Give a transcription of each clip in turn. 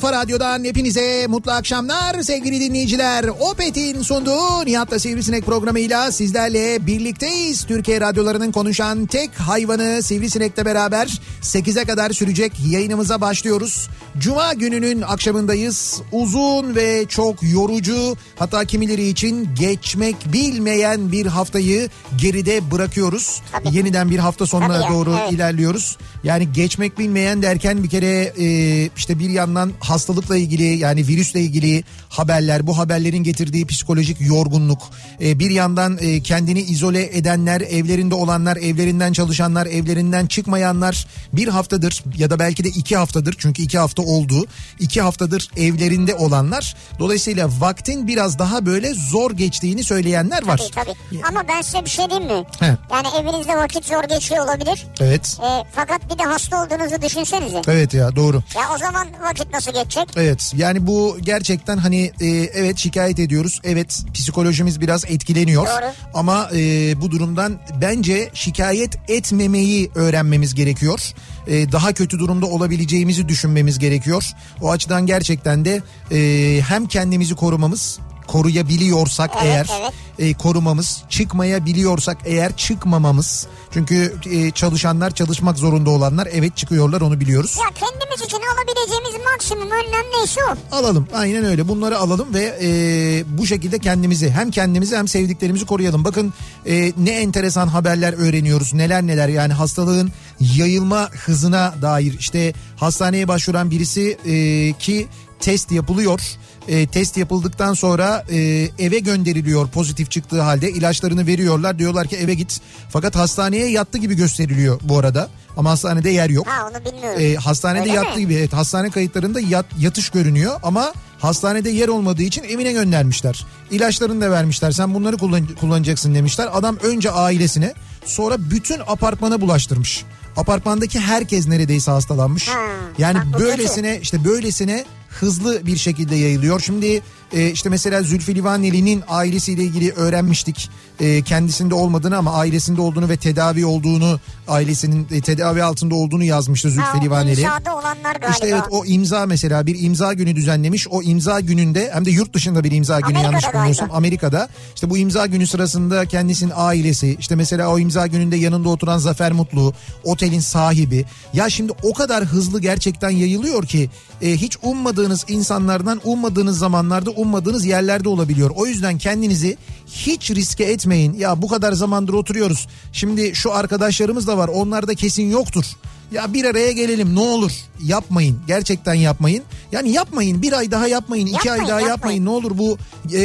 Kafa radyodan hepinize mutlu akşamlar sevgili dinleyiciler. Opet'in sunduğu Nihat'la Sivrisinek programıyla sizlerle birlikteyiz. Türkiye radyolarının konuşan tek hayvanı Sivrisinek'le beraber 8'e kadar sürecek yayınımıza başlıyoruz. Cuma gününün akşamındayız. Uzun ve çok yorucu hatta kimileri için geçmek bilmeyen bir haftayı geride bırakıyoruz. Tabii. Yeniden bir hafta sonuna Tabii doğru evet. ilerliyoruz. Yani geçmek bilmeyen derken bir kere e, işte bir yandan hastalıkla ilgili yani virüsle ilgili haberler, bu haberlerin getirdiği psikolojik yorgunluk, e, bir yandan e, kendini izole edenler, evlerinde olanlar, evlerinden çalışanlar, evlerinden çıkmayanlar bir haftadır ya da belki de iki haftadır çünkü iki hafta oldu. iki haftadır evlerinde olanlar. Dolayısıyla vaktin biraz daha böyle zor geçtiğini söyleyenler var. Tabii tabii. Ama ben size bir şey diyeyim mi? He. Yani evinizde vakit zor geçiyor olabilir. Evet. E, fakat bir de hasta olduğunuzu düşünsenize. Evet ya doğru. Ya o zaman vakit nasıl geçecek? Evet yani bu gerçekten hani e, evet şikayet ediyoruz. Evet psikolojimiz biraz etkileniyor. Doğru. Ama e, bu durumdan bence şikayet etmemeyi öğrenmemiz gerekiyor. E, daha kötü durumda olabileceğimizi düşünmemiz gerekiyor. O açıdan gerçekten de e, hem kendimizi korumamız koruyabiliyorsak Evet, eğer evet. e, korumamız çıkmayabiliyorsak eğer çıkmamamız çünkü e, çalışanlar çalışmak zorunda olanlar evet çıkıyorlar onu biliyoruz. Ya kendimiz için alabileceğimiz maksimum önlem neyse o. Alalım aynen öyle bunları alalım ve e, bu şekilde kendimizi hem kendimizi hem sevdiklerimizi koruyalım. Bakın e, ne enteresan haberler öğreniyoruz neler neler yani hastalığın yayılma hızına dair işte hastaneye başvuran birisi e, ki test yapılıyor. E, test yapıldıktan sonra e, eve gönderiliyor pozitif çıktığı halde ilaçlarını veriyorlar diyorlar ki eve git fakat hastaneye yattı gibi gösteriliyor bu arada ama hastanede yer yok. Ha onu bilmiyorum. E, hastanede Öyle yattığı mi? gibi evet hastane kayıtlarında yat, yatış görünüyor ama hastanede yer olmadığı için evine göndermişler. İlaçlarını da vermişler sen bunları kullan, kullanacaksın demişler. Adam önce ailesine sonra bütün apartmana bulaştırmış. Apartmandaki herkes neredeyse hastalanmış. Ha, yani böylesine işte böylesine hızlı bir şekilde yayılıyor. Şimdi e, işte mesela Zülfü Livaneli'nin ailesiyle ilgili öğrenmiştik. E, kendisinde olmadığını ama ailesinde olduğunu ve tedavi olduğunu ailesinin e, tedavi altında olduğunu yazmıştı Zülfü Ha, Livaneli. imzada olanlar galiba. İşte evet o imza mesela bir imza günü düzenlemiş. O imza gününde hem de yurt dışında bir imza günü Amerika'da yanlış bilmiyorsam. Amerika'da. İşte bu imza günü sırasında kendisinin ailesi işte mesela o imza gününde yanında oturan Zafer Mutlu, otelin sahibi. Ya şimdi o kadar hızlı gerçekten yayılıyor ki e, hiç ummadığınız insanlardan ummadığınız zamanlarda ummadığınız yerlerde olabiliyor. O yüzden kendinizi hiç riske etmeyin. Ya bu kadar zamandır oturuyoruz. Şimdi şu arkadaşlarımız da var. Onlar da kesin yoktur. Ya bir araya gelelim ne olur yapmayın gerçekten yapmayın. Yani yapmayın bir ay daha yapmayın iki Yapmayın, ay daha yapmayın. yapmayın. ne olur bu e,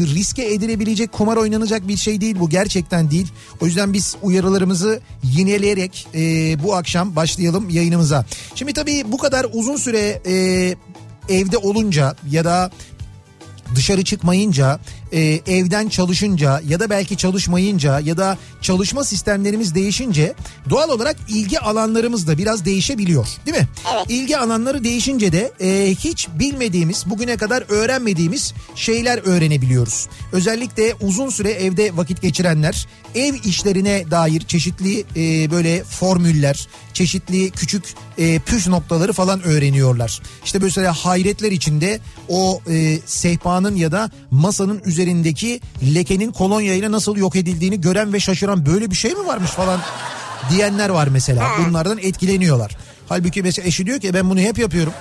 riske edilebilecek kumar oynanacak bir şey değil bu gerçekten değil. O yüzden biz uyarılarımızı yineleyerek e, bu akşam başlayalım yayınımıza. Şimdi tabii bu kadar uzun süre e, evde olunca ya da dışarı çıkmayınca, e, evden çalışınca ya da belki çalışmayınca ya da çalışma sistemlerimiz değişince doğal olarak ilgi alanlarımız da biraz değişebiliyor değil mi? Evet. İlgi alanları değişince de e, hiç bilmediğimiz, bugüne kadar öğrenmediğimiz şeyler öğrenebiliyoruz. Özellikle uzun süre evde vakit geçirenler ev işlerine dair çeşitli e, böyle formüller, çeşitli küçük e, püf noktaları falan öğreniyorlar. İşte mesela hayretler içinde o e, sehpanın ya da masanın üzerindeki lekenin kolonyayla nasıl yok edildiğini gören ve şaşıran böyle bir şey mi varmış falan diyenler var mesela. Bunlardan etkileniyorlar. Halbuki mesela eşi diyor ki ben bunu hep yapıyorum.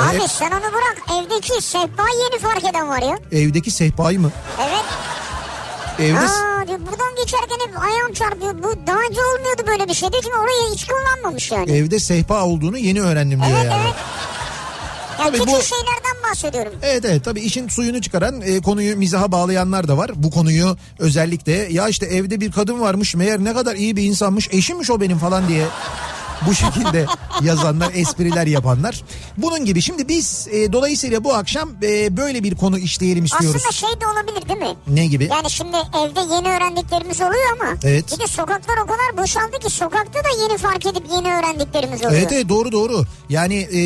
Abi Evet. sen onu bırak evdeki sehpa yeni fark eden var ya. Evdeki sehpayı mı? Evet. Evde Aa buradan geçerken hep ayağım çarpıyor. Bu daha önce olmuyordu böyle bir şey. Diyor ki oraya hiç kullanmamış yani. evde sehpa olduğunu yeni öğrendim diyor Evet yani. evet. Ya Tabii küçük bu- şeylerden bahsediyorum. Evet evet tabii işin suyunu çıkaran e, konuyu mizaha bağlayanlar da var. Bu konuyu özellikle ya işte evde bir kadın varmış meğer ne kadar iyi bir insanmış eşimmiş o benim falan diye bu şekilde yazanlar espriler yapanlar. Bunun gibi şimdi biz e, dolayısıyla bu akşam e, böyle bir konu işleyelim istiyoruz. Aslında şey de olabilir değil mi? Ne gibi? Yani şimdi evde yeni öğrendiklerimiz oluyor ama Evet. bir de sokaklar o kadar boşaldı ki sokakta da yeni fark edip yeni öğrendiklerimiz oluyor. Evet evet doğru doğru. Yani e,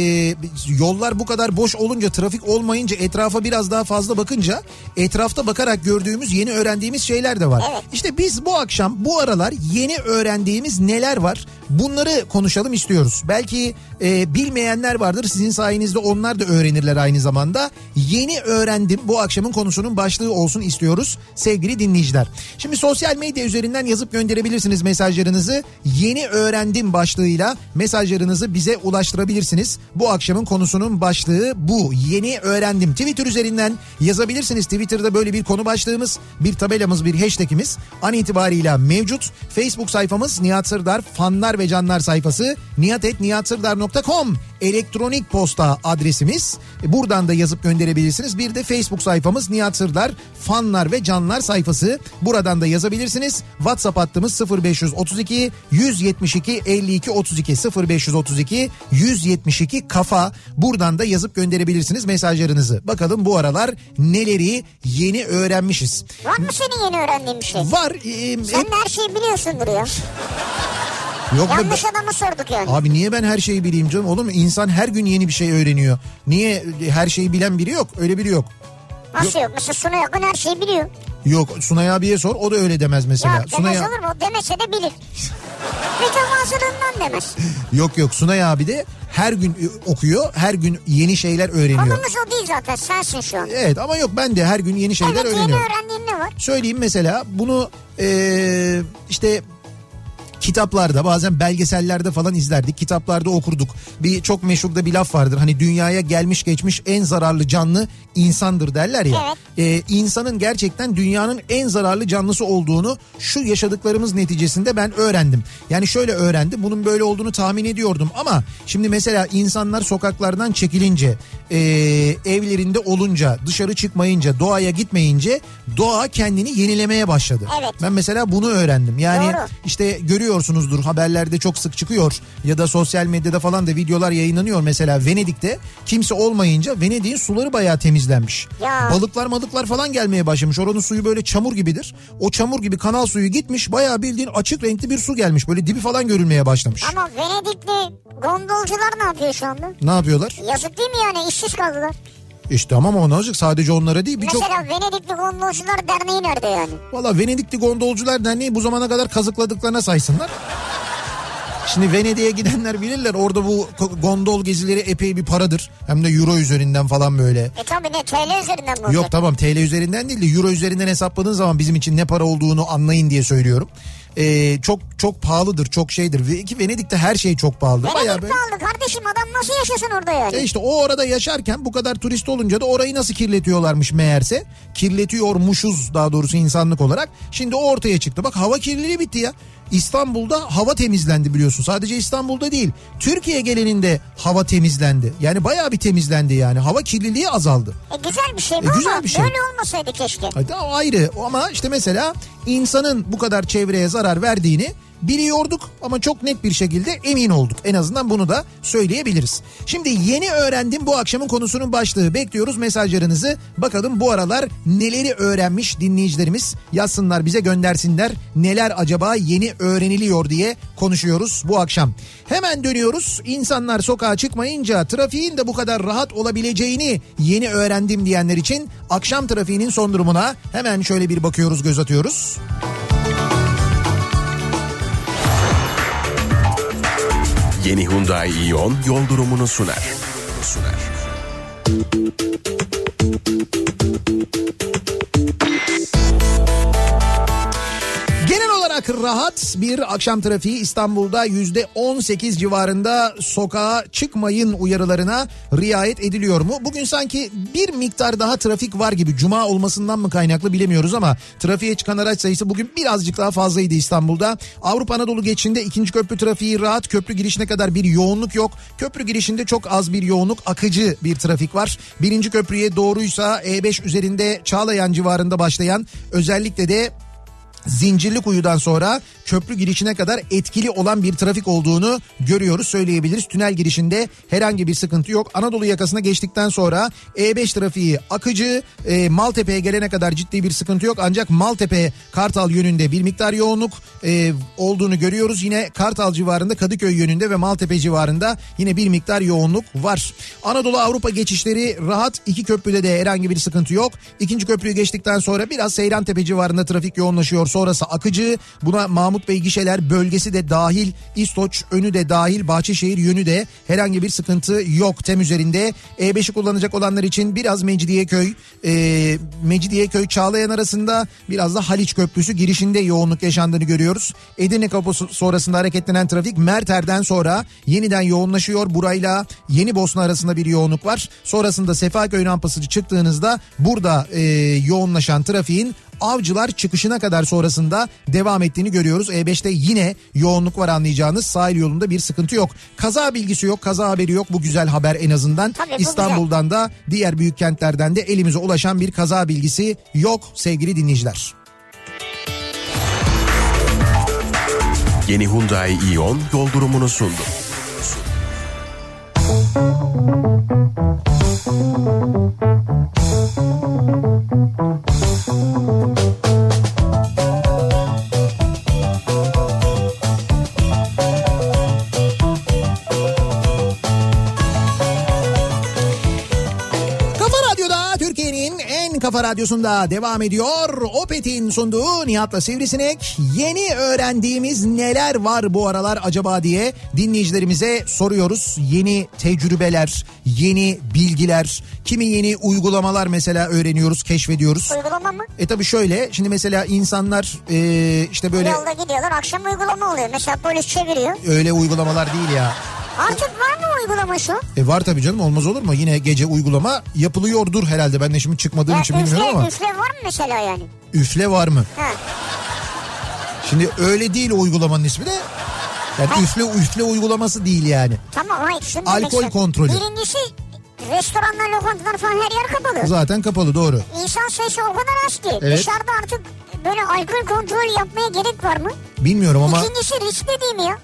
yollar bu kadar boş olunca trafik olmayınca etrafa biraz daha fazla bakınca etrafta bakarak gördüğümüz yeni öğrendiğimiz şeyler de var. Evet. İşte biz bu akşam bu aralar yeni öğrendiğimiz neler var bunları konuşalım istiyoruz. Belki e, bilmeyenler vardır sizin sayenizde onlar da öğrenirler aynı zamanda. Yeni öğrendim bu akşamın konusunun başlığı olsun istiyoruz sevgili dinleyiciler. Şimdi sosyal medya üzerinden yazıp gönderebilirsiniz mesajlarınızı. Yeni öğrendim başlığıyla mesajlarınızı bize ulaştırabilirsiniz. Bu akşamın konusunun başlığı bu. Yeni öğrendim. Twitter üzerinden yazabilirsiniz. Twitter'da böyle bir konu başlığımız, bir tabelamız, bir hashtagimiz an itibariyle mevcut. Facebook sayfamız Nihat Sırdar fanlar ve canlar sayfası nihatetnihatsırdar.com elektronik posta adresimiz. E, Buradan da yazıp gönderebilirsiniz. Bir de Facebook sayfamız Nihat Sırdar fanlar ve canlar sayfası. Buradan da yazabilirsiniz. WhatsApp hattımız 0532 172 52 32 0532 172 kafa. Buradan da yazıp gönderebilirsiniz mesajlarınızı. Bakalım bu aralar neleri yeni öğrenmişiz. Var mı senin yeni öğrendiğin bir şey? Var. e, Sen hep- de her şeyi biliyorsundur ya. Yok be- Yanlış adamı sorduk yani. Abi niye ben her şeyi bileyim canım olur mu? İnsan her gün yeni bir şey öğreniyor. Niye her şeyi bilen biri yok? Öyle biri yok. Nasıl yok? Mesela Suna Yakın her şeyi biliyor. Yok Sunay abiye sor o da öyle demez mesela. Yok Sunay demez olur mu? O demese de bilir. Mütevazılığından demez. Yok yok Sunay abi de her gün e, okuyor, her gün yeni şeyler öğreniyor. Konumuz o değil zaten sensin şu an. Evet ama yok ben de her gün yeni şeyler Evet yeni öğreniyorum. öğrendiğin ne var? Söyleyeyim mesela bunu e, işte kitaplarda bazen belgesellerde falan izlerdik. Kitaplarda okurduk. Bir çok meşhur da bir laf vardır. Hani dünyaya gelmiş geçmiş en zararlı canlı insandır derler ya. Evet. Ee, insanın gerçekten dünyanın en zararlı canlısı olduğunu şu yaşadıklarımız neticesinde ben öğrendim. Yani şöyle öğrendim. Bunun böyle olduğunu tahmin ediyordum ama şimdi mesela insanlar sokaklardan çekilince, e, evlerinde olunca, dışarı çıkmayınca, doğaya gitmeyince doğa kendini yenilemeye başladı. Evet. Ben mesela bunu öğrendim. Yani Doğru. işte görüyorsunuzdur haberlerde çok sık çıkıyor ya da sosyal medyada falan da videolar yayınlanıyor. Mesela Venedik'te kimse olmayınca Venedik'in suları bayağı temizlenmiş. Ya. Balıklar malıklar falan gelmeye başlamış. Oranın suyu böyle çamur gibidir. O çamur gibi kanal suyu gitmiş bayağı bildiğin açık renkli bir su gelmiş. Böyle dibi falan görülmeye başlamış. Ama Venedikli gondolcular ne yapıyor şu anda? Ne yapıyorlar? Yazık değil mi yani? İşsiz kaldılar. İşte tamam ama ne olacak sadece onlara değil birçok... Mesela Venedikli Gondolcular Derneği nerede yani? Valla Venedikli Gondolcular Derneği bu zamana kadar kazıkladıklarına saysınlar. Şimdi Venedik'e gidenler bilirler orada bu gondol gezileri epey bir paradır. Hem de euro üzerinden falan böyle. E tabi ne TL üzerinden mi? Yok tamam TL üzerinden değil de euro üzerinden hesapladığın zaman bizim için ne para olduğunu anlayın diye söylüyorum. E, çok çok pahalıdır çok şeydir. Ve ki Venedik'te her şey çok pahalı. Bayağı Venedik böyle. pahalı kardeşim adam nasıl yaşasın orada yani? E işte o orada yaşarken bu kadar turist olunca da orayı nasıl kirletiyorlarmış meğerse. Kirletiyormuşuz daha doğrusu insanlık olarak. Şimdi o ortaya çıktı. Bak hava kirliliği bitti ya. İstanbul'da hava temizlendi biliyorsun. Sadece İstanbul'da değil. Türkiye genelinde hava temizlendi. Yani bayağı bir temizlendi yani. Hava kirliliği azaldı. E güzel bir şey bu E, güzel ama bir şey. böyle olmasaydı keşke. Hadi o ayrı ama işte mesela insanın bu kadar çevreye zarar verdiğini biliyorduk ama çok net bir şekilde emin olduk. En azından bunu da söyleyebiliriz. Şimdi yeni öğrendim bu akşamın konusunun başlığı. Bekliyoruz mesajlarınızı. Bakalım bu aralar neleri öğrenmiş dinleyicilerimiz yazsınlar bize göndersinler. Neler acaba yeni öğreniliyor diye konuşuyoruz bu akşam. Hemen dönüyoruz. İnsanlar sokağa çıkmayınca trafiğin de bu kadar rahat olabileceğini yeni öğrendim diyenler için akşam trafiğinin son durumuna hemen şöyle bir bakıyoruz göz atıyoruz. Yeni Hyundai Ion yol durumunu sunar. Sunar. Genel olarak rahat bir akşam trafiği İstanbul'da yüzde 18 civarında sokağa çıkmayın uyarılarına riayet ediliyor mu? Bugün sanki bir miktar daha trafik var gibi cuma olmasından mı kaynaklı bilemiyoruz ama trafiğe çıkan araç sayısı bugün birazcık daha fazlaydı İstanbul'da. Avrupa Anadolu geçişinde ikinci köprü trafiği rahat köprü girişine kadar bir yoğunluk yok. Köprü girişinde çok az bir yoğunluk akıcı bir trafik var. Birinci köprüye doğruysa E5 üzerinde Çağlayan civarında başlayan özellikle de Zincirli kuyudan sonra köprü girişine kadar etkili olan bir trafik olduğunu görüyoruz söyleyebiliriz. Tünel girişinde herhangi bir sıkıntı yok. Anadolu yakasına geçtikten sonra E5 trafiği akıcı e, Maltepe'ye gelene kadar ciddi bir sıkıntı yok. Ancak Maltepe Kartal yönünde bir miktar yoğunluk e, olduğunu görüyoruz. Yine Kartal civarında Kadıköy yönünde ve Maltepe civarında yine bir miktar yoğunluk var. Anadolu Avrupa geçişleri rahat. iki köprüde de herhangi bir sıkıntı yok. İkinci köprüyü geçtikten sonra biraz Seyrantepe civarında trafik yoğunlaşıyor. Sonrası akıcı. Buna Mahmut Bey gişeler bölgesi de dahil. İstoç önü de dahil. Bahçeşehir yönü de herhangi bir sıkıntı yok tem üzerinde. E5'i kullanacak olanlar için biraz Mecidiyeköy, e, Mecidiyeköy Çağlayan arasında biraz da Haliç Köprüsü girişinde yoğunluk yaşandığını görüyoruz. Edirne kapısı sonrasında hareketlenen trafik Merter'den sonra yeniden yoğunlaşıyor. Burayla Yeni Bosna arasında bir yoğunluk var. Sonrasında Sefaköy rampası çıktığınızda burada e, yoğunlaşan trafiğin Avcılar çıkışına kadar sonrasında devam ettiğini görüyoruz. E5'te yine yoğunluk var anlayacağınız sahil yolunda bir sıkıntı yok. Kaza bilgisi yok, kaza haberi yok. Bu güzel haber en azından. Tabii, bu İstanbul'dan da diğer büyük kentlerden de elimize ulaşan bir kaza bilgisi yok sevgili dinleyiciler. Yeni Hyundai Ion yol durumunu sundu. Kafa Türkiye'nin en kafa radyosunda devam ediyor. Opet'in sunduğu Nihat'la Sivrisinek. Yeni öğrendiğimiz neler var bu aralar acaba diye dinleyicilerimize soruyoruz. Yeni tecrübeler, yeni bilgiler, kimi yeni uygulamalar mesela öğreniyoruz, keşfediyoruz. Uygulama mı? E tabii şöyle şimdi mesela insanlar e, işte böyle Yolda gidiyorlar akşam uygulama oluyor. Mesela polis çeviriyor. öyle uygulamalar değil ya. Artık var mı uygulama şu? E var tabii canım olmaz olur mu? Yine gece uygulama yapılıyordur herhalde. Ben de şimdi çıkmadığım Ya için bilmiyorum üfle, ama. üfle var mı mesela yani? Üfle var mı? Ha. Şimdi öyle değil uygulamanın ismi de. Yani üfle üfle uygulaması değil yani. Tamam hayır şunu Alkol istiyorum. kontrolü. Birincisi restoranlar, lokantalar falan her yer kapalı. Zaten kapalı doğru. İnsan sayısı o kadar az ki. Evet. Dışarıda artık böyle alkol kontrol yapmaya gerek var mı? Bilmiyorum ama İkincisi riskli değil mi ya?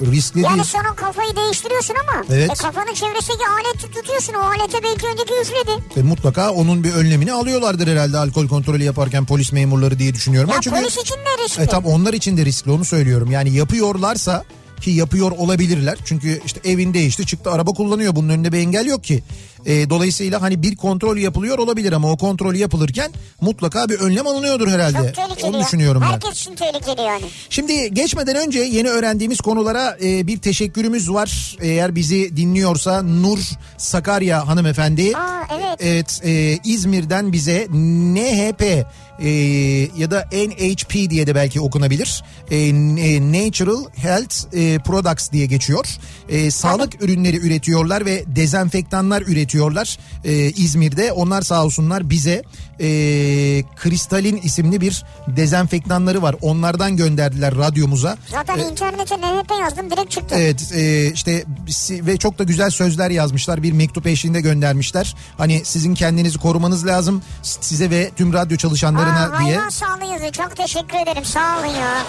Riskli Yani değil. sonra kafayı değiştiriyorsun ama Evet. e, kafanın çevresindeki aleti tutuyorsun. O alete belki önceki üfledi. E, mutlaka onun bir önlemini alıyorlardır herhalde alkol kontrolü yaparken polis memurları diye düşünüyorum. Ya çünkü polis için de riskli. e, tam onlar için de riskli onu söylüyorum. Yani yapıyorlarsa ki yapıyor olabilirler. Çünkü işte evin değişti çıktı araba kullanıyor bunun önünde bir engel yok ki. E, dolayısıyla hani bir kontrol yapılıyor olabilir ama o kontrol yapılırken mutlaka bir önlem alınıyordur herhalde. Çok tehlikeli Onu düşünüyorum ben. Herkes için tehlikeli yani. Şimdi geçmeden önce yeni öğrendiğimiz konulara e, bir teşekkürümüz var. Eğer bizi dinliyorsa Nur Sakarya hanımefendi. Aa, evet. Evet e, İzmir'den bize NHP e, ya da NHP diye de belki okunabilir. E, n- Natural Health e, Products diye geçiyor. E, sağlık ürünleri üretiyorlar ve dezenfektanlar üretiyorlar e, İzmir'de. Onlar sağ olsunlar bize e, Kristalin isimli bir dezenfektanları var. Onlardan gönderdiler radyomuza. Zaten internete NHP yazdım direkt çıktı. Evet e, işte ve çok da güzel sözler yazmışlar bir mektup eşliğinde göndermişler. Hani sizin kendinizi korumanız lazım size ve tüm radyo çalışanlarına Aa, diye. Hayvan sağlığı yazıyor. Çok teşekkür ederim. Sağ olun ya.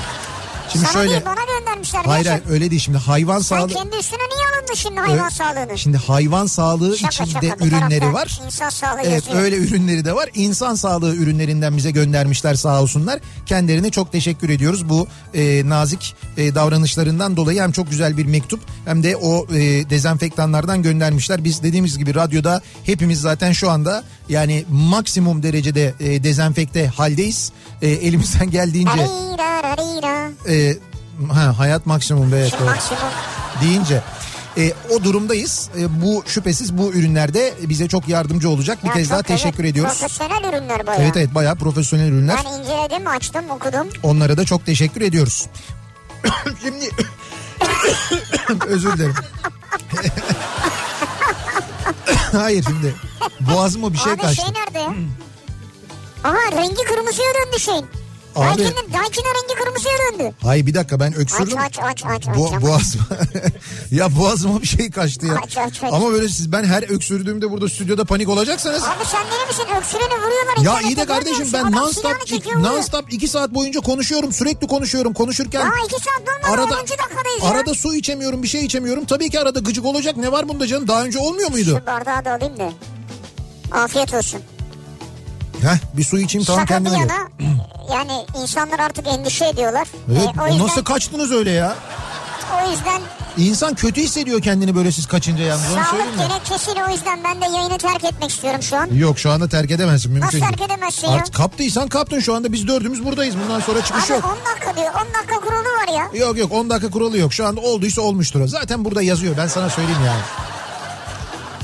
Şimdi Sana şöyle değil bana göndermişler. hayır, hayır öyle değil şimdi hayvan Sen sağlığı kendi üstüne niye alındın şimdi hayvan sağlığını? şimdi hayvan sağlığı Şaka içinde şaka, ürünleri var. İnsan sağlığı Evet yazıyor. öyle ürünleri de var. İnsan sağlığı ürünlerinden bize göndermişler sağ olsunlar. Kendilerine çok teşekkür ediyoruz bu e, nazik e, davranışlarından dolayı. Hem çok güzel bir mektup hem de o e, dezenfektanlardan göndermişler. Biz dediğimiz gibi radyoda hepimiz zaten şu anda yani maksimum derecede e, dezenfekte haldeyiz. E, elimizden geldiğince arira. E, ha, hayat maksimum evet, doğru Maksimum. deyince e, o durumdayız. E, bu şüphesiz bu ürünlerde bize çok yardımcı olacak. Bir Ya kez daha çok teşekkür evet, ediyoruz. Profesyonel ürünler bayağı. Evet evet bayağı profesyonel ürünler. Ben inceledim, açtım, okudum. Onlara da çok teşekkür ediyoruz. Şimdi özür dilerim. Hayır şimdi boğazıma bir şey Abi kaçtı. şey nerede ya? Aha rengi kırmızıya döndü şeyin. Abi- Daiki'nin, Daiki'nin rengi kırmızıya döndü. Hayır bir dakika ben öksürdüm. Aç aç aç aç. Bo- aç. boğazıma ya boğazıma bir şey kaçtı ya. Aç, aç, aç. Ama böyle siz ben her öksürdüğümde burada stüdyoda panik olacaksanız Abi sen deli misin? Öksüreni vuruyorlar. Ya iyi de kardeşim ben non stop non stop 2 saat boyunca konuşuyorum. Sürekli konuşuyorum. Konuşurken Daha iki saat dolmadı. arada 10. dakikadayız ya. arada su içemiyorum, bir şey içemiyorum. Tabii ki arada gıcık olacak. Ne var bunda canım? Daha önce olmuyor muydu? Şu bardağı da alayım da. Afiyet olsun. Heh, bir su içeyim tamam Şaka bir kendime yana yani insanlar artık endişe ediyorlar. Evet, Ee, o yüzden, nasıl kaçtınız öyle ya? o yüzden İnsan kötü hissediyor kendini böyle siz kaçınca yalnız onu sağlık gerekçesiyle o yüzden ben de yayını terk etmek istiyorum şu an. Yok şu anda terk edemezsin mümkün Nasıl terk edemezsin ya? Artık kaptıysan kaptın şu anda biz dördümüz buradayız. Bundan sonra çıkış Abi yok. 10 dakika diyor. 10 dakika kuralı var ya. Yok yok 10 dakika kuralı yok. Şu anda olduysa olmuştur. Zaten burada yazıyor ben sana söyleyeyim yani.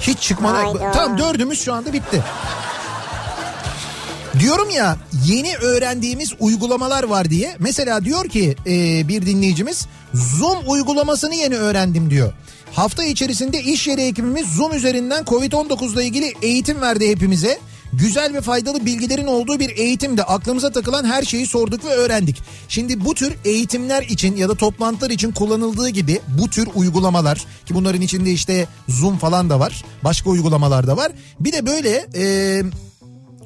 Hiç çıkmana... Hayda. Tamam dördümüz şu anda bitti. Diyorum ya yeni öğrendiğimiz uygulamalar var diye. Mesela diyor ki e, bir dinleyicimiz Zoom uygulamasını yeni öğrendim diyor. Hafta içerisinde iş yeri ekibimiz Zoom üzerinden Covid-19 ile ilgili eğitim verdi hepimize. Güzel ve faydalı bilgilerin olduğu bir eğitimde aklımıza takılan her şeyi sorduk ve öğrendik. Şimdi bu tür eğitimler için ya da toplantılar için kullanıldığı gibi bu tür uygulamalar ki bunların içinde işte Zoom falan da var. Başka uygulamalar da var. Bir de böyle e,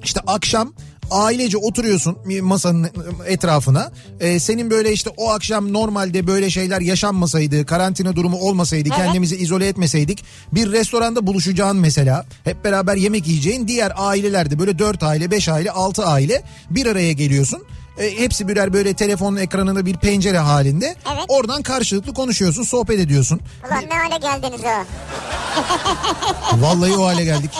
işte akşam ailece oturuyorsun masanın etrafına. Ee, senin böyle işte o akşam normalde böyle şeyler yaşanmasaydı, karantina durumu olmasaydı, Evet. kendimizi izole etmeseydik bir restoranda buluşacağın mesela hep beraber yemek yiyeceğin diğer ailelerde böyle 4 aile, 5 aile, 6 aile bir araya geliyorsun. E, hepsi birer böyle telefonun ekranında bir pencere halinde. Evet. Oradan karşılıklı konuşuyorsun, sohbet ediyorsun. Ulan ne hale geldiniz ha. Vallahi o hale geldik.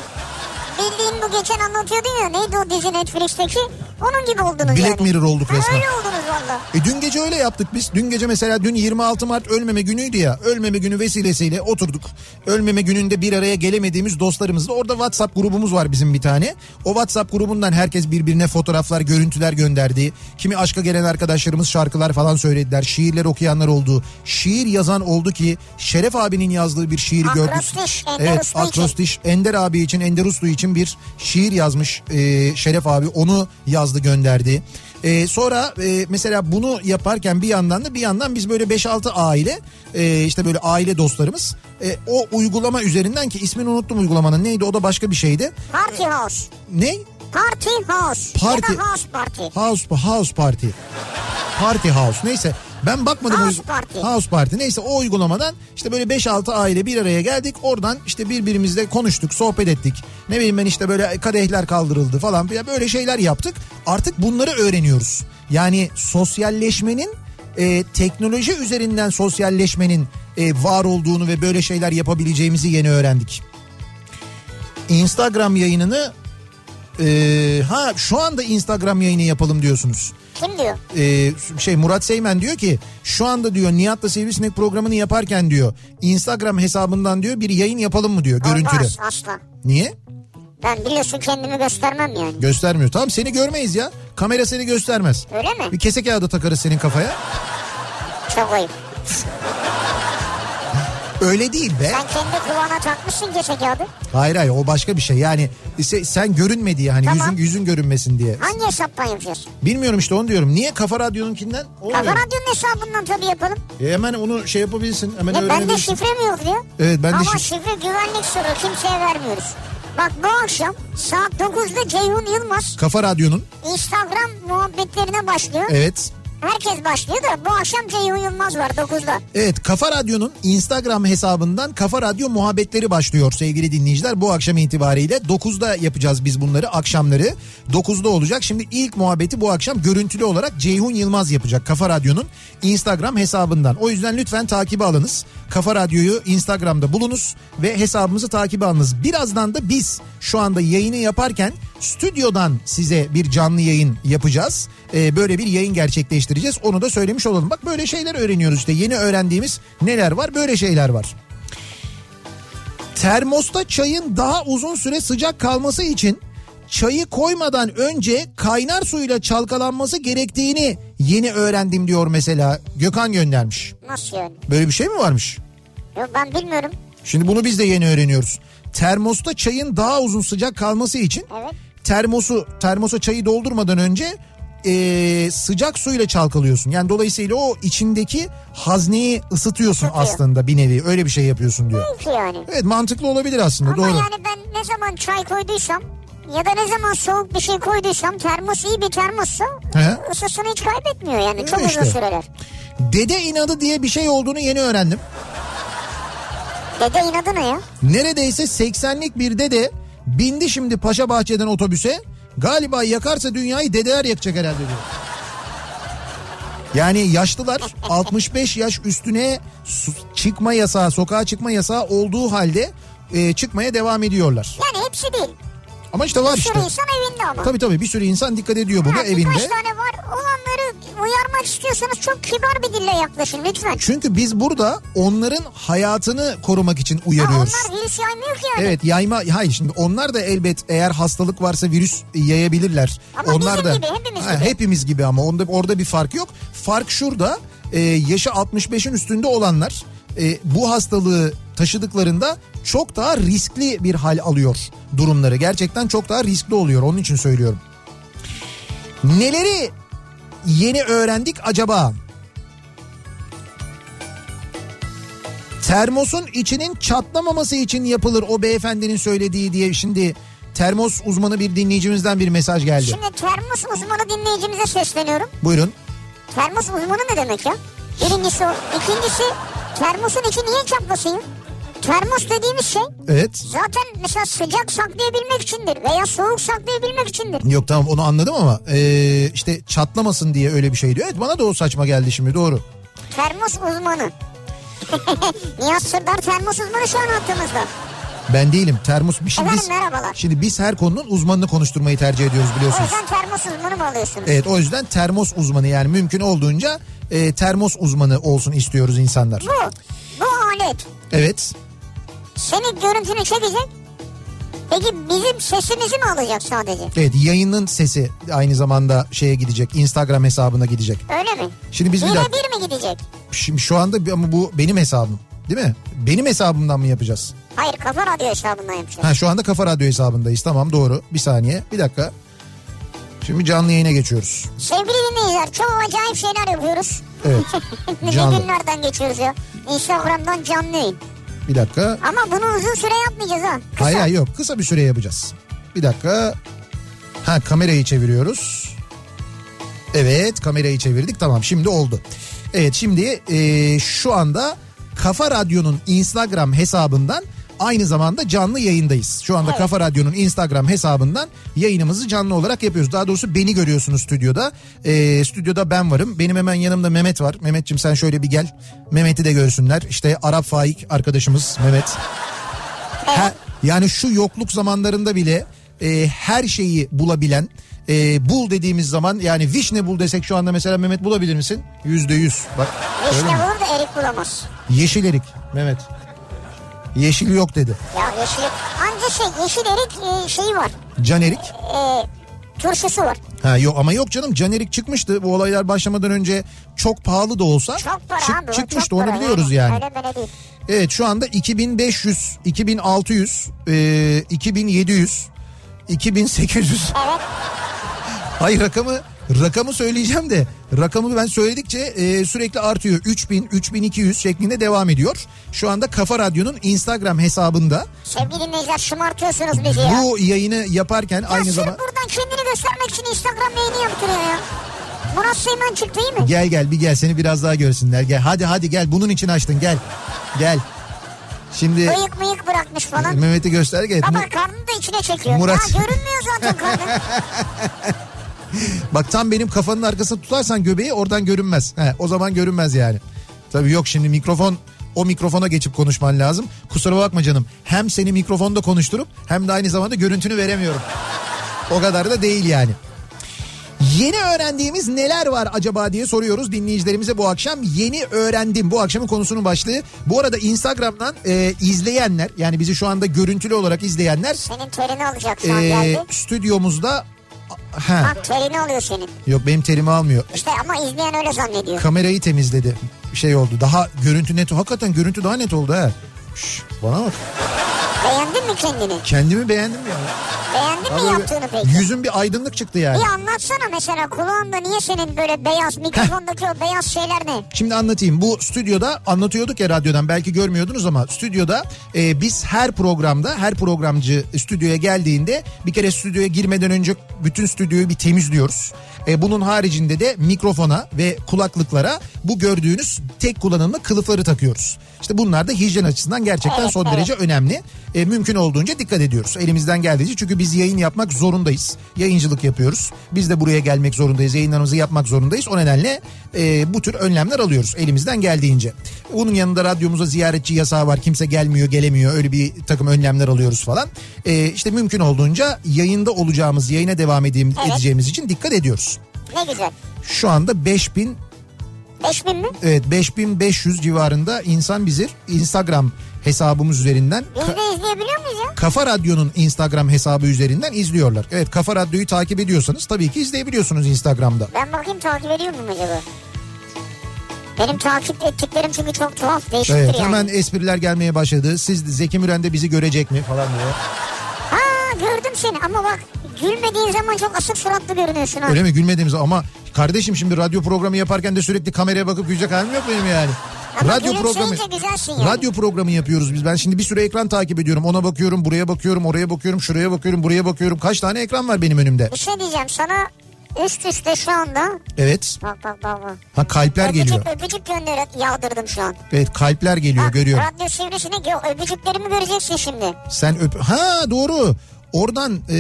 Bildiğin bu geçen anlatıyordun ya. Neydi o dizi Netflix'teki? Onun gibi oldunuz Black yani. Mirror olduk Ha, resmen. Öyle oldunuz valla. E dün gece öyle yaptık biz. Dün gece mesela dün 26 Mart ölmeme günüydü ya. Ölmeme günü vesilesiyle oturduk. Ölmeme gününde bir araya gelemediğimiz dostlarımızla orada WhatsApp grubumuz var bizim bir tane. O WhatsApp grubundan herkes birbirine fotoğraflar, görüntüler gönderdi. Kimi aşka gelen arkadaşlarımız şarkılar falan söylediler. Şiirler okuyanlar oldu. Şiir yazan oldu ki Şeref abinin yazdığı bir şiiri gördük. Akrostiş, Ender Evet, Uslu için. akrostiş Ender abi için, Ender Uslu için bir şiir yazmış e, Şeref abi. Onu yazdı gönderdi. E, sonra e, mesela bunu yaparken bir yandan da bir yandan biz böyle 5-6 aile e, işte böyle aile dostlarımız e, o uygulama üzerinden ki ismini unuttum uygulamanın neydi o da başka bir şeydi. Party House. Ne? Party House. Party- Ya da House Party. House House Party. Party House neyse ben bakmadım. House o- Party. House Party neyse o uygulamadan işte böyle 5-6 aile bir araya geldik. Oradan işte birbirimizle konuştuk, sohbet ettik. Ne bileyim ben işte böyle kadehler kaldırıldı falan böyle şeyler yaptık. Artık bunları öğreniyoruz. Yani sosyalleşmenin e, teknoloji üzerinden sosyalleşmenin e, var olduğunu ve böyle şeyler yapabileceğimizi yeni öğrendik. Instagram yayınını e, ha şu anda Instagram yayını yapalım diyorsunuz. Kim diyor? Ee, şey Murat Seymen diyor ki şu anda diyor Nihat'la Sivrisinek programını yaparken diyor Instagram hesabından diyor bir yayın yapalım mı diyor görüntülü. Olmaz asla. Niye? Ben biliyorsun kendimi göstermem yani. Göstermiyor. Tamam seni görmeyiz ya. Kamera seni göstermez. Öyle mi? Bir kese kağıdı takarız senin kafaya. Çok ayıp. Öyle değil be. Sen kendi kulağına takmışsın kese kağıdı. Hayır hayır o başka bir şey. Yani se- sen görünme diye hani Tamam. yüzün yüzün görünmesin diye. Hangi hesaptan yapacağız? Bilmiyorum işte onu diyorum. Niye Kafa Radyo'nunkinden? Olmuyor. Kafa Radyo'nun hesabından tabii yapalım. E hemen onu şey yapabilirsin. Hemen Ya bende şifre mi yok diyor. Evet ben de Ama şif- şifre güvenlik soru kimseye vermiyoruz. Bak bu akşam saat 9'da Ceyhun Yılmaz Kafa Radyo'nun Instagram muhabbetlerine başlıyor. evet Herkes başlıyor da bu akşam Ceyhun Yılmaz var 9'da. Evet Kafa Radyo'nun Instagram hesabından Kafa Radyo muhabbetleri başlıyor sevgili dinleyiciler. Bu akşam itibariyle 9'da yapacağız biz bunları akşamları. 9'da olacak. Şimdi ilk muhabbeti bu akşam görüntülü olarak Ceyhun Yılmaz yapacak Kafa Radyo'nun Instagram hesabından. O yüzden lütfen takibi alınız. Kafa Radyo'yu Instagram'da bulunuz ve hesabımızı takibi alınız. Birazdan da biz şu anda yayını yaparken stüdyodan size bir canlı yayın yapacağız. Ee, böyle bir yayın gerçekleştireceğiz. Onu da söylemiş olalım. Bak böyle şeyler öğreniyoruz işte. Yeni öğrendiğimiz neler var? Böyle şeyler var. Termosta çayın daha uzun süre sıcak kalması için çayı koymadan önce kaynar suyla çalkalanması gerektiğini yeni öğrendim diyor mesela. Gökhan göndermiş. Nasıl yani? Böyle bir şey mi varmış? Yok ben bilmiyorum. Şimdi bunu biz de yeni öğreniyoruz. Termosta çayın daha uzun sıcak kalması için Evet. termosu termosa çayı doldurmadan önce eee, sıcak suyla çalkalıyorsun. Yani dolayısıyla o içindeki hazneyi ısıtıyorsun Isıtıyor. aslında bir nevi. Öyle bir şey yapıyorsun diyor. Belki yani. Evet mantıklı olabilir aslında Ama doğru. yani ben ne zaman çay koyduysam ya da ne zaman soğuk bir şey koyduysam termos iyi bir termossa He. ısısını hiç kaybetmiyor yani. Çok Öyle uzun işte. süreler. Dede inadı diye bir şey olduğunu yeni öğrendim. Dede inadı ne ya? Neredeyse 80'lik bir dede bindi şimdi Paşa Bahçe'den otobüse. Galiba yakarsa dünyayı dedeler yakacak herhalde diyor. Yani yaşlılar 65 yaş üstüne çıkma yasağı, sokağa çıkma yasağı olduğu halde e, çıkmaya devam ediyorlar. Yani hepsi değil. Ama işte var Bir işte. sürü insan evinde ama. Tabii tabii bir sürü insan dikkat ediyor buna Ha, evinde. Birkaç tane var. Olanları uyarmak istiyorsanız çok kibar bir dille yaklaşın lütfen. Çünkü biz burada onların hayatını korumak için Ha, uyarıyoruz. onlar virüs yaymıyor ki yani. Evet yayma hayır şimdi onlar da elbet eğer hastalık varsa virüs yayabilirler. Ama onlar bizim da gibi, hepimiz Ha, gibi. hepimiz gibi ama onda orada bir fark yok. Fark şurada e, yaşı 65'in üstünde olanlar e, bu hastalığı taşıdıklarında çok daha riskli bir hal alıyor durumları. Gerçekten çok daha riskli oluyor onun için söylüyorum. Neleri yeni öğrendik acaba? Termosun içinin çatlamaması için yapılır o beyefendinin söylediği diye şimdi termos uzmanı bir dinleyicimizden bir mesaj geldi. Şimdi termos uzmanı dinleyicimize sesleniyorum. Buyurun. Termos uzmanı ne demek ya? Birincisi o. İkincisi termosun içi niye çatlasın? Termos dediğimiz şey Evet. zaten mesela sıcak saklayabilmek içindir veya soğuk saklayabilmek içindir. Yok tamam onu anladım ama ee, işte çatlamasın diye öyle bir şey diyor. Evet bana da o saçma geldi şimdi doğru. Termos uzmanı. Nihat Sırdar termos uzmanı şu an hattımızda. Ben değilim termos. Şimdi Efendim, biz, merhabalar. Şimdi biz her konunun uzmanını konuşturmayı tercih ediyoruz O biliyorsunuz. yüzden termos uzmanı mı alıyorsunuz? Evet o yüzden termos uzmanı yani mümkün olduğunca ee, termos uzmanı olsun istiyoruz insanlar. Bu, bu alet Evet. Senin görüntünü çekecek. Peki bizim sesimizi mi alacak sadece? Evet yayının sesi aynı zamanda şeye gidecek Instagram hesabına gidecek. Öyle mi? Şimdi biz bir dakika. Birebir mi gidecek? Şimdi şu anda bir- ama bu benim hesabım değil mi? Benim hesabımdan mı yapacağız? Hayır kafa radyo hesabından yapacağız. Ha şu anda Kafa Radyo hesabındayız tamam doğru. Bir saniye bir dakika. Şimdi canlı yayına geçiyoruz. Sevgili dinleyiciler çok acayip şeyler yapıyoruz. Evet ne Canlı. günlerden geçiyoruz ya. Instagram'dan canlı yayın. Bir dakika. Ama bunu uzun süre yapmayacağız ha. Kısa. Hayır hayır yok kısa bir süre yapacağız. Bir dakika. Ha kamerayı çeviriyoruz. Evet kamerayı çevirdik tamam şimdi oldu. Evet şimdi e, şu anda Kafa Radyo'nun Instagram hesabından aynı zamanda canlı yayındayız. Şu anda Evet. Kafa Radyo'nun Instagram hesabından yayınımızı canlı olarak yapıyoruz. Daha doğrusu beni görüyorsunuz stüdyoda. E, stüdyoda ben varım. Benim hemen yanımda Mehmet var. Mehmetçim sen şöyle bir gel. Mehmet'i de görsünler. İşte Arap Faik arkadaşımız Mehmet. Her, Yani şu yokluk zamanlarında bile e, her şeyi bulabilen e, bul dediğimiz zaman yani vişne bul desek şu anda mesela Mehmet bulabilir misin? Yüzde yüz. Bak Vişne bulur da erik bulamaz. Yeşil erik Mehmet. Yeşil yok dedi. Ya yeşil anca şey yeşil erik e, şeyi var. Can erik. E, turşusu var. Ha yok ama yok canım can erik çıkmıştı bu olaylar başlamadan önce çok pahalı da olsa Çok para çık- abi. çıkmıştı çok onu para biliyoruz yani. Öyle böyle değil. Evet şu anda 2500, 2600, e, 2700, 2800. Evet. Hayır rakamı rakamı söyleyeceğim de rakamı ben söyledikçe e, sürekli artıyor. 3000, 3200 şeklinde devam ediyor. Şu anda Kafa Radyo'nun Instagram hesabında Sevgili dinleyiciler şımartıyorsunuz bizi ya. bu yayını yaparken Ya aynı zamanda buradan kendini göstermek için Instagram yayını yaptırıyor ya. Murat Seymen çıktı değil mi? gel gel bir gel seni biraz daha görsünler. Gel hadi hadi gel bunun için açtın gel. Gel. Şimdi Bıyık mıyık bırakmış falan. Mehmet'i göster gel. Baba karnını da içine çekiyor. Murat- Ya görünmüyor zaten karnı. Bak tam benim kafanın arkasına tutarsan göbeği oradan görünmez. He, o zaman görünmez yani. Tabii yok şimdi mikrofon o mikrofona geçip konuşman lazım. Kusura bakma canım. Hem seni mikrofonda konuşturup hem de aynı zamanda görüntünü veremiyorum. O kadar da değil yani. Yeni öğrendiğimiz neler var acaba diye soruyoruz dinleyicilerimize bu akşam. Yeni öğrendim bu akşamın konusunun başlığı. Bu arada Instagram'dan e, izleyenler yani bizi şu anda görüntülü olarak izleyenler Senin terini alacak şu an e, geldi. stüdyomuzda ha Bak terini alıyor senin. yok benim terimi almıyor. İşte ama izleyen öyle zannediyor. Kamerayı temizledi. Şey oldu. Daha görüntü net. Hakikaten görüntü daha net oldu ha. Şş, bana bak. Beğendin mi kendini? Kendimi beğendim ya. Beğendin mi Vallahi yaptığını peki? Yüzün bir aydınlık çıktı yani. Bir anlatsana mesela kulağında niye senin böyle beyaz mikrofondaki o beyaz şeyler ne? Şimdi anlatayım. Bu stüdyoda anlatıyorduk ya radyodan belki görmüyordunuz ama stüdyoda e, biz her programda her programcı stüdyoya geldiğinde bir kere stüdyoya girmeden önce bütün stüdyoyu bir temizliyoruz. E, bunun haricinde de mikrofona ve kulaklıklara bu gördüğünüz tek kullanımlı kılıfları takıyoruz. İşte bunlar da hijyen açısından gerçekten Evet, son evet. derece önemli. E, mümkün olduğunca dikkat ediyoruz. Elimizden geldiğince çünkü biz yayın yapmak zorundayız. Yayıncılık yapıyoruz. Biz de buraya gelmek zorundayız. Yayınlarımızı yapmak zorundayız. O nedenle e, bu tür önlemler alıyoruz elimizden geldiğince. Bunun yanında radyomuza ziyaretçi yasağı var. Kimse gelmiyor, gelemiyor. Öyle bir takım önlemler alıyoruz falan. E, işte mümkün olduğunca yayında olacağımız, yayına devam edeyim, Evet. edeceğimiz için dikkat ediyoruz. Ne güzel. Şu anda 5000 5000 mi? evet 5500 civarında insan bizi Instagram hesabımız üzerinden Biz de izleyebiliyor muyuz ya? Kafa Radyo'nun Instagram hesabı üzerinden izliyorlar. Evet Kafa Radyo'yu takip ediyorsanız tabii ki izleyebiliyorsunuz Instagram'da. Ben bakayım takip ediyor muyum acaba? Benim takip ettiklerim çünkü çok tuhaf değişiktir Evet yani. hemen espriler gelmeye başladı. Siz Zeki Müren de bizi görecek mi falan diye. Ha gördüm seni ama bak gülmediğin zaman çok asık suratlı görünüyorsun ha. Öyle mi gülmediğimiz ama kardeşim şimdi radyo programı yaparken de sürekli kameraya bakıp gülecek halim yok benim yani. Ama radyo programı yani. radyo programı yapıyoruz biz. Ben şimdi bir süre ekran takip ediyorum. Ona bakıyorum, buraya bakıyorum, oraya bakıyorum, şuraya bakıyorum, buraya bakıyorum. Kaç tane ekran var benim önümde? Bir şey diyeceğim sana üst üste şu anda Evet. bak bak bak bak. Ha kalpler geliyor. Öpücük öpücük gönder yağdırdım şu an. Evet kalpler geliyor Bak, görüyorum. Radyo sivrisine öpücüklerimi göreceksin şimdi. Sen öp... Ha doğru. Oradan e,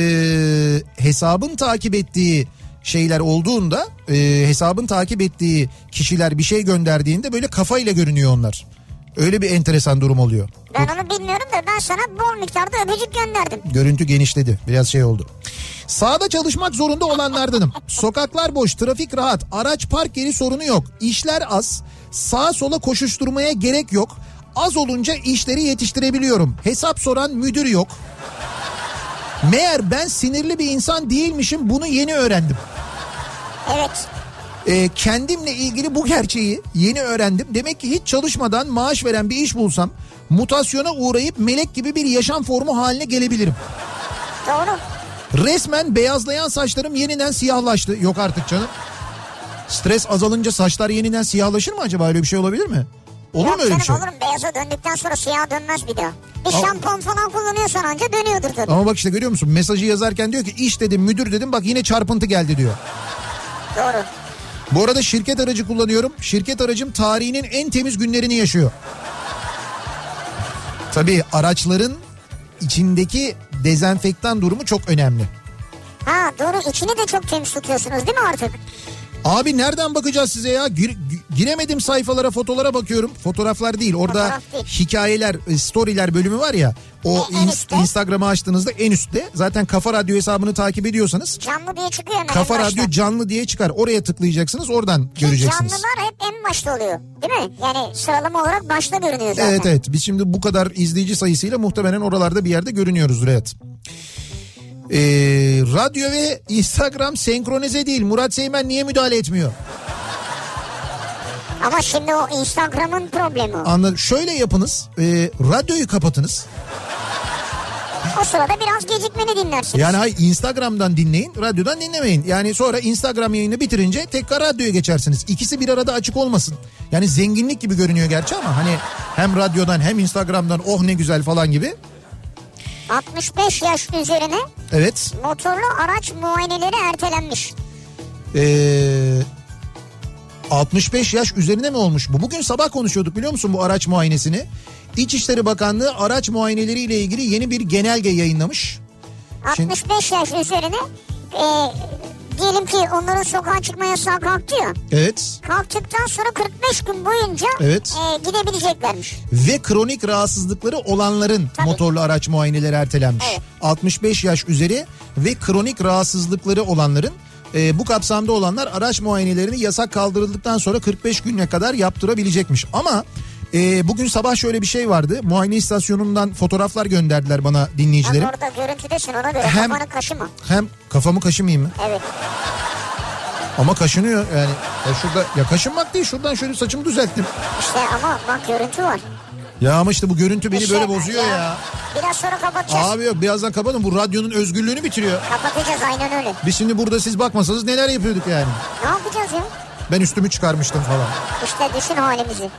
hesabın takip ettiği şeyler olduğunda e, hesabın takip ettiği kişiler bir şey gönderdiğinde böyle kafayla görünüyor onlar. Öyle bir enteresan durum oluyor. Ben onu bilmiyorum da ben sana bol miktarda öpücük gönderdim. Görüntü genişledi. Biraz şey oldu. Sağda çalışmak zorunda olanlardanım. Sokaklar boş, trafik rahat, araç park yeri sorunu yok. İşler az, sağa sola koşuşturmaya gerek yok. Az olunca işleri yetiştirebiliyorum. Hesap soran müdür yok. Meğer ben sinirli bir insan değilmişim bunu yeni öğrendim. Evet. Ee, kendimle ilgili bu gerçeği yeni öğrendim. Demek ki hiç çalışmadan maaş veren bir iş bulsam mutasyona uğrayıp melek gibi bir yaşam formu haline gelebilirim. Doğru. Resmen beyazlayan saçlarım yeniden siyahlaştı. Yok artık canım. Stres azalınca saçlar yeniden siyahlaşır mı acaba? Öyle bir şey olabilir mi? Olur Yok mu öyle canım, şey? Olur mu? Beyaza döndükten sonra siyah dönmez bir daha. Bir Ama- şampuan falan kullanıyorsan anca dönüyordur tabii. Ama bak işte görüyor musun? Mesajı yazarken diyor ki iş dedim müdür dedim bak yine çarpıntı geldi diyor. Doğru. Bu arada şirket aracı kullanıyorum. Şirket aracım tarihinin en temiz günlerini yaşıyor. Tabii araçların içindeki dezenfektan durumu çok önemli. Ha doğru içini de çok temiz tutuyorsunuz değil mi artık? Abi nereden bakacağız size ya? Gir- giremedim sayfalara fotolara bakıyorum. Fotoğraflar değil orada Fotoğraf değil. hikayeler e, storyler bölümü var ya. O En- en ins- üstte. Instagram'ı açtığınızda en üstte zaten Kafa Radyo hesabını takip ediyorsanız Canlı diye çıkıyor hemen Kafa başta. Radyo canlı diye çıkar. Oraya tıklayacaksınız oradan Ki göreceksiniz. Canlılar hep en başta oluyor. Değil mi? Yani sıralama olarak başta görünüyor zaten. Evet evet biz şimdi bu kadar izleyici sayısıyla muhtemelen oralarda bir yerde görünüyoruzdur evet. Ee, radyo ve Instagram senkronize değil. Murat Seymen niye müdahale etmiyor? Ama şimdi o Instagram'ın problemi. Anladım. Şöyle yapınız. e, radyoyu kapatınız. O sırada biraz gecikmeni dinlersiniz. Yani hayır Instagram'dan dinleyin, radyodan dinlemeyin. Yani sonra Instagram yayını bitirince tekrar radyoya geçersiniz. İkisi bir arada açık olmasın. Yani zenginlik gibi görünüyor gerçi ama hani hem radyodan hem Instagram'dan oh ne güzel falan gibi. 65 yaş üzerine Evet. motorlu araç muayeneleri ertelenmiş. Ee, 65 yaş üzerine mi olmuş bu? Bugün sabah konuşuyorduk biliyor musun bu araç muayenesini? İçişleri Bakanlığı araç muayeneleri ile ilgili yeni bir genelge yayınlamış. Şimdi- 65 yaş üzerine e, diyelim ki onların sokağa çıkma yasağı kalktı ya. Evet. Kalktıktan sonra 45 gün boyunca Evet. e, gidebileceklermiş. Ve kronik rahatsızlıkları olanların Tabii. motorlu araç muayeneleri ertelenmiş. Evet. 65 yaş üzeri ve kronik rahatsızlıkları olanların e, bu kapsamda olanlar araç muayenelerini yasak kaldırıldıktan sonra 45 güne kadar yaptırabilecekmiş. Ama e, bugün sabah şöyle bir şey vardı. Muayene istasyonundan fotoğraflar gönderdiler bana dinleyicilerim. orada görüntüdesin ona göre Hem- kafanı kaşıma. Hem kafamı kaşımayayım mı? Evet. Ama kaşınıyor yani. Ya şurada ya kaşınmak değil şuradan şöyle saçımı düzelttim. İşte ama bak görüntü var. Ya ama işte bu görüntü beni İşte böyle bozuyor ya. Biraz sonra kapatacağız. Abi yok birazdan kapatın bu radyonun özgürlüğünü bitiriyor. Kapatacağız aynen öyle. Biz şimdi burada siz bakmasanız neler yapıyorduk yani. Ne yapacağız ya? Ben üstümü çıkarmıştım falan. İşte düşün halimizi.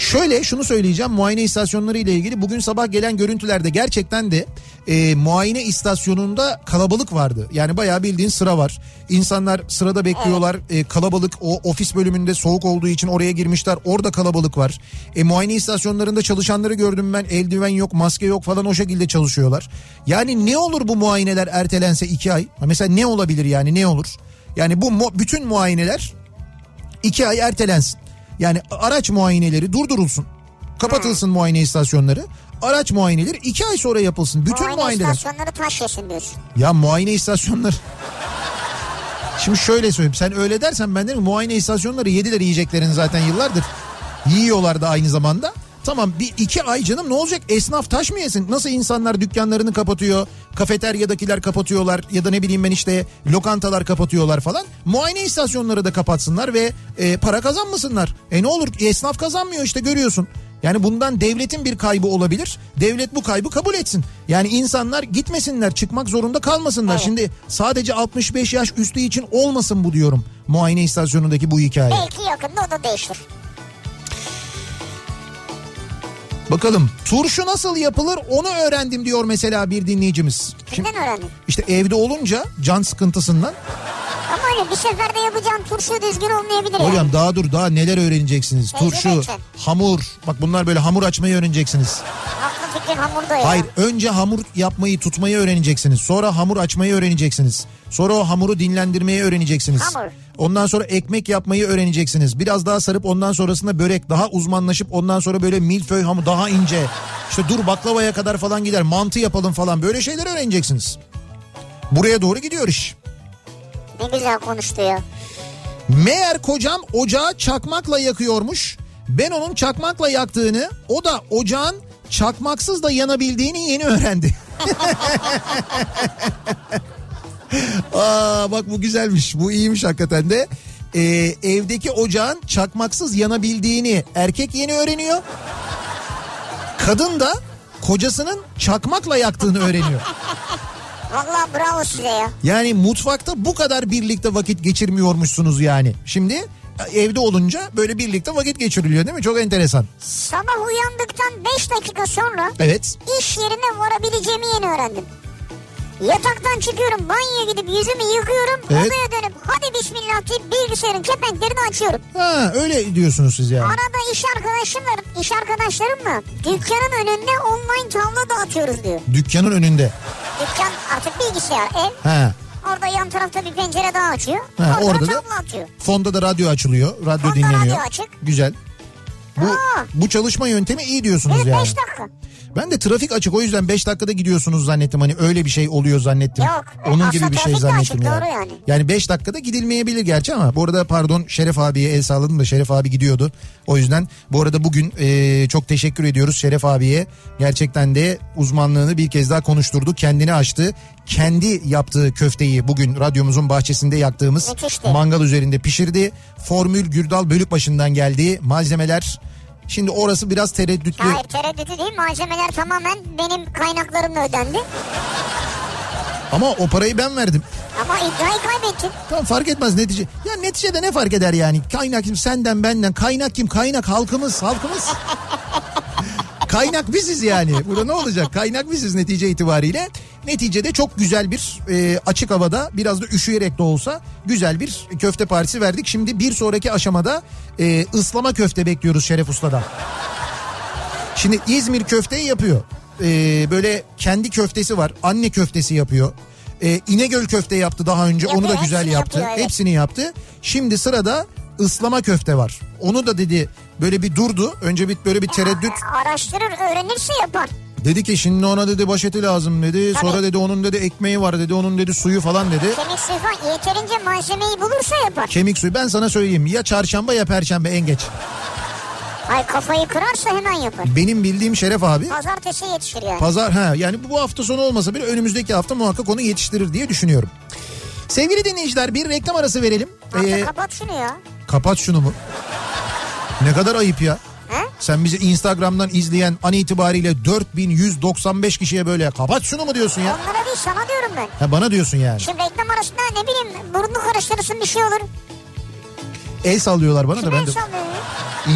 Şöyle şunu söyleyeceğim muayene istasyonları ile ilgili bugün sabah gelen görüntülerde gerçekten de e, muayene istasyonunda kalabalık vardı. Yani bayağı bildiğin sıra var. İnsanlar sırada bekliyorlar. E, kalabalık o ofis bölümünde soğuk olduğu için oraya girmişler. Orada kalabalık var. E, muayene istasyonlarında çalışanları gördüm ben. Eldiven yok, maske yok falan o şekilde çalışıyorlar. Yani ne olur bu muayeneler ertelense iki ay? Mesela ne olabilir yani ne olur? Yani bu mu- bütün muayeneler iki ay ertelensin. Yani araç muayeneleri durdurulsun. Kapatılsın muayene istasyonları. Araç muayeneleri iki ay sonra yapılsın. Bütün Muayene muayeneler. istasyonları taş yesin diyorsun. Ya muayene istasyonları. Şimdi şöyle söyleyeyim. Sen öyle dersen ben derim muayene istasyonları yediler yiyeceklerini zaten yıllardır. Yiyorlar da aynı zamanda. Tamam bir iki ay canım ne olacak esnaf taş mı yesin? Nasıl insanlar dükkanlarını kapatıyor? Kafeteryadakiler kapatıyorlar ya da ne bileyim ben işte lokantalar kapatıyorlar falan. Muayene istasyonları da kapatsınlar ve e, para kazanmasınlar. E ne olur esnaf kazanmıyor işte görüyorsun. Yani bundan devletin bir kaybı olabilir. Devlet bu kaybı kabul etsin. Yani insanlar gitmesinler, çıkmak zorunda kalmasınlar. Evet. Şimdi sadece 65 yaş üstü için olmasın bu diyorum. Muayene istasyonundaki bu hikaye. Belki yakında o da değişir. Bakalım turşu nasıl yapılır onu öğrendim diyor mesela bir dinleyicimiz. Şimdi Kimden öğrendin? işte evde olunca can sıkıntısından. Ama öyle bir seferde yapacağın turşu düzgün olmayabilir yani. Hocam daha dur daha neler öğreneceksiniz. Tecrübe Turşu, hamur. Bak bunlar böyle hamur açmayı öğreneceksiniz. Fikrin hamurda ya. Hayır önce hamur yapmayı tutmayı öğreneceksiniz. Sonra hamur açmayı öğreneceksiniz. Sonra o hamuru dinlendirmeyi öğreneceksiniz. Hamur. Ondan sonra ekmek yapmayı öğreneceksiniz. Biraz daha sarıp ondan sonrasında börek daha uzmanlaşıp ondan sonra böyle milföy hamur daha ince. İşte dur baklavaya kadar falan gider mantı yapalım falan böyle şeyler öğreneceksiniz. Buraya doğru gidiyor iş. Ne güzel konuştu ya. Meğer kocam ocağı çakmakla yakıyormuş. Ben onun çakmakla yaktığını, o da ocağın çakmaksız da yanabildiğini yeni öğrendi. Aa bak bu güzelmiş. Bu iyiymiş hakikaten de. Ee, evdeki ocağın çakmaksız yanabildiğini erkek yeni öğreniyor. Kadın da kocasının çakmakla yaktığını öğreniyor. Vallahi bravo size ya. Yani mutfakta bu kadar birlikte vakit geçirmiyormuşsunuz yani. Şimdi evde olunca böyle birlikte vakit geçiriliyor değil mi? Çok enteresan. Sabah uyandıktan 5 dakika sonra Evet. iş yerine varabileceğimi yeni öğrendim. Yataktan çıkıyorum banyoya gidip yüzümü yıkıyorum Evet. odaya dönüp hadi bismillah deyip bilgisayarın kepenklerini açıyorum. Ha öyle diyorsunuz siz yani. Arada iş arkadaşımla, iş arkadaşlarımla dükkanın önünde online tavla dağıtıyoruz diyor. Dükkanın önünde. Dükkan artık bilgisayar ev. Ha. Orada yan tarafta bir pencere daha açıyor. Ha, orada, orada da- atıyor. Fonda da radyo açılıyor. Radyo Fonda dinleniyor. radyo açık. Güzel. Bu Aa. bu çalışma yöntemi iyi diyorsunuz Evet yani. 5 dakika. Ben de trafik açık o yüzden 5 dakikada gidiyorsunuz zannettim. Hani öyle bir şey oluyor zannettim. Yok, Onun gibi bir şey zannettim açık, yani. yani. Yani 5 dakikada gidilmeyebilir gerçi ama bu arada pardon Şeref abiye el sağladım da Şeref abi gidiyordu. O yüzden bu arada bugün e, çok teşekkür ediyoruz Şeref abiye. Gerçekten de uzmanlığını bir kez daha konuşturdu. Kendini açtı. Kendi yaptığı köfteyi bugün radyomuzun bahçesinde yaktığımız Müthişti. mangal üzerinde pişirdi. Formül Gürdal Bölükbaşı'ndan geldi. Malzemeler Şimdi orası biraz tereddütlü. Hayır tereddütü değil malzemeler tamamen benim kaynaklarımla ödendi. Ama o parayı ben verdim. Ama iddiayı kaybettin. Tamam fark etmez netice. Ya neticede ne fark eder yani? Kaynak kim senden benden. Kaynak kim? Kaynak halkımız halkımız. Kaynak biziz yani. Burada ne olacak? Kaynak biziz netice itibariyle. Neticede çok güzel bir e, açık havada biraz da üşüyerek de olsa güzel bir köfte partisi verdik. Şimdi bir sonraki aşamada e, ıslama köfte bekliyoruz Şeref Usta'dan. Şimdi İzmir köfteyi yapıyor. Ee, böyle kendi köftesi var. Anne köftesi yapıyor. Ee, İnegöl köfte yaptı daha önce. Yapıyor, Onu da güzel yaptı. yapıyor, evet. Hepsini yaptı. Şimdi sırada ıslama köfte var. Onu da dedi böyle bir durdu. Önce bir böyle bir tereddüt. Araştırır öğrenirse yapar. Dedi ki şimdi ona dedi başeti lazım dedi. Tabii. Sonra dedi onun dedi ekmeği var dedi. Onun dedi suyu falan dedi. Kemik suyu falan yeterince malzemeyi bulursa yapar. Kemik suyu ben sana söyleyeyim ya çarşamba ya perşembe en geç. Ay kafayı kırarsa hemen yapar. Benim bildiğim Şeref abi Pazartesi yetişir yani. Pazar ha yani bu hafta sonu olmasa bile önümüzdeki hafta muhakkak onu yetiştirir diye düşünüyorum. Sevgili dinleyiciler bir reklam arası verelim. Artık Ee, kapat şunu ya. Kapat şunu mu? Ne kadar ayıp ya. He? Sen bizi Instagram'dan izleyen an itibariyle 4195 kişiye böyle kapat şunu mu diyorsun ya? Onlara değil sana diyorum ben. Ha bana diyorsun yani. Şimdi reklam arasında ne bileyim burnunu karıştırırsın bir şey olur. El sallıyorlar bana da Kime ben de.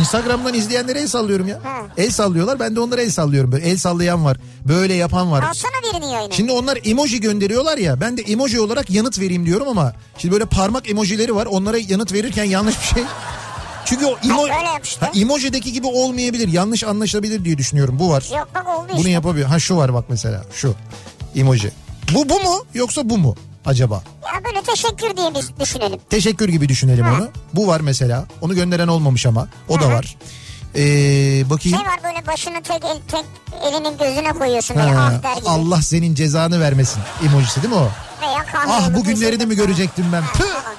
Instagram'dan izleyenlere el sallıyorum ya. Ha. El sallıyorlar ben de onlara el sallıyorum. Böyle el sallayan var. Böyle yapan var. Alsana birini yayına. Şimdi onlar emoji gönderiyorlar ya ben de emoji olarak yanıt vereyim diyorum ama şimdi böyle parmak emojileri var onlara yanıt verirken yanlış bir şey. Çünkü o emo, ha, emojideki gibi olmayabilir yanlış anlaşılabilir diye düşünüyorum bu var. Yok bak oldu Bunu işte. yapabiliyor. Ha şu var bak mesela şu emoji. Bu bu mu yoksa bu mu acaba? Ya böyle teşekkür diye biz düşünelim. Teşekkür gibi düşünelim Ha. onu. Bu var mesela. Onu gönderen olmamış ama o da Hı hı. var. Ee, bakayım. Şey var böyle başını tek, el, tek elinin gözüne koyuyorsun böyle Ha, ah der gibi. Allah senin cezanı vermesin emojisi değil mi o? Veya Ah bu günlerini mi görecektim ben? Ha, falan.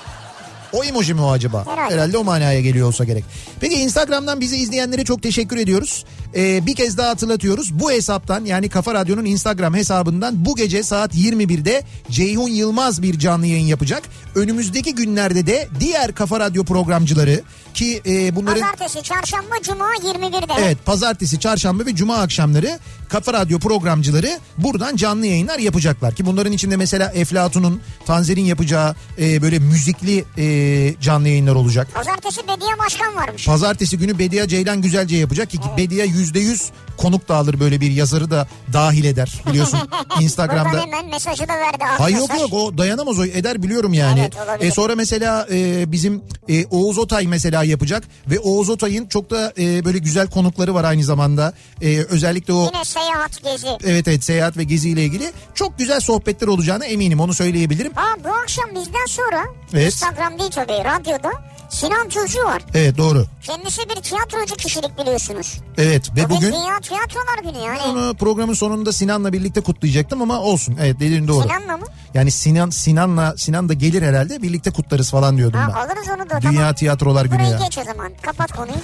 O emoji mi o acaba? Herhalde. Herhalde o manaya geliyor olsa gerek. Peki Instagram'dan bizi izleyenlere çok teşekkür ediyoruz. Ee, bir kez daha hatırlatıyoruz. Bu hesaptan yani Kafa Radyo'nun Instagram hesabından bu gece saat 21'de Ceyhun Yılmaz bir canlı yayın yapacak. Önümüzdeki günlerde de diğer Kafa Radyo programcıları ki e, bunların... Pazartesi, çarşamba, cuma 21'de. Evet pazartesi, çarşamba ve cuma akşamları Kafa Radyo programcıları buradan canlı yayınlar yapacaklar. Ki bunların içinde mesela Eflatun'un, Tanzer'in yapacağı e, böyle müzikli e, canlı yayınlar olacak. Pazartesi Bediye Başkan varmış. Pazartesi günü Bediye Ceylan Güzelce yapacak ki Bediye yüzde yüz konuk da alır böyle bir yazarı da dahil eder biliyorsun Instagram'da. Buradan hemen mesajı da verdi. ah Hayır yok yok o dayanamaz o eder biliyorum yani. Evet, olabilir. e sonra mesela e, bizim e, Oğuz Otay mesela yapacak ve Oğuz Otay'ın çok da e, böyle güzel konukları var aynı zamanda. E, özellikle o Yine seyahat gezi. evet evet seyahat ve gezi ile ilgili çok güzel sohbetler olacağına eminim onu söyleyebilirim. Aa bu akşam bizden sonra Evet. Instagram değil tabii radyoda Sinan Tuzcu var. Evet doğru. Kendisi bir tiyatrocu kişilik biliyorsunuz. Evet ve Bugün bugün Dünya Tiyatrolar Günü yani. onu programın sonunda Sinan'la birlikte kutlayacaktım ama olsun. Evet dediğin doğru. Sinan'la mı? Yani Sinan Sinan'la Sinan da gelir herhalde birlikte kutlarız falan diyordum Ha, ben. alırız onu da. Dünya tamam. Tiyatrolar Günü Burayı ya. geç o zaman. Kapat konuyu.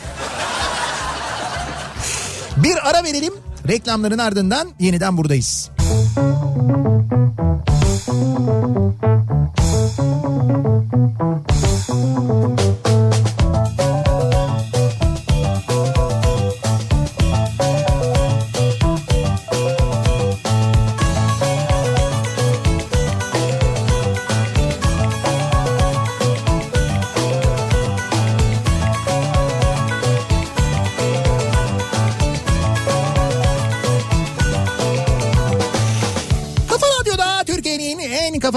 Bir ara verelim. Reklamların ardından yeniden buradayız. Kafa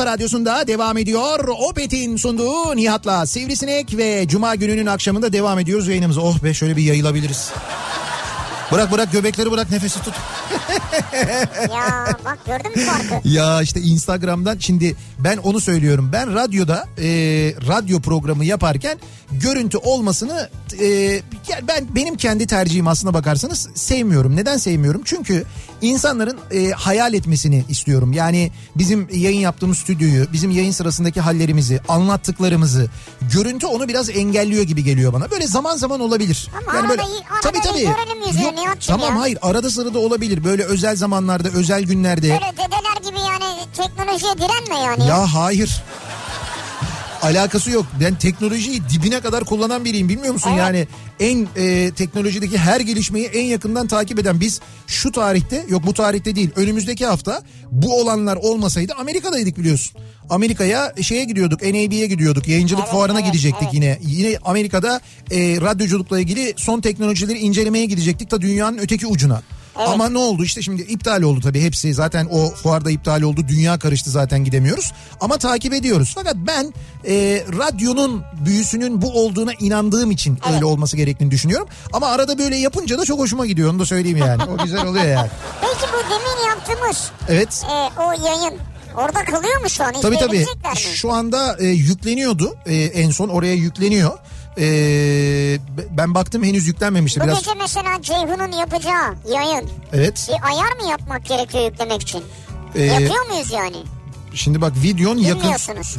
kafa radyosunda devam ediyor. Opet'in sunduğu Nihat'la Sivrisinek ve Cuma gününün akşamında devam ediyoruz yayınımıza. Oh be şöyle bir yayılabiliriz. Bırak bırak göbekleri bırak nefesi tut. Ya bak gördün mü farkı? Ya işte Instagram'dan şimdi ben onu söylüyorum. Ben radyoda e, radyo programı yaparken görüntü olmasını e, ben benim kendi tercihim aslına bakarsanız sevmiyorum. Neden sevmiyorum? Çünkü insanların e, hayal etmesini istiyorum. Yani bizim yayın yaptığımız stüdyoyu, bizim yayın sırasındaki hallerimizi, anlattıklarımızı görüntü onu biraz engelliyor gibi geliyor bana. Böyle zaman zaman olabilir. Ama arada iyi- arada iyi görelim yüzünü Nihat'cığım Tamam ya. hayır arada sırada olabilir. Böyle özel zamanlarda, özel günlerde. Böyle dedeler gibi yani teknolojiye direnme yani. Ya hayır. Alakası yok. Ben teknolojiyi dibine kadar kullanan biriyim bilmiyor musun? Evet. Yani en e, teknolojideki her gelişmeyi en yakından takip eden biz şu tarihte yok bu tarihte değil önümüzdeki hafta bu olanlar olmasaydı Amerika'daydık biliyorsun. Amerika'ya şeye gidiyorduk NAB'ye gidiyorduk yayıncılık Evet, fuarına evet, gidecektik evet. yine. Yine Amerika'da e, radyoculukla ilgili son teknolojileri incelemeye gidecektik da dünyanın öteki ucuna. Ama ne oldu işte şimdi iptal oldu tabii hepsi zaten o fuarda iptal oldu dünya karıştı zaten gidemiyoruz ama takip ediyoruz. Fakat ben e, radyonun büyüsünün bu olduğuna inandığım için öyle olması gerektiğini düşünüyorum. Ama arada böyle yapınca da çok hoşuma gidiyor onu da söyleyeyim yani o güzel oluyor yani. Peki bu demin yaptığımız Evet. e, o yayın orada kalıyor mu şu an? Tabii tabii. Mi? Şu anda e, yükleniyordu. E, en son oraya yükleniyor. E, ben baktım henüz yüklenmemişti Bu biraz. gece mesela Ceyhun'un yapacağı yayın Evet. bir ayar mı yapmak gerekiyor yüklemek için? E, Yapıyor muyuz yani? Şimdi bak videon yakın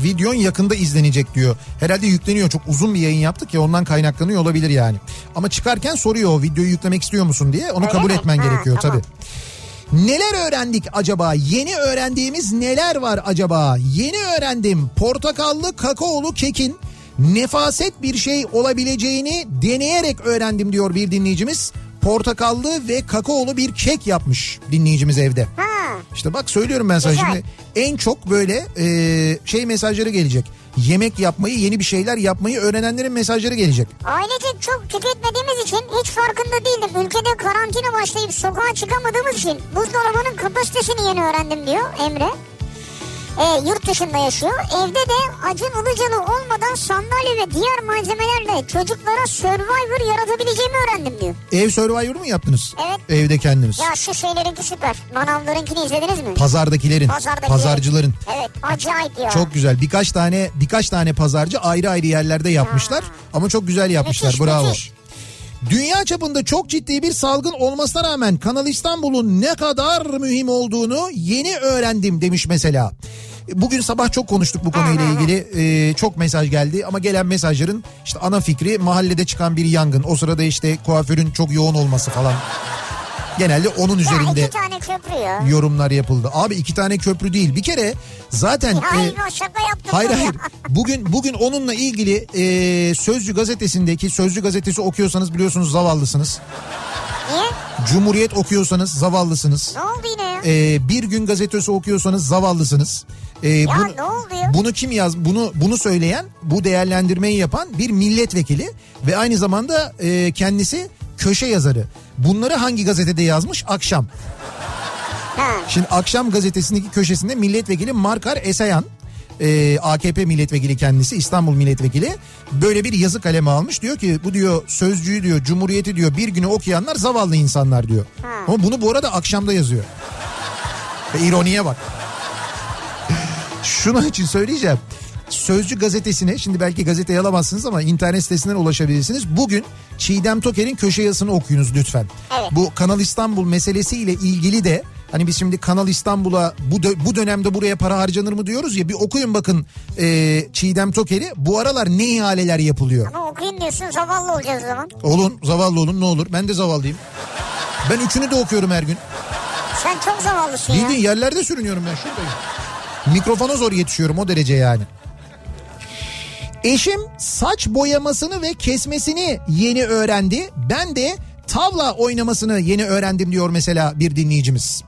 videon yakında izlenecek diyor. Herhalde yükleniyor. Çok uzun bir yayın yaptık ya ondan kaynaklanıyor olabilir yani. Ama çıkarken soruyor o videoyu yüklemek istiyor musun diye. Onu Öyle kabul mi? etmen Ha, gerekiyor tamam. tabii. Neler öğrendik acaba? Yeni öğrendiğimiz neler var acaba? Yeni öğrendim. Portakallı kakaolu kekin nefaset bir şey olabileceğini deneyerek öğrendim diyor bir dinleyicimiz. Portakallı ve kakaolu bir kek yapmış dinleyicimiz evde. Ha. İşte bak söylüyorum ben sana Güzel. şimdi en çok böyle e, şey mesajları gelecek. Yemek yapmayı, yeni bir şeyler yapmayı öğrenenlerin mesajları gelecek. Ailecek çok tüketmediğimiz için hiç farkında değildim. Ülkede karantina başlayıp sokağa çıkamadığımız için buzdolabının kapasitesini yeni öğrendim diyor Emre. E, yurt dışında yaşıyor. Evde de Acun Ilıcalı olmadan sandalye ve diğer malzemelerle çocuklara Survivor yaratabileceğimi öğrendim diyor. Ev Survivor mu yaptınız? Evet. Evde kendiniz. Ya şu şeylerinki süper. Manavlarınkini izlediniz mi? Pazardakilerin, Pazardaki- pazarcıların. Evet acayip ya. Çok güzel. Birkaç tane birkaç tane pazarcı ayrı ayrı yerlerde yapmışlar ama çok güzel yapmışlar. Müthiş, Bravo. müthiş. Dünya çapında çok ciddi bir salgın olmasına rağmen Kanal İstanbul'un ne kadar mühim olduğunu yeni öğrendim demiş mesela. Bugün sabah çok konuştuk bu konuyla ilgili. Ee, çok mesaj geldi ama gelen mesajların işte ana fikri mahallede çıkan bir yangın. O sırada işte kuaförün çok yoğun olması falan. Genelde onun Ya üzerinde iki tane köprü ya. yorumlar yapıldı. Abi iki tane köprü değil. Bir kere zaten Hayır e, şaka yaptım. Hayır ya. hayır. Bugün bugün onunla ilgili e, Sözcü gazetesindeki Sözcü gazetesi okuyorsanız biliyorsunuz zavallısınız. Niye? Cumhuriyet okuyorsanız zavallısınız. Ne oldu yine ya? E, bir gün gazetesi okuyorsanız zavallısınız. E, Ya bunu, ne oldu ya? Bunu kim yaz? Bunu bunu söyleyen, bu değerlendirmeyi yapan bir milletvekili ve aynı zamanda e, kendisi köşe yazarı. Bunları hangi gazetede yazmış? Akşam. Şimdi akşam gazetesindeki köşesinde milletvekili Markar Esayan e, AKP milletvekili kendisi İstanbul milletvekili böyle bir yazı kaleme almış diyor ki bu diyor sözcüğü diyor cumhuriyeti diyor bir günü okuyanlar zavallı insanlar diyor. Ha. Ama bunu bu arada akşamda yazıyor. Ve ironiye bak. Şunu için söyleyeceğim. Sözcü gazetesine şimdi belki gazeteyi alamazsınız ama internet sitesinden ulaşabilirsiniz. Bugün Çiğdem Toker'in köşe yazısını okuyunuz lütfen. Evet. Bu Kanal İstanbul meselesiyle ilgili de hani biz şimdi Kanal İstanbul'a bu dö- bu dönemde buraya para harcanır mı diyoruz ya bir okuyun bakın e, Çiğdem Toker'i. Bu aralar ne ihaleler yapılıyor? Ama okuyun diyorsun zavallı olacağız o zaman. Olun zavallı olun ne olur ben de zavallıyım. Ben üçünü de okuyorum her gün. Sen çok zavallısın ya. Bildiğin yerlerde sürünüyorum ben şuradayım. Mikrofona zor yetişiyorum o derece yani. Eşim saç boyamasını ve kesmesini yeni öğrendi. Ben de tavla oynamasını yeni öğrendim diyor mesela bir dinleyicimiz.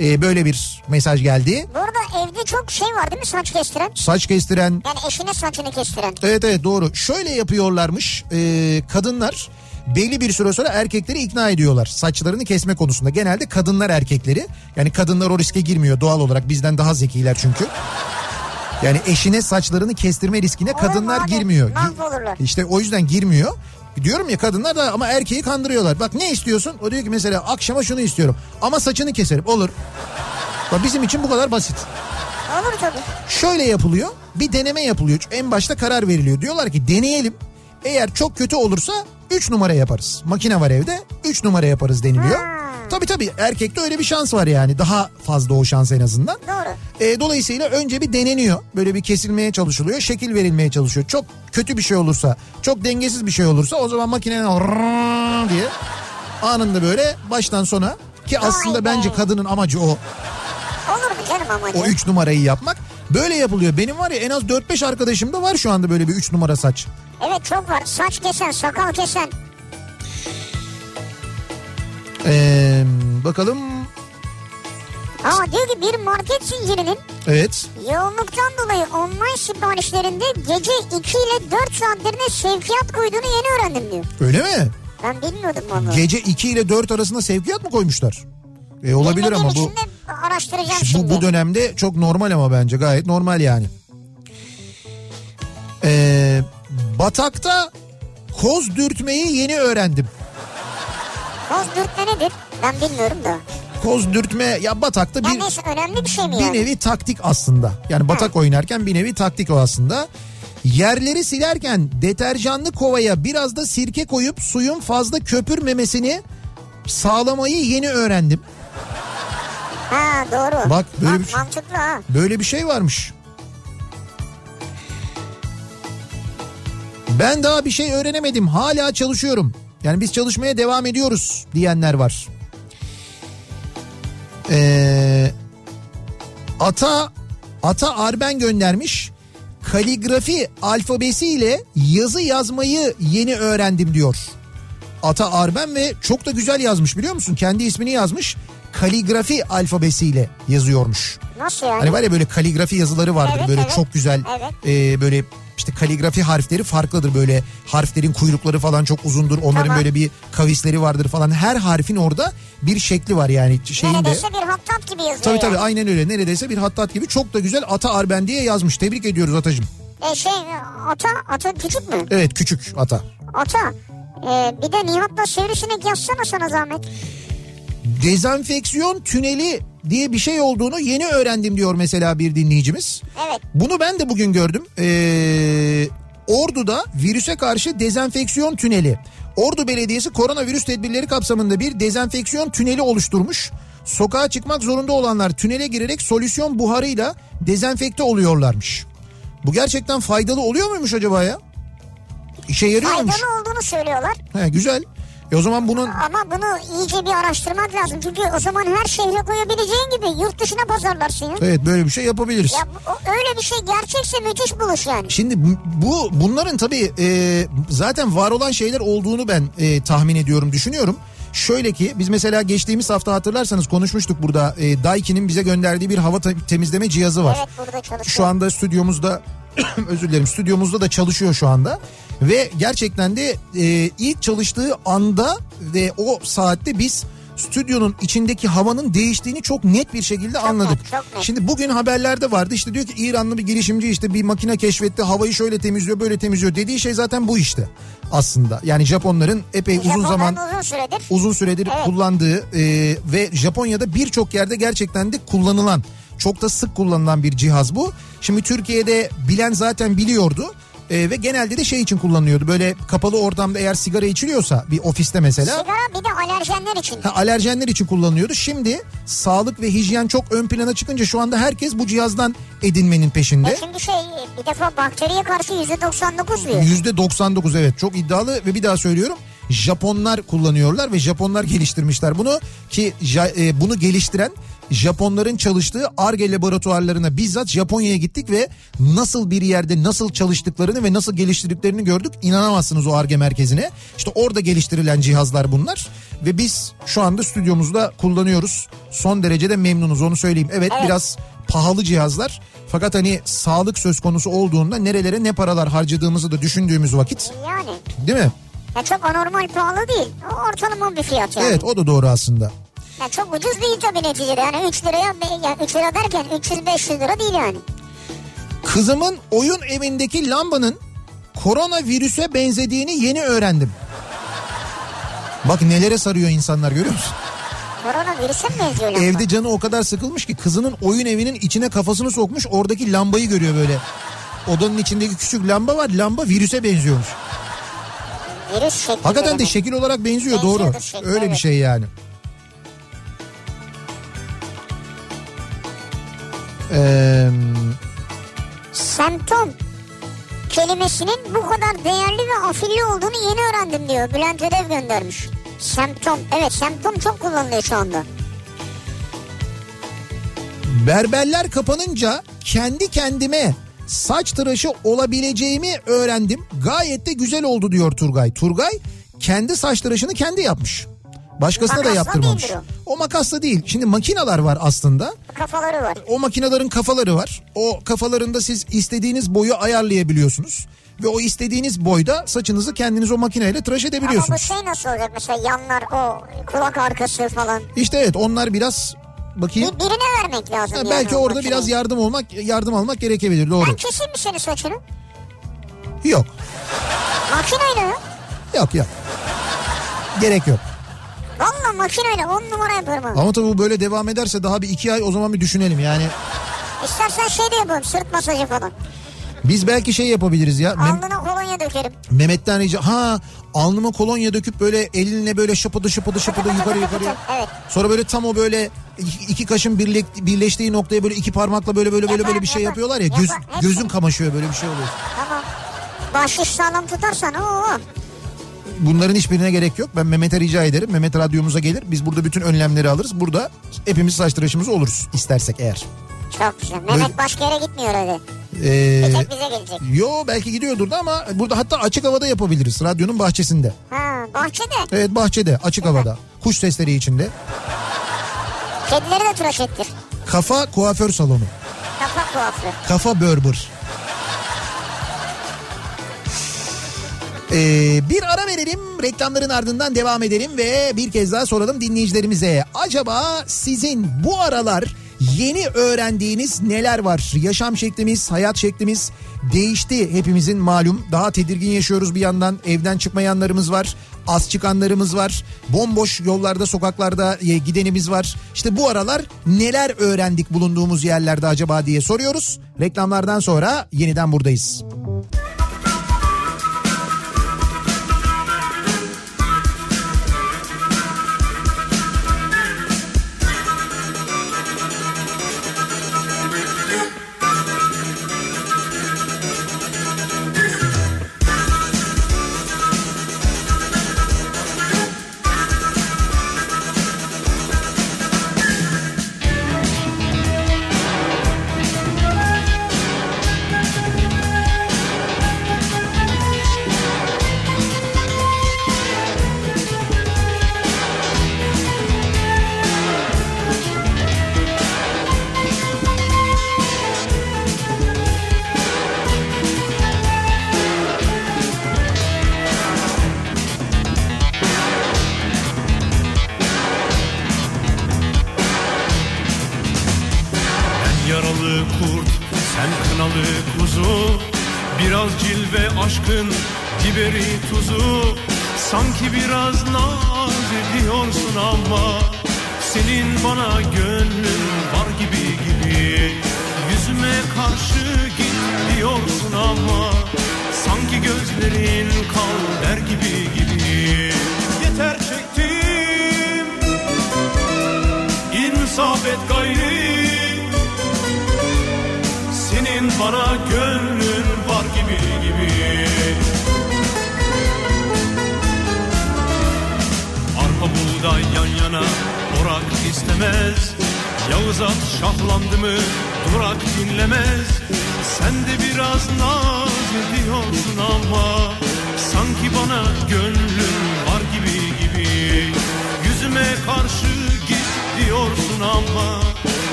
Ee, böyle bir mesaj geldi. Bu arada evde çok şey var değil mi saç kestiren? Saç kestiren Yani eşine saçını kestiren. Evet evet doğru. Şöyle yapıyorlarmış e, kadınlar belli bir süre sonra erkekleri ikna ediyorlar saçlarını kesme konusunda. Genelde kadınlar erkekleri yani kadınlar o riske girmiyor doğal olarak bizden daha zekiler çünkü. Yani eşine saçlarını kestirme riskine kadınlar abi, girmiyor. mahvolurlar. İşte o yüzden girmiyor. Diyorum ya kadınlar da ama erkeği kandırıyorlar. Bak ne istiyorsun? O diyor ki mesela akşama şunu istiyorum. Ama saçını keserim. Olur. Bak bizim için bu kadar basit. Olur tabii. Şöyle yapılıyor. Bir deneme yapılıyor. En başta karar veriliyor. Diyorlar ki deneyelim. Eğer çok kötü olursa 3 numara yaparız. Makine var evde 3 numara yaparız deniliyor. Ha. Tabii tabii erkekte öyle bir şans var yani. Daha fazla o şans en azından. Doğru. E, dolayısıyla önce bir deneniyor. Böyle bir kesilmeye çalışılıyor. Şekil verilmeye çalışıyor. Çok kötü bir şey olursa, çok dengesiz bir şey olursa o zaman makinenin diye anında böyle baştan sona ki aslında be. bence kadının amacı o. Olur mu canım amacı? O 3 numarayı yapmak. Böyle yapılıyor. Benim var ya en az 4-5 arkadaşım da var şu anda böyle bir 3 numara saç. Evet çok var. Saç kesen, sakal kesen. Ee, bakalım. Aa diyor ki bir market zincirinin Evet. yoğunluktan dolayı online siparişlerinde gece 2 ile 4 saatlerine sevkiyat koyduğunu yeni öğrendim diyor. Öyle mi? Ben bilmiyordum vallahi. Gece 2 ile 4 arasında sevkiyat mı koymuşlar? E, olabilir Bilmediğim ama bu... araştıracağım Bu, şimdi. bu dönemde çok normal ama bence gayet normal yani. Ee, batakta koz dürtmeyi yeni öğrendim. Koz dürtme nedir? Ben bilmiyorum da. Koz dürtme ya batakta Ya bir neyse önemli bir şey mi bir yani? nevi taktik aslında. Yani batak oynarken bir nevi taktik o aslında. Yerleri silerken deterjanlı kovaya biraz da sirke koyup suyun fazla köpürmemesini sağlamayı yeni öğrendim. Ha doğru. Bak, böyle Bak, bir şey- mantıklı ha. Böyle bir şey varmış. Ben daha bir şey öğrenemedim. Hala çalışıyorum. Yani biz çalışmaya devam ediyoruz diyenler var. Ee, Ata Ata Arben göndermiş. Kaligrafi alfabesiyle yazı yazmayı yeni öğrendim diyor. Ata Arben ve çok da güzel yazmış biliyor musun? Kendi ismini yazmış. Kaligrafi alfabesiyle yazıyormuş. Nasıl yani? Hani var ya böyle kaligrafi yazıları vardır Evet, böyle evet. çok güzel Evet. e, böyle işte kaligrafi harfleri farklıdır böyle harflerin kuyrukları falan çok uzundur onların Tamam. böyle bir kavisleri vardır falan her harfin orada bir şekli var yani şeyin de. Neredeyse bir hattat gibi yazıyor Tabii tabii yani. aynen öyle neredeyse bir hattat gibi çok da güzel Ata Arben diye yazmış tebrik ediyoruz Atacığım. E şey ata, ata küçük mü? Evet küçük Ata. Ata. E, bir de Nihat'la sivrisinek yazsana sana zahmet. Dezenfeksiyon tüneli diye bir şey olduğunu yeni öğrendim diyor mesela bir dinleyicimiz. Evet. Bunu ben de bugün gördüm. Ee, Ordu'da virüse karşı dezenfeksiyon tüneli. Ordu Belediyesi koronavirüs tedbirleri kapsamında bir dezenfeksiyon tüneli oluşturmuş. Sokağa çıkmak zorunda olanlar tünele girerek solüsyon buharıyla dezenfekte oluyorlarmış. Bu gerçekten faydalı oluyor muymuş acaba ya? İşe yarıyor muymuş? Faydalı olduğunu söylüyorlar. He, güzel. E o zaman bunun Ama bunu iyice bir araştırmak lazım. Çünkü o zaman her şehre koyabileceğin gibi yurt dışına pazarlarsın ya. evet böyle bir şey yapabiliriz. Ya öyle bir şey gerçekse müthiş buluş yani. Şimdi bu bunların tabii e, zaten var olan şeyler olduğunu ben e, tahmin ediyorum, düşünüyorum. Şöyle ki biz mesela geçtiğimiz hafta hatırlarsanız konuşmuştuk burada e, Daiki'nin bize gönderdiği bir hava te- temizleme cihazı var. Evet burada çalışıyor. Şu anda stüdyomuzda özür dilerim stüdyomuzda da çalışıyor şu anda. Ve gerçekten de e, ilk çalıştığı anda ve o saatte biz stüdyonun içindeki havanın değiştiğini çok net bir şekilde anladık. net, çok net. Şimdi bugün haberlerde vardı işte diyor ki İranlı bir girişimci işte bir makine keşfetti havayı şöyle temizliyor böyle temizliyor dediği şey zaten bu işte aslında. Yani Japonların epey uzun Japonların zaman uzun süredir. uzun süredir Evet. kullandığı e, ve Japonya'da birçok yerde gerçekten de kullanılan çok da sık kullanılan bir cihaz bu. Şimdi Türkiye'de bilen zaten biliyordu. E, ve genelde de şey için kullanılıyordu. Böyle kapalı ortamda eğer sigara içiliyorsa bir ofiste mesela Sigara bir de alerjenler için. ha, alerjenler için kullanılıyordu. Şimdi sağlık ve hijyen çok ön plana çıkınca şu anda herkes bu cihazdan edinmenin peşinde. E çünkü şey bir defa bakteriye karşı %99 diyor. Yüzde 99 evet çok iddialı ve bir daha söylüyorum. Japonlar kullanıyorlar ve Japonlar geliştirmişler bunu ki e, bunu geliştiren Japonların çalıştığı ARGE laboratuvarlarına bizzat Japonya'ya gittik ve nasıl bir yerde nasıl çalıştıklarını ve nasıl geliştirdiklerini gördük. İnanamazsınız o ARGE merkezine. İşte orada geliştirilen cihazlar bunlar ve biz şu anda stüdyomuzda kullanıyoruz. Son derecede memnunuz onu söyleyeyim. Evet, Evet. biraz pahalı cihazlar fakat hani sağlık söz konusu olduğunda nerelere ne paralar harcadığımızı da düşündüğümüz vakit Yani. değil mi? Ya çok anormal pahalı değil. Ortalama bir fiyat yani. Evet o da doğru aslında. Ya çok ucuz değil tabii neticede. Yani 3 liraya, ya 3 lira derken 300-500 lira değil yani. Kızımın oyun evindeki lambanın koronavirüse benzediğini yeni öğrendim. Bak nelere sarıyor insanlar görüyor musun? Koronavirüse mi benziyor lamba? Evde canı o kadar sıkılmış ki kızının oyun evinin içine kafasını sokmuş oradaki lambayı görüyor böyle. Odanın içindeki küçük lamba var lamba virüse benziyormuş. Virüs şekli. Hakikaten de şekil olarak benziyor doğru. Şekli, Öyle bir evet. şey yani. Ee, Semptom kelimesinin bu kadar değerli ve afilli olduğunu yeni öğrendim diyor. Bülent Ödev göndermiş. Semptom. Evet semptom çok kullanılıyor şu anda. berberler kapanınca kendi kendime saç tıraşı olabileceğimi öğrendim. Gayet de güzel oldu diyor Turgay. Turgay kendi saç tıraşını kendi yapmış. Başkasına da Makasla yaptırmamış. değildir O makasla değil. Şimdi makineler var aslında. Kafaları var. O makinelerin kafaları var. O kafalarında siz istediğiniz boyu ayarlayabiliyorsunuz. Ve o istediğiniz boyda saçınızı kendiniz o makineyle tıraş Ama bu edebiliyorsunuz. şey nasıl olacak mesela yanlar o kulak arkası falan. İşte evet onlar biraz bakayım. Bir, birine vermek lazım. Ha, belki o orada makineyi. biraz yardım olmak yardım almak gerekebilir doğru. Ben keseyim mi senin saçını? Yok. Makineyle mi? Yok yok. Gerek yok. Valla makineyle on numara yaparım abi. Ama tabii bu böyle devam ederse daha bir iki ay o zaman bir düşünelim yani. İstersen şey de yapalım sırt masajı falan. Biz belki şey yapabiliriz ya. Alnına kolonya dökerim. Mehmet'ten rica ha alnıma kolonya döküp böyle elinle böyle şapıdı şapıdı şapıdı yukarı fıtı, Evet. Sonra böyle tam o böyle iki, kaşın birlik, birleştiği noktaya böyle iki parmakla böyle böyle böyle böyle bir şey yapıyorlar ya. Göz, gözün kamaşıyor böyle bir şey oluyor. Tamam. Bahşiş sağlam tutarsan o. Bunların hiçbirine gerek yok. Ben Mehmet'e rica ederim. Mehmet radyomuza gelir. Biz burada bütün önlemleri alırız. Burada hepimiz saç tıraşımız oluruz istersek eğer. Çok güzel. Mehmet Böyle- başka yere gitmiyor öyle. Ee, Bir tek bize gelecek. yo belki gidiyordur da ama burada hatta açık havada yapabiliriz. Radyonun bahçesinde. Ha bahçede. Evet bahçede açık havada. Kuş sesleri içinde. Kedileri de tıraş ettir. Kafa kuaför salonu. Kafa kuafı. Kafa Berber. Ee, bir ara verelim reklamların ardından devam edelim ve bir kez daha soralım dinleyicilerimize. Acaba sizin bu aralar yeni öğrendiğiniz neler var? Yaşam şeklimiz, hayat şeklimiz değişti hepimizin malum. Daha tedirgin yaşıyoruz bir yandan. Evden çıkmayanlarımız var. Az çıkanlarımız var. Bomboş yollarda, sokaklarda gidenimiz var. İşte bu aralar neler öğrendik bulunduğumuz yerlerde acaba diye soruyoruz. Reklamlardan sonra yeniden buradayız. Ben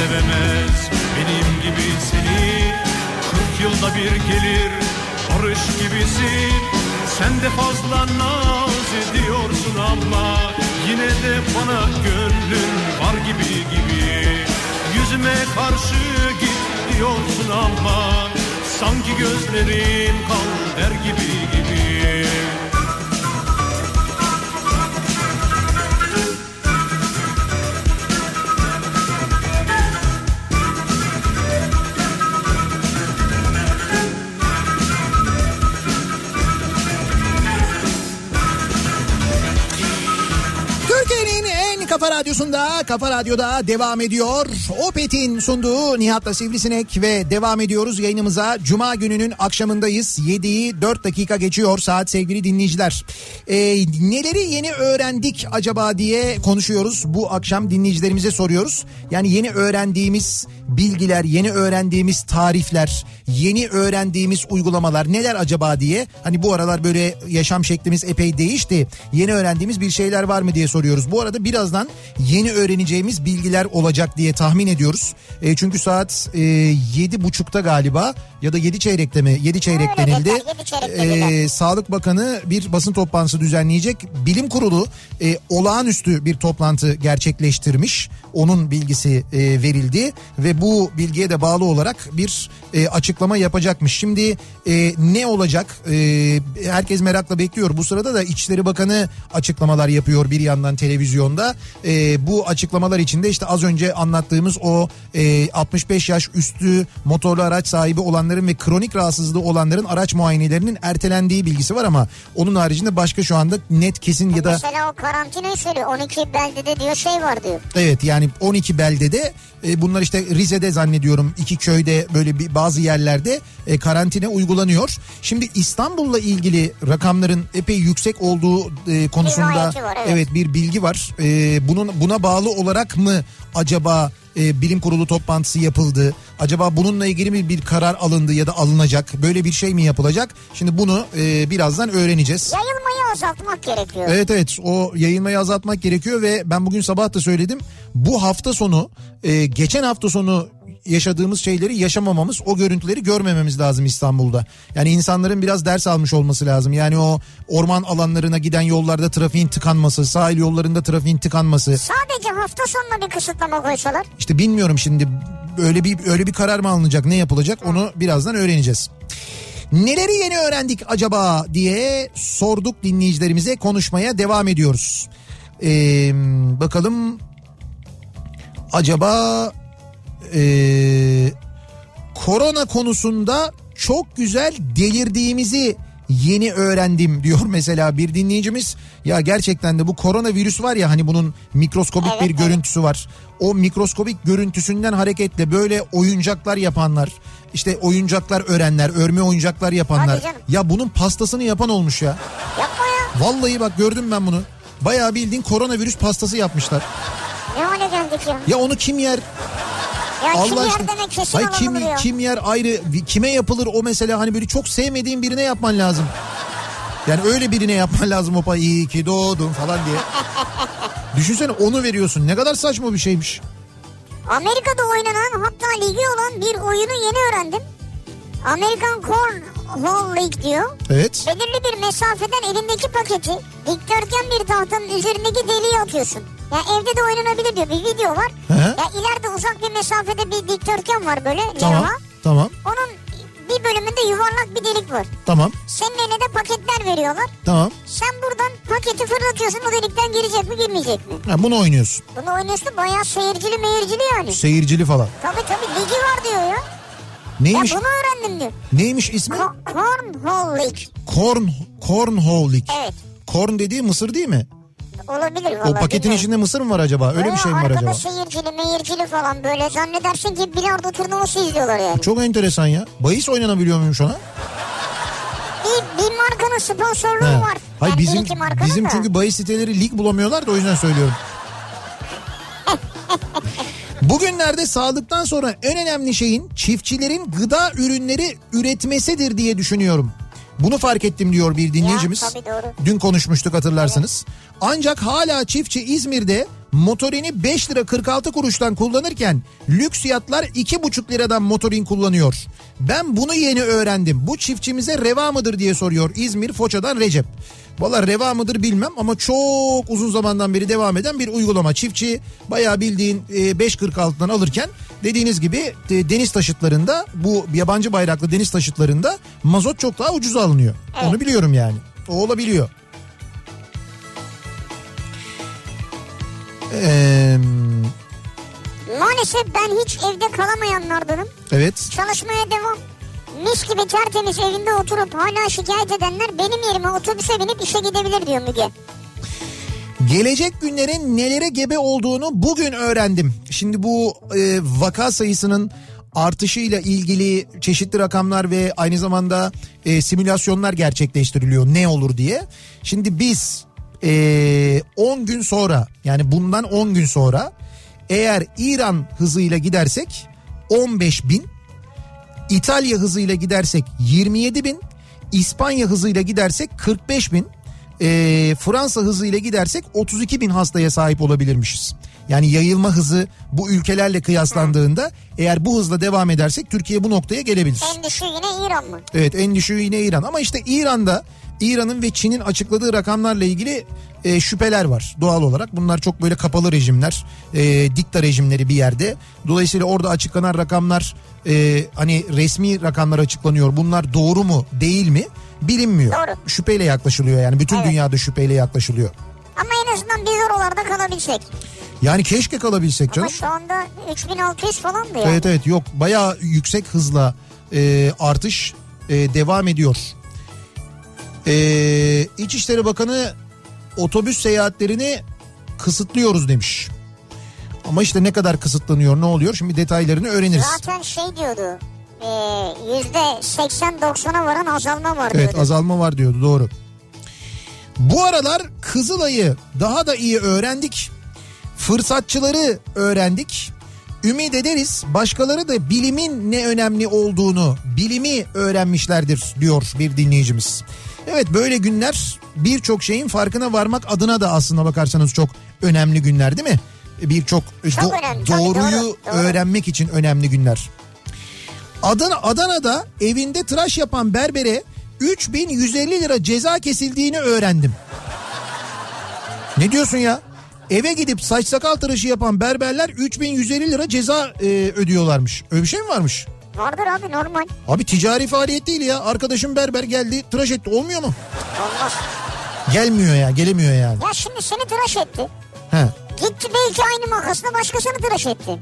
sevemez. Benim gibi seni Kırk yılda bir gelir barış gibisin. Sen de fazla naz ediyorsun ama Yine de bana gönlün var gibi gibi. Yüzüme karşı git diyorsun ama Sanki gözlerin kal der gibi gibi kafa radyosunda, kafa radyoda devam ediyor. Opet'in sunduğu Nihat'la Sivrisinek ve devam ediyoruz yayınımıza. Cuma gününün akşamındayız. 7'yi 4 dakika geçiyor saat sevgili dinleyiciler. Ee, neleri yeni öğrendik acaba diye konuşuyoruz. Bu akşam dinleyicilerimize soruyoruz. Yani yeni öğrendiğimiz bilgiler, yeni öğrendiğimiz tarifler, yeni öğrendiğimiz uygulamalar neler acaba diye. Hani bu aralar böyle yaşam şeklimiz epey değişti. Yeni öğrendiğimiz bir şeyler var mı diye soruyoruz. Bu arada birazdan yeni öğreneceğimiz bilgiler olacak diye tahmin ediyoruz. E, çünkü saat e, yedi buçukta galiba ya da yedi çeyrekte mi? Yedi çeyrek denildi. E. Sağlık Bakanı bir basın toplantısı düzenleyecek. Bilim Kurulu e, olağanüstü bir toplantı gerçekleştirmiş. Onun bilgisi e, verildi ve bu bilgiye de bağlı olarak bir e, açıklama yapacakmış. Şimdi e, ne olacak? E, herkes merakla bekliyor. Bu sırada da İçişleri Bakanı açıklamalar yapıyor bir yandan televizyonda. E, bu açıklamalar içinde işte az önce anlattığımız o e, 65 yaş üstü motorlu araç sahibi olanların ve kronik rahatsızlığı olanların araç muayenelerinin ertelendiği bilgisi var ama onun haricinde başka şu anda net kesin ya da Mesela o karantinayı söylüyor. 12 beldede diyor şey var diyor. Evet yani 12 beldede e, bunlar işte Rize'de zannediyorum iki köyde böyle bir bazı yerlerde e, karantina uygulanıyor. Şimdi İstanbul'la ilgili rakamların epey yüksek olduğu e, konusunda var, evet. evet bir bilgi var. E, bunun buna bağlı olarak mı acaba e, bilim kurulu toplantısı yapıldı? Acaba bununla ilgili mi bir karar alındı ya da alınacak? Böyle bir şey mi yapılacak? Şimdi bunu e, birazdan öğreneceğiz. Yayılmayı azaltmak gerekiyor. Evet evet o yayılmayı azaltmak gerekiyor ve ben bugün sabah da söyledim. Bu hafta sonu e, geçen hafta sonu yaşadığımız şeyleri yaşamamamız o görüntüleri görmememiz lazım İstanbul'da. Yani insanların biraz ders almış olması lazım. Yani o orman alanlarına giden yollarda trafiğin tıkanması, sahil yollarında trafiğin tıkanması. Sadece hafta sonuna bir kısıtlama koysalar. İşte bilmiyorum şimdi öyle bir öyle bir karar mı alınacak ne yapılacak onu birazdan öğreneceğiz. Neleri yeni öğrendik acaba diye sorduk dinleyicilerimize konuşmaya devam ediyoruz. Ee, bakalım acaba ee, korona konusunda çok güzel delirdiğimizi yeni öğrendim diyor mesela bir dinleyicimiz. Ya gerçekten de bu koronavirüs var ya hani bunun mikroskobik Evet, bir evet. görüntüsü var. O mikroskobik görüntüsünden hareketle böyle oyuncaklar yapanlar, işte oyuncaklar örenler, örme oyuncaklar yapanlar. Ya bunun pastasını yapan olmuş ya. Yapma ya. Vallahi bak gördüm ben bunu. Bayağı bildiğin koronavirüs pastası yapmışlar. Ne hale geldik ya. Ya onu kim yer? Ya kim Allah yer aşkına. demek kesin Hayır, kim, kim yer ayrı kime yapılır o mesela hani böyle çok sevmediğin birine yapman lazım. Yani öyle birine yapman lazım o pay iyi ki doğdun falan diye. Düşünsene onu veriyorsun ne kadar saçma bir şeymiş. Amerika'da oynanan hatta ligi olan bir oyunu yeni öğrendim. Amerikan Cornhole League diyor. Evet. Belirli bir mesafeden elindeki paketi dikdörtgen bir tahtanın üzerindeki deliğe atıyorsun. Ya evde de oynanabilir diyor. Bir video var. Hı hı. Ya ileride uzak bir mesafede bir dikdörtgen var böyle Tamam. levha. Tamam. Onun bir bölümünde yuvarlak bir delik var. Tamam. Senin eline de paketler veriyorlar. Tamam. Sen buradan paketi fırlatıyorsun o delikten girecek mi girmeyecek mi? Ha, bunu oynuyorsun. Bunu oynuyorsun bayağı seyircili meyircili yani. Seyircili falan. Tabii tabii ligi var diyor ya. Neymiş? Ya bunu öğrendim diyor. Neymiş ismi? Ko- Cornhole League. Corn Cornhole League. Evet. Corn dediği mısır değil mi? Olabilir O valla. paketin bilmiyorum. içinde mısır mı var acaba? Öyle bir şey mi var acaba? seyircili meyircili falan böyle zannedersin ki bilardo turnuvası izliyorlar yani. Çok enteresan ya. Bahis oynanabiliyor muymuş ona? Bir, bir markanın sponsorluğu He. var. Hayır Yani bizim bizim da. çünkü bahis siteleri lig bulamıyorlar da o yüzden söylüyorum. Bugünlerde sağlıktan sonra en önemli şeyin çiftçilerin gıda ürünleri üretmesidir diye düşünüyorum. Bunu fark ettim diyor bir dinleyicimiz. tabii doğru. Dün konuşmuştuk hatırlarsınız. Ancak hala çiftçi İzmir'de motorini 5 lira 46 kuruştan kullanırken lüks yatlar 2,5 liradan motorin kullanıyor. Ben bunu yeni öğrendim. Bu çiftçimize reva mıdır diye soruyor İzmir Foça'dan Recep. Valla reva mıdır bilmem ama çok uzun zamandan beri devam eden bir uygulama. Çiftçi bayağı bildiğin e, 5.46'dan alırken dediğiniz gibi e, deniz taşıtlarında bu yabancı bayraklı deniz taşıtlarında mazot çok daha ucuza alınıyor. Onu biliyorum yani. O olabiliyor. Ee, Maalesef ben hiç evde kalamayanlardanım. evet. Çalışmaya devam. Mis gibi tertemiz evinde oturup hala şikayet edenler benim yerime otobüse binip işe gidebilir diyor Müge. Gelecek günlerin nelere gebe olduğunu bugün öğrendim. Şimdi bu e, vaka sayısının artışıyla ilgili çeşitli rakamlar ve aynı zamanda e, simülasyonlar gerçekleştiriliyor ne olur diye. Şimdi biz e, 10 gün sonra yani bundan 10 gün sonra eğer İran hızıyla gidersek 15 bin İtalya hızıyla gidersek 27 bin, İspanya hızıyla gidersek 45 bin, e, Fransa hızıyla gidersek 32 bin hastaya sahip olabilirmişiz. Yani yayılma hızı bu ülkelerle kıyaslandığında eğer bu hızla devam edersek Türkiye bu noktaya gelebilir. En düşüğü yine İran mı? Evet en düşüğü yine İran ama işte İran'da İran'ın ve Çin'in açıkladığı rakamlarla ilgili e, şüpheler var doğal olarak. Bunlar çok böyle kapalı rejimler, e, dikta rejimleri bir yerde. Dolayısıyla orada açıklanan rakamlar e, hani resmi rakamlar açıklanıyor. Bunlar doğru mu değil mi bilinmiyor. Doğru. Şüpheyle yaklaşılıyor yani bütün Evet. dünyada şüpheyle yaklaşılıyor. Ama en azından biz oralarda kalabilsek. Yani keşke kalabilsek canım. Ama şu anda 3600 falandı ya. Evet evet yok bayağı yüksek hızla e, artış e, devam ediyor. E, İçişleri Bakanı otobüs seyahatlerini kısıtlıyoruz demiş. Ama işte ne kadar kısıtlanıyor ne oluyor şimdi detaylarını öğreniriz. Zaten şey diyordu. E, Yüzde 80-90'a varan azalma var Evet diyordu. azalma var diyordu doğru. Bu aralar Kızılay'ı daha da iyi öğrendik. Fırsatçıları öğrendik. Ümit ederiz başkaları da bilimin ne önemli olduğunu, bilimi öğrenmişlerdir diyor bir dinleyicimiz. Evet böyle günler birçok şeyin farkına varmak adına da aslına bakarsanız çok önemli günler değil mi? Birçok do- önemli, doğruyu doğru, doğru. öğrenmek için önemli günler. Adana Adana'da evinde tıraş yapan berbere 3150 lira ceza kesildiğini öğrendim. Ne diyorsun ya? Eve gidip saç sakal tıraşı yapan berberler 3150 lira ceza e, ödüyorlarmış. Öyle bir şey mi varmış? Vardır abi normal. Abi ticari faaliyet değil ya. Arkadaşım berber geldi tıraş etti olmuyor mu? Olmaz. Gelmiyor ya gelemiyor yani. Ya şimdi seni tıraş etti. He. Gitti belki aynı makasla başkasını tıraş etti.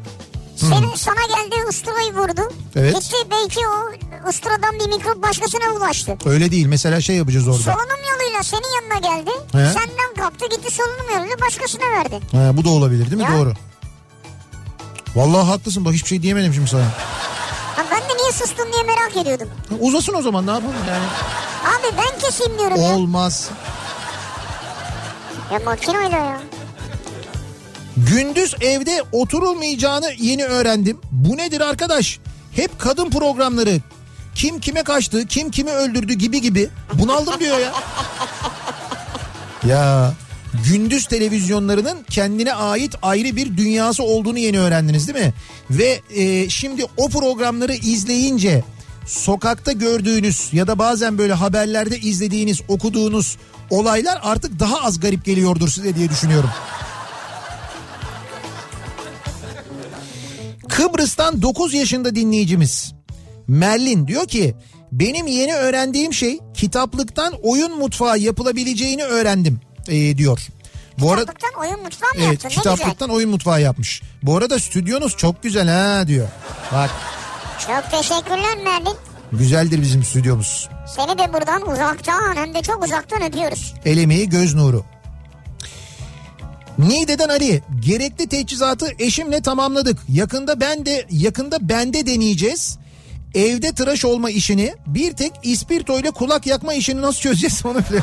Seni, sana geldi usturayı vurdu. Evet. Gitti belki o usturadan bir mikrop başkasına ulaştı. Öyle değil mesela şey yapacağız orada. Solunum yoluyla senin yanına geldi. He. Senden kaptı gitti solunum yoluyla başkasına verdi. He, bu da olabilir değil mi? Ya. Doğru. Vallahi haklısın bak hiçbir şey diyemedim şimdi sana. Ha, ben de niye sustun diye merak ediyordum. Uzasın o zaman ne yapalım yani. Abi ben keseyim diyorum ya. Olmaz. Ya makineyle ya. Gündüz evde oturulmayacağını yeni öğrendim. Bu nedir arkadaş? Hep kadın programları. Kim kime kaçtı, kim kimi öldürdü gibi gibi. Bunaldım diyor ya. Ya gündüz televizyonlarının kendine ait ayrı bir dünyası olduğunu yeni öğrendiniz değil mi? Ve e, şimdi o programları izleyince sokakta gördüğünüz ya da bazen böyle haberlerde izlediğiniz, okuduğunuz olaylar artık daha az garip geliyordur size diye düşünüyorum. Kıbrıs'tan 9 yaşında dinleyicimiz Merlin diyor ki benim yeni öğrendiğim şey kitaplıktan oyun mutfağı yapılabileceğini öğrendim ee, diyor. Bu arada Kitaplıktan oyun mutfağı mı evet yaptın? Ne güzel. oyun mutfağı yapmış. Bu arada stüdyonuz çok güzel ha diyor. Bak Çok teşekkürler Merlin. Güzeldir bizim stüdyomuz. Seni de buradan uzaktan hem de çok uzaktan öpüyoruz. El emeği göz nuru. Niğde'den Ali gerekli teçhizatı eşimle tamamladık. Yakında ben de yakında bende deneyeceğiz. Evde tıraş olma işini bir tek ispirto ile kulak yakma işini nasıl çözeceğiz onu bile.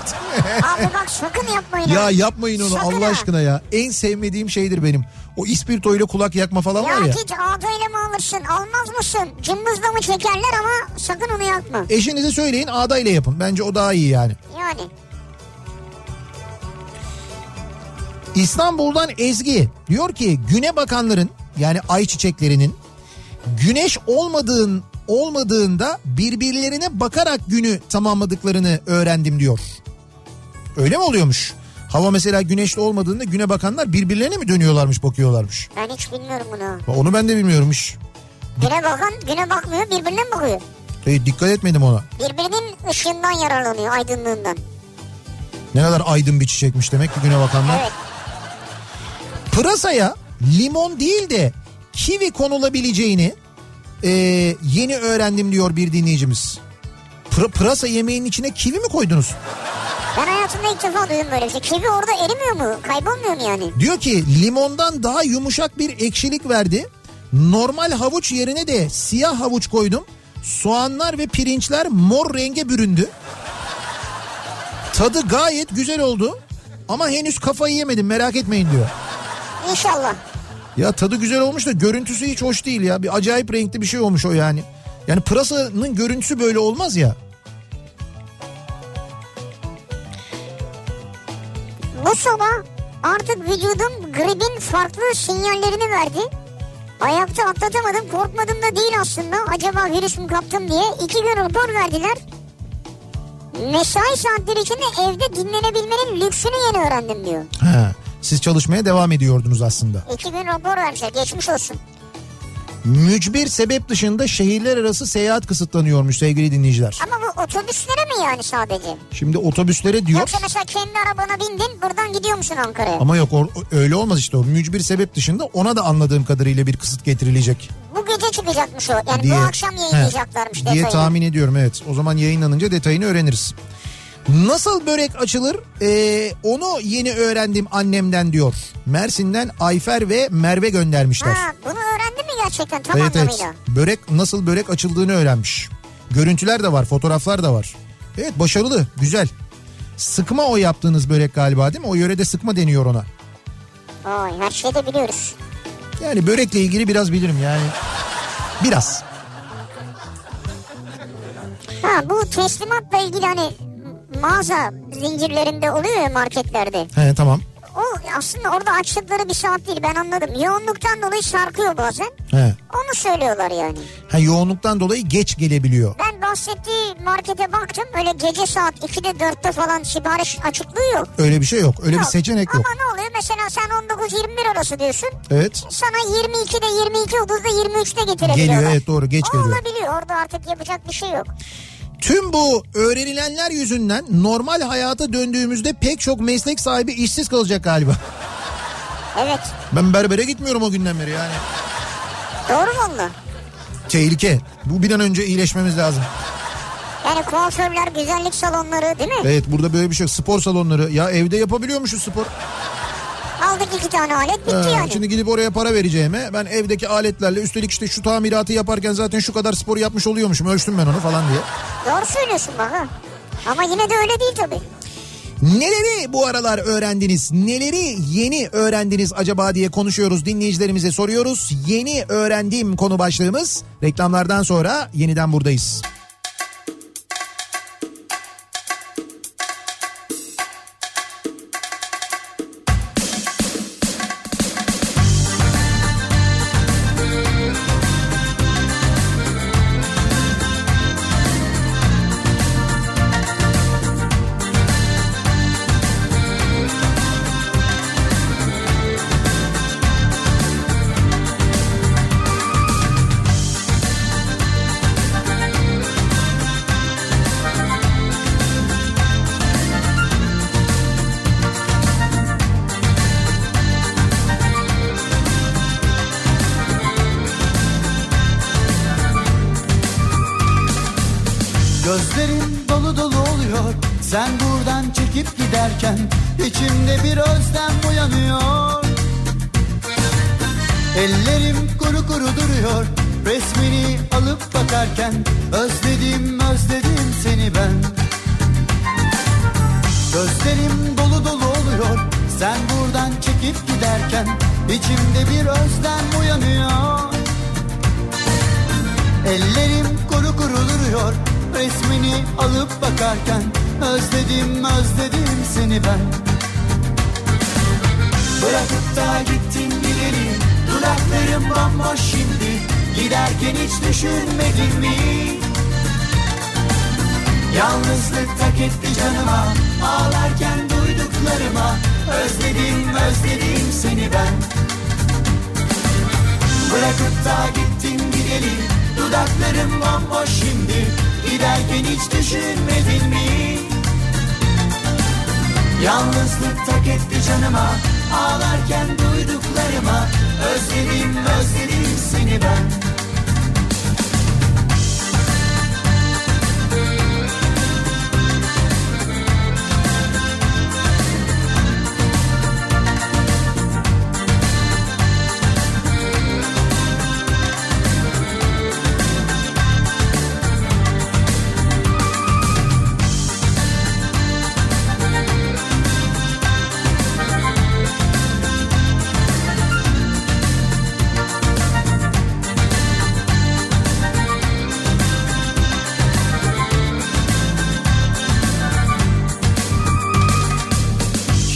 Abi bak sakın yapmayın. ya yapmayın onu Sakın Allah ha. aşkına ya. En sevmediğim şeydir benim. O ispirto ile kulak yakma falan Ya, var ya. hiç ağdayla mı alırsın almaz mısın? Cımbızla mı çekerler ama sakın onu yapma. Eşinize söyleyin ağdayla yapın. Bence o daha iyi yani. Yani İstanbul'dan Ezgi diyor ki güne bakanların yani ay çiçeklerinin güneş olmadığın olmadığında birbirlerine bakarak günü tamamladıklarını öğrendim diyor. Öyle mi oluyormuş? Hava mesela güneşli olmadığında güne bakanlar birbirlerine mi dönüyorlarmış bakıyorlarmış? ben hiç bilmiyorum bunu. Onu ben de bilmiyormuş. Güne bakan güne bakmıyor birbirine mi bakıyor? E, dikkat etmedim ona. Birbirinin ışığından yararlanıyor aydınlığından. Ne kadar aydın bir çiçekmiş demek ki güne bakanlar. Evet. Pırasaya limon değil de kivi konulabileceğini e, yeni öğrendim diyor bir dinleyicimiz. Pır- pırasa yemeğinin içine kivi mi koydunuz? Ben hayatımda ilk defa duydum böyle bir şey. Kivi orada erimiyor mu? Kaybolmuyor mu yani? Diyor ki limondan daha yumuşak bir ekşilik verdi. Normal havuç yerine de siyah havuç koydum. Soğanlar ve pirinçler mor renge büründü. Tadı gayet güzel oldu. Ama henüz kafayı yemedim merak etmeyin diyor. İnşallah. Ya tadı güzel olmuş da görüntüsü hiç hoş değil ya. Bir acayip renkli bir şey olmuş o yani. Yani pırasanın görüntüsü böyle olmaz ya. Bu sabah artık vücudum gripin farklı sinyallerini verdi. Ayakta atlatamadım korkmadım da değil aslında. Acaba virüs mü kaptım diye. iki gün rapor verdiler. Mesai saatleri içinde evde dinlenebilmenin lüksünü yeni öğrendim diyor. Ha, siz çalışmaya devam ediyordunuz aslında. İki gün rapor vermişler geçmiş olsun. Mücbir sebep dışında şehirler arası seyahat kısıtlanıyormuş sevgili dinleyiciler. Ama bu otobüslere mi yani sadece? Şimdi otobüslere diyor Yoksa mesela kendi arabana bindin buradan gidiyor musun Ankara'ya? ama yok o- öyle olmaz işte o. Mücbir sebep dışında ona da anladığım kadarıyla bir kısıt getirilecek Bu gece çıkacakmış o. Yani diye. bu akşam yayınlayacaklarmış He, diye detayını. tahmin ediyorum evet. O zaman yayınlanınca detayını öğreniriz. Nasıl börek açılır Ee, onu yeni öğrendim annemden diyor. Mersin'den Ayfer ve Merve göndermişler. Ha, bunu öğrendin mi gerçekten tam evet evet. Börek nasıl börek açıldığını öğrenmiş. Görüntüler de var, fotoğraflar da var. Evet başarılı, güzel. Sıkma o yaptığınız börek galiba değil mi? O yörede sıkma deniyor ona. Vay her şeyi de biliyoruz. Yani börekle ilgili biraz bilirim yani. Biraz. Ha bu teslimatla ilgili hani mağaza zincirlerinde oluyor ya marketlerde. He tamam. O aslında orada açtıkları bir saat değil ben anladım. Yoğunluktan dolayı sarkıyor bazen. He. Onu söylüyorlar yani. Ha, yoğunluktan dolayı geç gelebiliyor. Ben bahsettiği markete baktım. Öyle gece saat 2'de 4'te falan sipariş açıklığı yok. Öyle bir şey yok. Öyle bir Yok. seçenek yok. Ama ne oluyor mesela sen 19-21 arası diyorsun. Evet. Sana 22'de 22.30'da 23'te getirebiliyorlar. Geliyor evet doğru geç O geliyor. olabiliyor orada artık yapacak bir şey yok. Tüm bu öğrenilenler yüzünden normal hayata döndüğümüzde pek çok meslek sahibi işsiz kalacak galiba. Evet Ben berbere gitmiyorum o günden beri yani. doğru valla. Tehlike. Bu bir an önce iyileşmemiz lazım. Yani kuaförler, güzellik salonları değil mi? Evet burada böyle bir şey. Spor salonları. Ya evde yapabiliyormuşuz spor. Aldık iki tane alet bitti Ha, yani. Şimdi gidip oraya para vereceğime ben evdeki aletlerle üstelik işte şu tamiratı yaparken zaten şu kadar spor yapmış oluyormuşum. Ölçtüm ben onu falan diye. Doğru söylüyorsun bak. Ama yine de öyle değil tabii. Neleri bu aralar öğrendiniz? Neleri yeni öğrendiniz acaba diye konuşuyoruz. Dinleyicilerimize soruyoruz. Yeni öğrendiğim konu başlığımız. Reklamlardan sonra yeniden buradayız.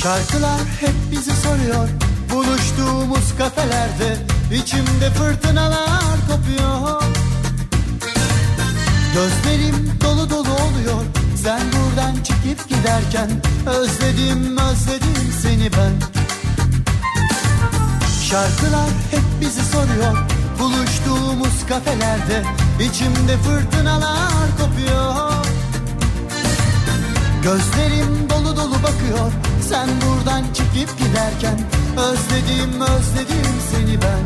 Şarkılar hep bizi soruyor. Buluştuğumuz kafelerde içimde fırtınalar kopuyor. Gözlerim dolu dolu oluyor. Sen buradan çıkıp giderken Özledim özledim seni ben. Şarkılar hep bizi soruyor. Buluştuğumuz kafelerde içimde fırtınalar kopuyor. Gözlerim dolu dolu bakıyor Sen buradan çıkıp giderken Özledim özledim seni ben.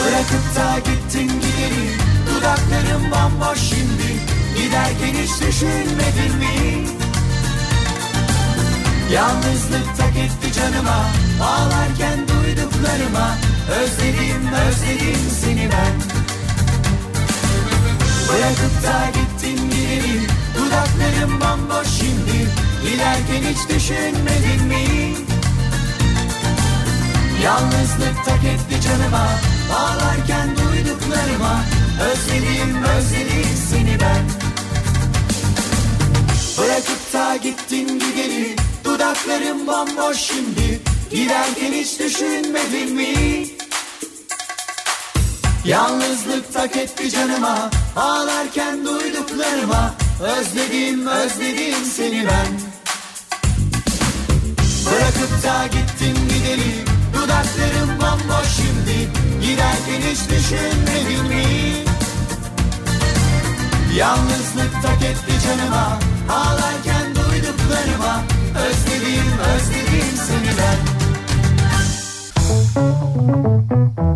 Bırakıp da gittin gideri Dudaklarım bomboş şimdi. Giderken hiç düşünmedin mi? Yalnızlık tak etti canıma Ağlarken duyduklarıma Özledim özledim seni ben. Bırakıp da gittin gideri Dudaklarım bomboş şimdi Giderken hiç düşünmedin mi? Yalnızlık tak etti canıma. Ağlarken duyduklarıma. Özledim özledim seni ben. Bırakıp da gittin gideri Dudaklarım bomboş şimdi. Giderken hiç düşünmedin mi? Yalnızlık tak etti canıma. Ağlarken duyduklarıma. Özledim özledim seni ben Bırakıp da gittin gideli Dudaklarım bomboş şimdi. Giderken hiç düşünmedin mi? Yalnızlık tak etti canıma. Ağlarken duyduklarıma. Özledim özledim seni ben. Kafa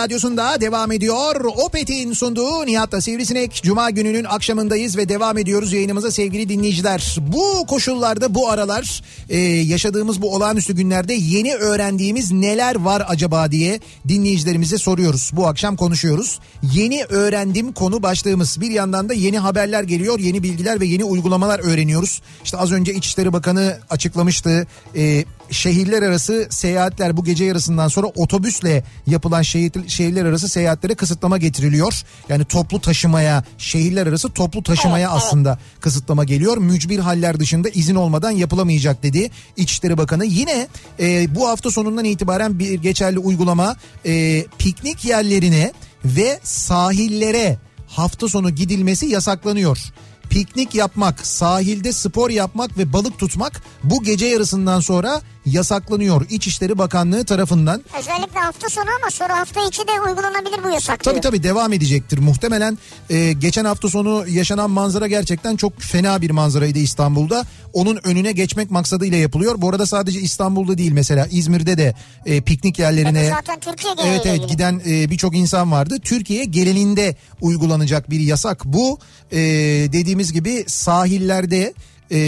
radyosunda devam ediyor. Opet'in sunduğu Nihat'la Sivrisinek. Cuma gününün akşamındayız ve devam ediyoruz yayınımıza sevgili dinleyiciler. Bu koşullarda bu aralar e, yaşadığımız bu olağanüstü günlerde yeni öğrendiğimiz neler var acaba diye dinleyicilerimize soruyoruz. Bu akşam konuşuyoruz. Yeni öğrendim konu başlığımız. Bir yandan da yeni haberler geliyor, yeni bilgiler ve yeni uygulamalar öğreniyoruz. İşte az önce İçişleri Bakanı açıklamıştı. E, şehirler arası seyahatler bu gece yarısından sonra otobüsle yapılan şehir, şehirler arası seyahatlere kısıtlama getiriliyor. Yani toplu taşımaya, şehirler arası toplu taşımaya aslında kısıtlama geliyor. Mücbir haller dışında izin olmadan yapılamayacak dedi İçişleri Bakanı. Yine e, bu hafta sonundan itibaren bir geçerli uygulama e, piknik yerlerine ve sahillere hafta sonu gidilmesi yasaklanıyor piknik yapmak, sahilde spor yapmak ve balık tutmak bu gece yarısından sonra yasaklanıyor İçişleri Bakanlığı tarafından. Özellikle hafta sonu ama sonra hafta içi de uygulanabilir bu yasak Tabii diyor. tabii devam edecektir muhtemelen. e, geçen hafta sonu yaşanan manzara gerçekten çok fena bir manzaraydı İstanbul'da. Onun önüne geçmek maksadıyla yapılıyor. Bu arada sadece İstanbul'da değil mesela İzmir'de de e, piknik yerlerine... Evet, zaten Türkiye Evet evet ilgili. giden e, birçok insan vardı. Türkiye genelinde uygulanacak bir yasak bu. E, dediğimiz gibi sahillerde e,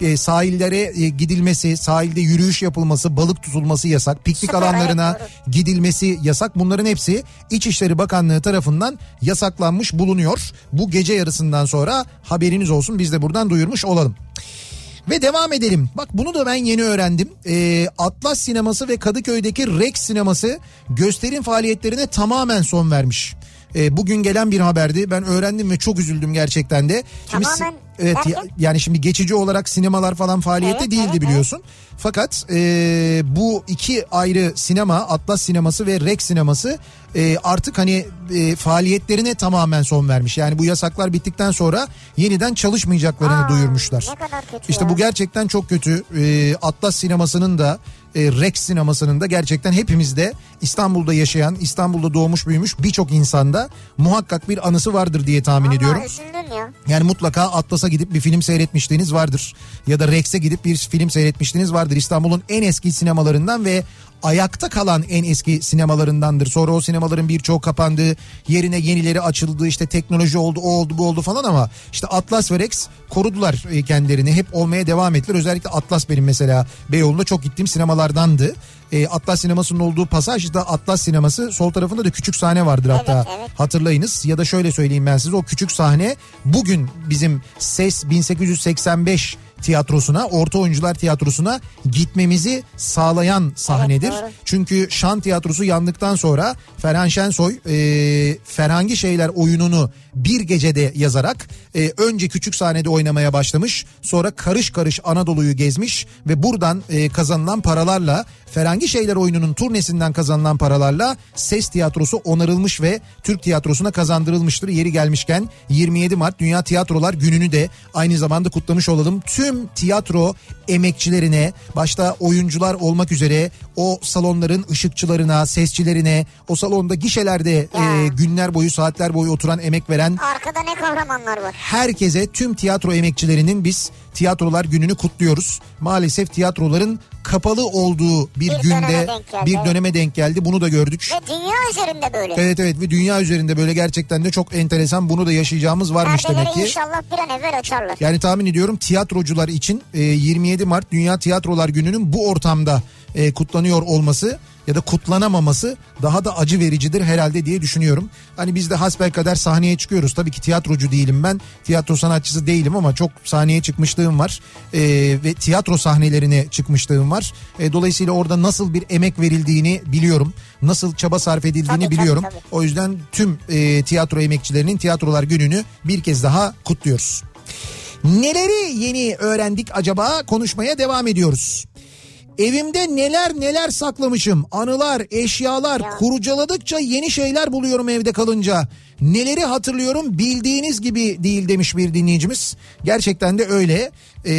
e, sahillere e, gidilmesi, sahilde yürüyüş yapılması, balık tutulması yasak. Piknik Spor, alanlarına evet, gidilmesi yasak. Bunların hepsi İçişleri Bakanlığı tarafından yasaklanmış bulunuyor. Bu gece yarısından sonra haberiniz olsun biz de buradan duyurmuş olalım. Ve devam edelim. Bak bunu da ben yeni öğrendim. Ee, Atlas Sineması ve Kadıköy'deki Rex Sineması gösterim faaliyetlerine tamamen son vermiş. Ee, bugün gelen bir haberdi. Ben öğrendim ve çok üzüldüm gerçekten de. Şimdi Tamamen evet ya- derken? yani şimdi geçici olarak sinemalar falan faaliyette Evet, değildi evet, biliyorsun. Fakat e, bu iki ayrı sinema Atlas Sineması ve Rex Sineması e, artık hani e, faaliyetlerine tamamen son vermiş. Yani bu yasaklar bittikten sonra yeniden çalışmayacaklarını Aa, duyurmuşlar. Ne kadar kötü İşte ya. bu gerçekten çok kötü. Ee, Atlas sinemasının da e, Rex sinemasının da gerçekten hepimizde İstanbul'da yaşayan, İstanbul'da doğmuş büyümüş birçok insanda muhakkak bir anısı vardır diye tahmin Vallahi ediyorum. ya. Yani mutlaka Atlas'a gidip bir film seyretmişliğiniz vardır. Ya da Rex'e gidip bir film seyretmişliğiniz vardır. İstanbul'un en eski sinemalarından ve ayakta kalan en eski sinemalarındandır. Sonra o sinemaların birçoğu kapandı. Yerine yenileri açıldı. işte teknoloji oldu, o oldu, bu oldu falan ama işte Atlas ve Rex korudular e, kendilerini. Hep olmaya devam ettiler. Özellikle Atlas benim mesela Beyoğlu'nda çok gittiğim sinemalardandı. E, Atlas sinemasının olduğu pasajda Atlas sineması sol tarafında da küçük sahne vardır hatta evet. hatırlayınız ya da şöyle söyleyeyim ben size o küçük sahne bugün bizim SES 1885 tiyatrosuna, Orta Oyuncular Tiyatrosu'na gitmemizi sağlayan sahnedir. doğru. Çünkü Şan Tiyatrosu yandıktan sonra Ferhan Şensoy e, Ferhangi Şeyler oyununu bir gecede yazarak e, önce küçük sahnede oynamaya başlamış. Sonra karış karış Anadolu'yu gezmiş ve buradan e, kazanılan paralarla Ferhangi Şeyler oyununun turnesinden kazanılan paralarla Ses Tiyatrosu onarılmış ve Türk Tiyatrosu'na kazandırılmıştır. Yeri gelmişken 27 Mart Dünya Tiyatrolar Günü'nü de aynı zamanda kutlamış olalım. Tüm tiyatro emekçilerine başta oyuncular olmak üzere o salonların ışıkçılarına, sesçilerine, o salonda gişelerde e, günler boyu saatler boyu oturan emek veren Arkada ne kahramanlar var. herkese tüm tiyatro emekçilerinin biz tiyatrolar gününü kutluyoruz. Maalesef tiyatroların kapalı olduğu bir, Bir günde döneme geldi, bir evet. döneme denk geldi. Bunu da gördük. Ve dünya üzerinde böyle. Evet evet ve dünya üzerinde böyle gerçekten de çok enteresan bunu da yaşayacağımız varmış Perdeleri demek ki. inşallah bir an evvel açarlar. Yani tahmin ediyorum tiyatrocular için e, 27 Mart Dünya Tiyatrolar Günü'nün bu ortamda e, kutlanıyor olması ya da kutlanamaması daha da acı vericidir herhalde diye düşünüyorum. Hani biz de hasbelkader sahneye çıkıyoruz. Tabii ki tiyatrocu değilim ben. Tiyatro sanatçısı değilim ama çok sahneye çıkmışlığım var. E, ve tiyatro sahnelerine çıkmışlığım var. E, dolayısıyla orada nasıl bir emek verildiğini biliyorum. Nasıl çaba sarf edildiğini Tabii, tabii, biliyorum. tabii. O yüzden tüm e, tiyatro emekçilerinin tiyatrolar gününü bir kez daha kutluyoruz. Neleri yeni öğrendik acaba konuşmaya devam ediyoruz. Evimde neler neler saklamışım. Anılar, eşyalar Ya. kurcaladıkça yeni şeyler buluyorum evde kalınca. Neleri hatırlıyorum bildiğiniz gibi değil demiş bir dinleyicimiz. Gerçekten de öyle. Ee,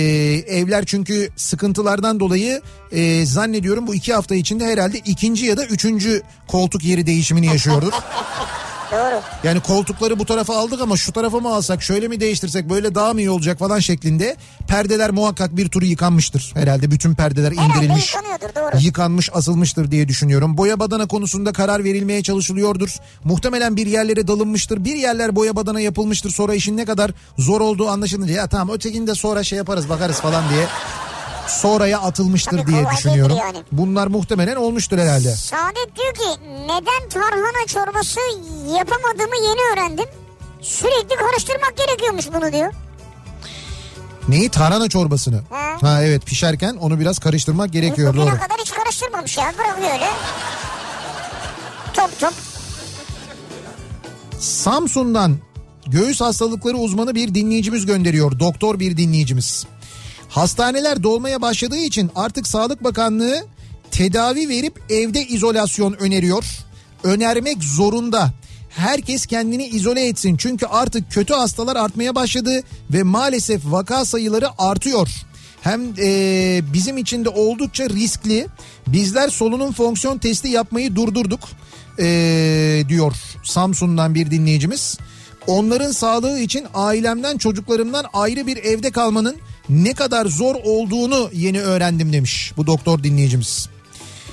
evler çünkü sıkıntılardan dolayı e, zannediyorum bu iki hafta içinde herhalde ikinci ya da üçüncü koltuk yeri değişimini yaşıyordur. Doğru. Yani koltukları bu tarafa aldık ama şu tarafa mı alsak şöyle mi değiştirsek böyle daha mı iyi olacak falan şeklinde perdeler muhakkak bir turu yıkanmıştır. Herhalde bütün perdeler indirilmiş. doğru. Yıkanmış asılmıştır diye düşünüyorum. Boya badana konusunda karar verilmeye çalışılıyordur. Muhtemelen bir yerlere dalınmıştır. Bir yerler boya badana yapılmıştır. Sonra işin ne kadar zor olduğu anlaşılınca ya tamam ötekinde sonra şey yaparız bakarız falan diye sonraya atılmıştır Tabii diye düşünüyorum. yani. Bunlar muhtemelen olmuştur herhalde. Saadet diyor ki neden tarhana çorbası yapamadığımı yeni öğrendim. Sürekli karıştırmak gerekiyormuş bunu diyor. Neyi? Tarhana çorbasını. Ha. Ha evet pişerken onu biraz karıştırmak gerekiyor Bugüne doğru. kadar hiç karıştırmamış ya bırakıyor öyle. Top top. Samsun'dan göğüs hastalıkları uzmanı bir dinleyicimiz gönderiyor. Doktor bir dinleyicimiz. Hastaneler dolmaya başladığı için artık Sağlık Bakanlığı tedavi verip evde izolasyon öneriyor. Önermek zorunda. Herkes kendini izole etsin çünkü artık kötü hastalar artmaya başladı ve maalesef vaka sayıları artıyor. hem e, bizim için de oldukça riskli. Bizler solunum fonksiyon testi yapmayı durdurduk e, diyor Samsun'dan bir dinleyicimiz. Onların sağlığı için ailemden çocuklarımdan ayrı bir evde kalmanın ne kadar zor olduğunu yeni öğrendim demiş bu doktor dinleyicimiz.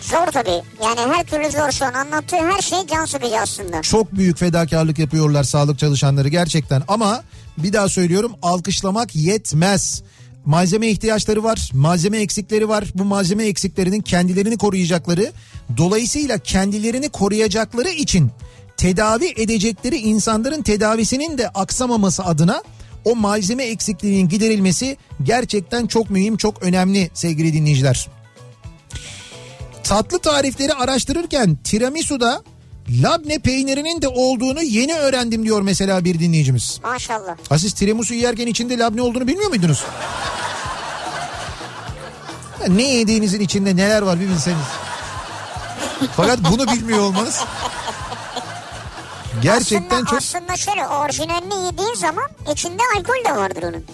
Zor tabii. Yani her türlü zor şu an anlattığı her şey can sıkıcı aslında. Çok büyük fedakarlık yapıyorlar sağlık çalışanları gerçekten ama bir daha söylüyorum alkışlamak yetmez. Malzeme ihtiyaçları var, malzeme eksikleri var. Bu malzeme eksiklerinin kendilerini koruyacakları, dolayısıyla kendilerini koruyacakları için tedavi edecekleri insanların tedavisinin de aksamaması adına o malzeme eksikliğinin giderilmesi gerçekten çok mühim, çok önemli sevgili dinleyiciler. Tatlı tarifleri araştırırken tiramisu'da labne peynirinin de olduğunu yeni öğrendim diyor mesela bir dinleyicimiz. Maşallah. Ha siz tiramisu yerken içinde labne olduğunu bilmiyor muydunuz? Ne yediğinizin içinde neler var bir bilseniz. Fakat bunu bilmiyor olmanız gerçekten aslında, çok Aslında şöyle orijinalini yediğin zaman içinde alkol de vardır onun.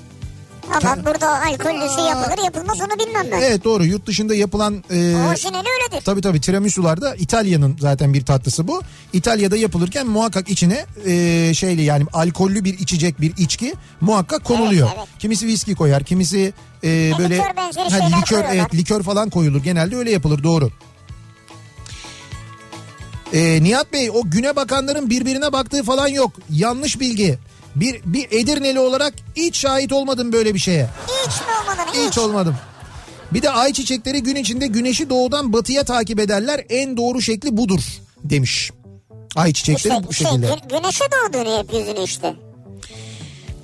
Ama burada alkollüsü yapılır yapılmaz onu bilmem ben. Evet doğru yurt dışında yapılan e, Orijinali öyledir. Tabii tabii tiramisu'lar da İtalya'nın zaten bir tatlısı bu. İtalya'da yapılırken muhakkak içine e, şeyli yani alkollü bir içecek bir içki muhakkak konuluyor. Evet, evet. Kimisi viski koyar, kimisi e, böyle likör benzeri şeyler likör koyuyorlar. evet likör falan koyulur. Genelde öyle yapılır doğru. E, Nihat Bey o güne bakanların birbirine baktığı falan yok. Yanlış bilgi. Bir, bir Edirneli olarak hiç şahit olmadım böyle bir şeye. Hiç mi olmadın hiç? Hiç olmadım. Bir de ay çiçekleri gün içinde güneşi doğudan batıya takip ederler. En doğru şekli budur demiş. Ay çiçekleri İşte bu şey, şekilde. gü- güneşe doğduğunu hep yüzünü işte.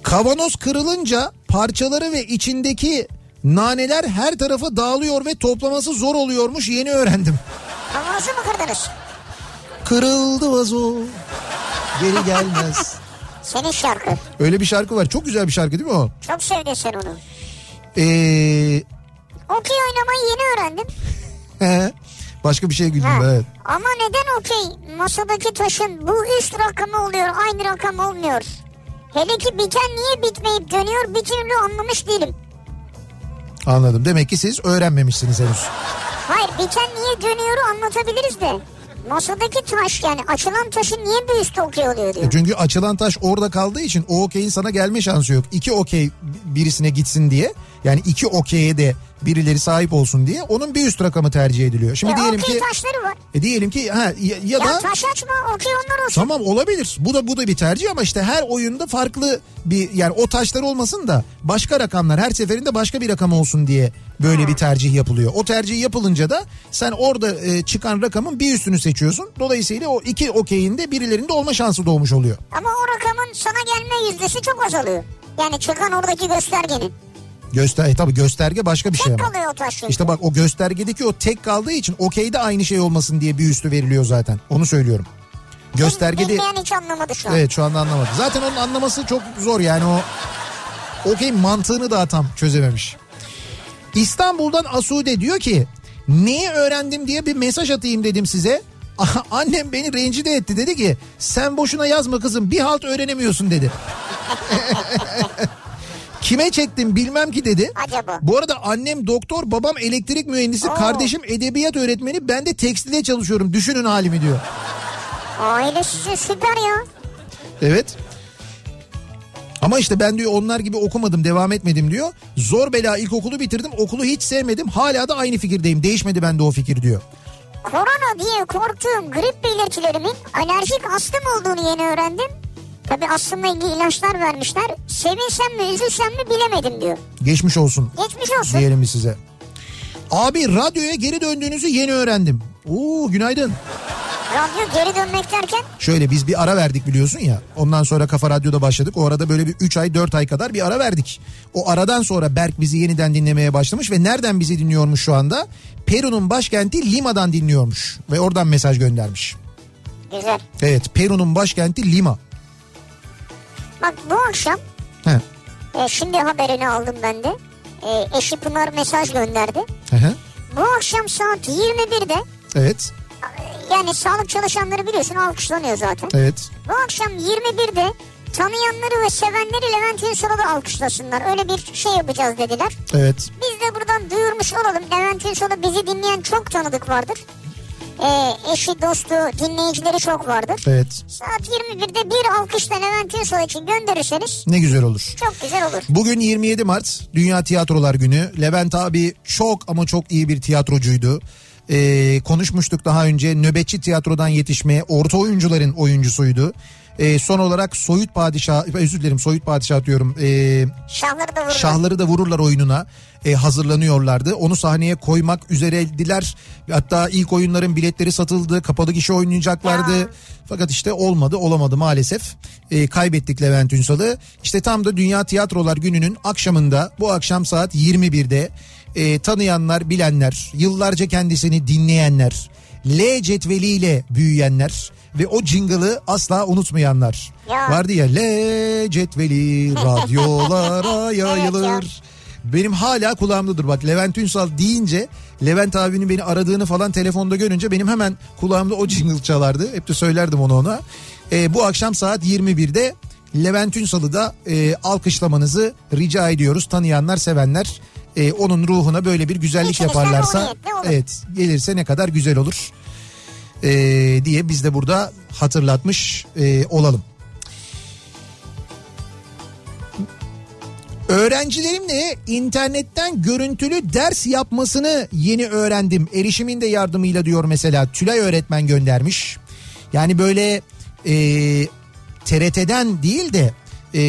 Kavanoz kırılınca parçaları ve içindeki naneler her tarafa dağılıyor ve toplaması zor oluyormuş yeni öğrendim. Kavanozu mu kırdınız? Kırıldı vazo geri gelmez. Senin şarkı. Öyle bir şarkı var. Çok güzel bir şarkı değil mi o? Çok sevdin sen onu. Ee, Okey oynamayı yeni öğrendim. başka bir şey güldüm Ha. evet. Ama neden okey masadaki taşın bu üst rakamı oluyor aynı rakam olmuyor? Hele ki biten niye bitmeyip dönüyor bir türlü anlamış değilim. Anladım. Demek ki siz öğrenmemişsiniz henüz. Hayır biten niye dönüyor anlatabiliriz de. Masadaki taş yani açılan taşın niye bir üstü okey oluyor diyor. E Çünkü açılan taş orada kaldığı için o okeyin sana gelme şansı yok. İki okey birisine gitsin diye yani iki okeye de birileri sahip olsun diye onun bir üst rakamı tercih ediliyor. Şimdi Ya diyelim okey ki taşları var. e diyelim ki ha ya, ya Ya da taş açma okey onlar olsun. Tamam olabilir. Bu da bu da bir tercih ama işte her oyunda farklı bir yani o taşlar olmasın da başka rakamlar her seferinde başka bir rakam olsun diye böyle bir tercih yapılıyor. O tercih yapılınca da sen orada e, çıkan rakamın bir üstünü seçiyorsun. Dolayısıyla o iki okeyin de birilerinde olma şansı doğmuş oluyor. Ama o rakamın sana gelme yüzdesi çok azalıyor. Yani çıkan oradaki göstergenin. Göster e, tabii gösterge başka bir şey Tek ama. kalıyor o taş. İşte bak o göstergedeki o tek kaldığı için okeyde aynı şey olmasın diye bir üstü veriliyor zaten. Onu söylüyorum. Göstergede Bilmeyen hiç anlamadı şu an. Evet şu anda anlamadı. Zaten onun anlaması çok zor yani o okey mantığını daha tam çözememiş. İstanbul'dan Asude diyor ki neyi öğrendim diye bir mesaj atayım dedim size. Annem beni rencide etti dedi ki sen boşuna yazma kızım bir halt öğrenemiyorsun dedi. Kime çektim bilmem ki dedi. Acaba? Bu arada annem doktor, babam elektrik mühendisi, Oo. kardeşim edebiyat öğretmeni, ben de tekstilde çalışıyorum. Düşünün halimi diyor. Aile süper ya. Evet. Ama işte ben diyor onlar gibi okumadım devam etmedim diyor. Zor bela ilkokulu bitirdim okulu hiç sevmedim hala da aynı fikirdeyim değişmedi bende o fikir diyor. Korona diye korktuğum grip belirtilerimin alerjik astım olduğunu yeni öğrendim. Tabi astımla ilgili ilaçlar vermişler. Sevinsem mi üzülsem mi bilemedim diyor. Geçmiş olsun Geçmiş olsun. diyelim size. Abi radyoya geri döndüğünüzü yeni öğrendim. Oo günaydın. Radyo geri dönmek derken Şöyle biz bir ara verdik biliyorsun ya. Ondan sonra Kafa Radyo'da başladık. O arada böyle bir 3 ay 4 ay kadar bir ara verdik. O aradan sonra Berk bizi yeniden dinlemeye başlamış ve nereden bizi dinliyormuş şu anda? Peru'nun başkenti Lima'dan dinliyormuş ve oradan mesaj göndermiş. güzel. Evet Peru'nun başkenti Lima. Bak bu akşam He. e, şimdi haberini aldım ben de. E, eşi Pınar mesaj gönderdi. Hı hı. Bu akşam saat 21'de Evet. yani sağlık çalışanları biliyorsun alkışlanıyor zaten. Evet. Bu akşam 21'de tanıyanları ve sevenleri Levent Ünsal'ı da alkışlasınlar. Öyle bir şey yapacağız dediler. Evet. Biz de buradan duyurmuş olalım. Levent Ünsal'ı bizi dinleyen çok tanıdık vardır. Ee, eşi, dostu, dinleyicileri çok vardır. Evet. Saat 21'de bir alkışla Levent Ünsal için gönderirseniz Ne güzel olur. çok güzel olur. Bugün 27 Mart Dünya Tiyatrolar Günü. Levent abi çok ama çok iyi bir tiyatrocuydu. Ee, konuşmuştuk daha önce nöbetçi tiyatrodan yetişmeye orta oyuncuların oyuncusuydu. Ee, son olarak Soyut Padişah özür dilerim Soyut Padişah diyorum. Ee, Şahları da vururlar. Şahları da vururlar oyununa e, hazırlanıyorlardı. Onu sahneye koymak üzereydiler. Hatta ilk oyunların biletleri satıldı. Kapalı gişe oynayacaklardı. Ya. Fakat işte olmadı olamadı maalesef. E, kaybettik Levent Ünsal'ı. İşte tam da Dünya Tiyatrolar Günü'nün akşamında bu akşam saat 21'de e, tanıyanlar bilenler yıllarca kendisini dinleyenler L cetveliyle büyüyenler ve o jingle'ı asla unutmayanlar. Ya. Vardı ya L cetveli radyolara yayılır. Benim hala kulağımdadır bak Levent Ünsal deyince Levent abinin beni aradığını falan telefonda görünce benim hemen kulağımda o jingle çalardı. Hep de söylerdim onu ona. Ee, bu akşam saat 21'de Levent Ünsal'ı da e, alkışlamanızı rica ediyoruz. Tanıyanlar sevenler e, onun ruhuna böyle bir güzellik İçinizden yaparlarsa evet gelirse ne kadar güzel olur e, diye biz de burada hatırlatmış e, olalım. Öğrencilerimle internetten görüntülü ders yapmasını yeni öğrendim. Erişimin de yardımıyla diyor mesela Tülay öğretmen göndermiş. Yani böyle e, TRT'den değil de e,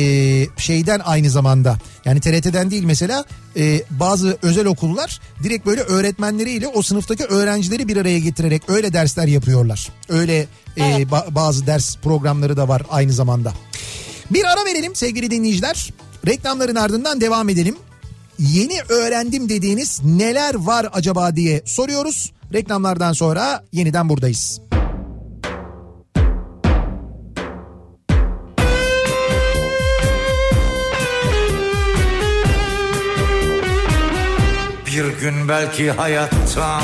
şeyden aynı zamanda yani TRT'den değil mesela e, bazı özel okullar direkt böyle öğretmenleriyle o sınıftaki öğrencileri bir araya getirerek öyle dersler yapıyorlar. Öyle e, ba- bazı ders programları da var aynı zamanda. Bir ara verelim sevgili dinleyiciler. Reklamların ardından devam edelim. Yeni öğrendim dediğiniz neler var acaba diye soruyoruz. Reklamlardan sonra yeniden buradayız. Bir gün belki hayattan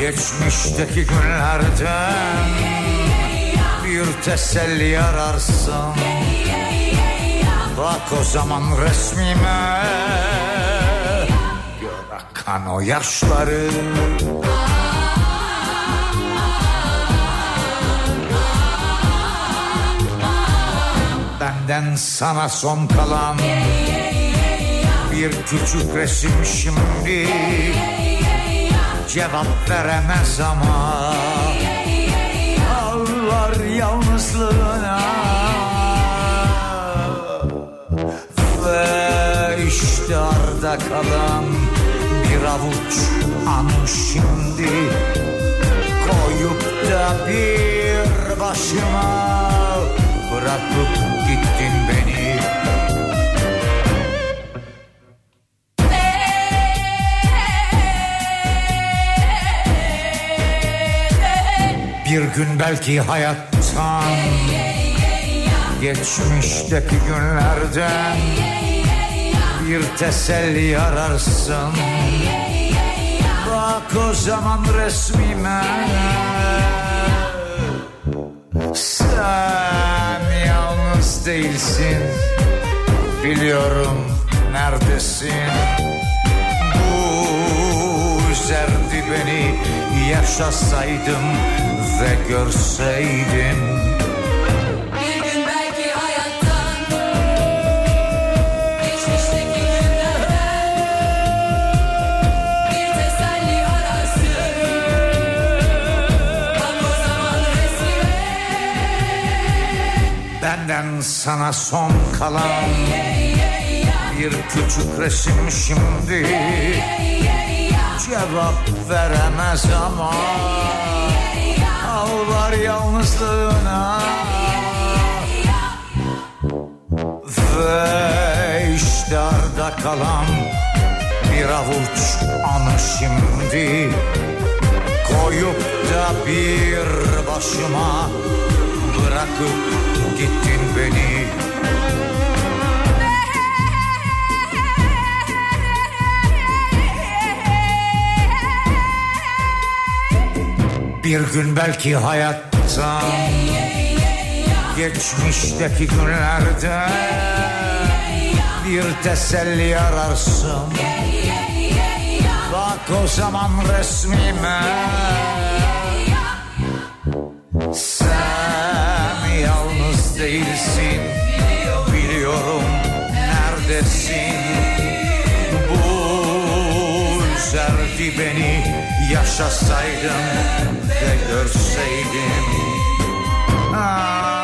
Geçmişteki günlerden Bir teselli ararsın Bak o zaman resmime Gör akan o yaşları. Benden sana son kalan bir küçük resim şimdi. Cevap veremez ama Ağlar yalnızlığına. Ve işte arda kalan bir avuç an şimdi. Koyup da bir başıma Bırakıp gittin beni Bir gün belki hayattan Geçmişteki günlerden Bir teselli ararsın. Bak o zaman resmime. Sen yalnız değilsin. Biliyorum neredesin. Bu üzerdi beni Yaşasaydım ve görseydim. Benden sana son kalan Bir küçük resim şimdi Cevap veremez ama Ağlar yalnızlığına Ve işte arda kalan Bir avuç anı şimdi Koyup da bir başıma Bırakıp gittin beni Bir gün belki hayattan geçmişteki günlerde bir teselli ararsın. Bak o zaman resmime. Sen yalnız değilsin Biliyorum neredesin. Bu üzerdi beni Yaşasaydım ve görseydim Ah.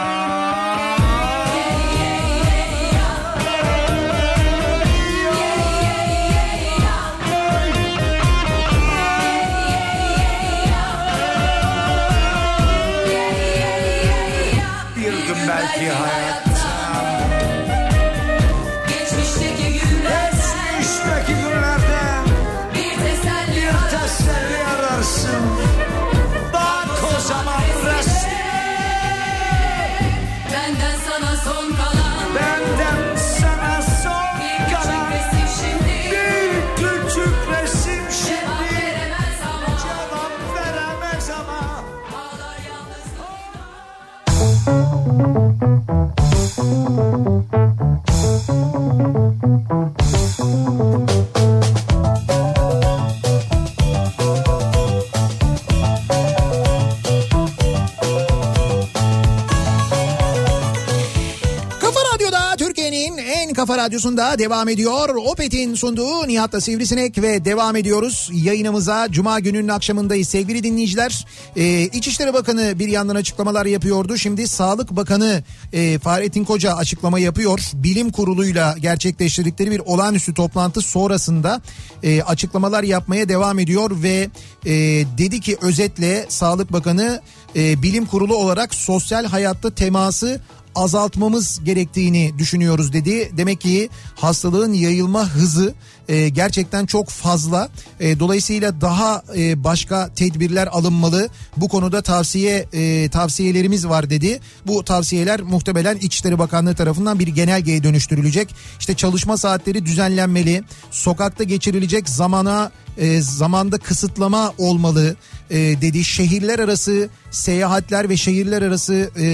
Radyosunda devam ediyor. Opet'in sunduğu Nihat'la Sivrisinek ve devam ediyoruz. Yayınımıza Cuma gününün akşamındayız sevgili dinleyiciler. Ee, İçişleri Bakanı bir yandan açıklamalar yapıyordu. Şimdi Sağlık Bakanı e, Fahrettin Koca açıklama yapıyor. Bilim kuruluyla gerçekleştirdikleri bir olağanüstü toplantı sonrasında e, açıklamalar yapmaya devam ediyor ve e, dedi ki özetle Sağlık Bakanı e, bilim kurulu olarak sosyal hayatta teması azaltmamız gerektiğini düşünüyoruz dedi. Demek ki hastalığın yayılma hızı e, gerçekten çok fazla. E, dolayısıyla daha e, başka tedbirler alınmalı. Bu konuda tavsiye e, tavsiyelerimiz var dedi. Bu tavsiyeler muhtemelen İçişleri Bakanlığı tarafından bir genelgeye dönüştürülecek. İşte çalışma saatleri düzenlenmeli. Sokakta geçirilecek zamana e, zamanda kısıtlama olmalı e, dedi. Şehirler arası seyahatler ve şehirler arası e,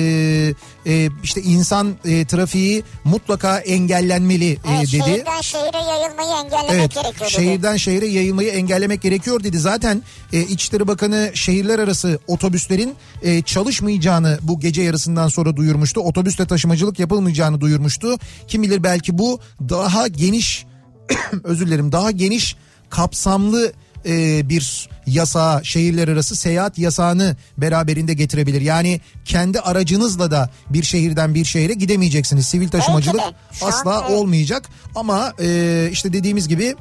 e, işte insan e, trafiği mutlaka engellenmeli e, Evet, dedi. şehirden şehire yayılmayı engellemek Evet gerekiyor dedi. şehirden şehire yayılmayı engellemek gerekiyor dedi. Zaten e, İçişleri Bakanı şehirler arası otobüslerin e, çalışmayacağını bu gece yarısından sonra duyurmuştu. Otobüsle taşımacılık yapılmayacağını duyurmuştu. Kim bilir belki bu daha geniş özür dilerim daha geniş kapsamlı e, bir yasağı şehirler arası seyahat yasağını beraberinde getirebilir. Yani kendi aracınızla da bir şehirden bir şehre gidemeyeceksiniz. Sivil taşımacılık asla olmayacak ama e, işte dediğimiz gibi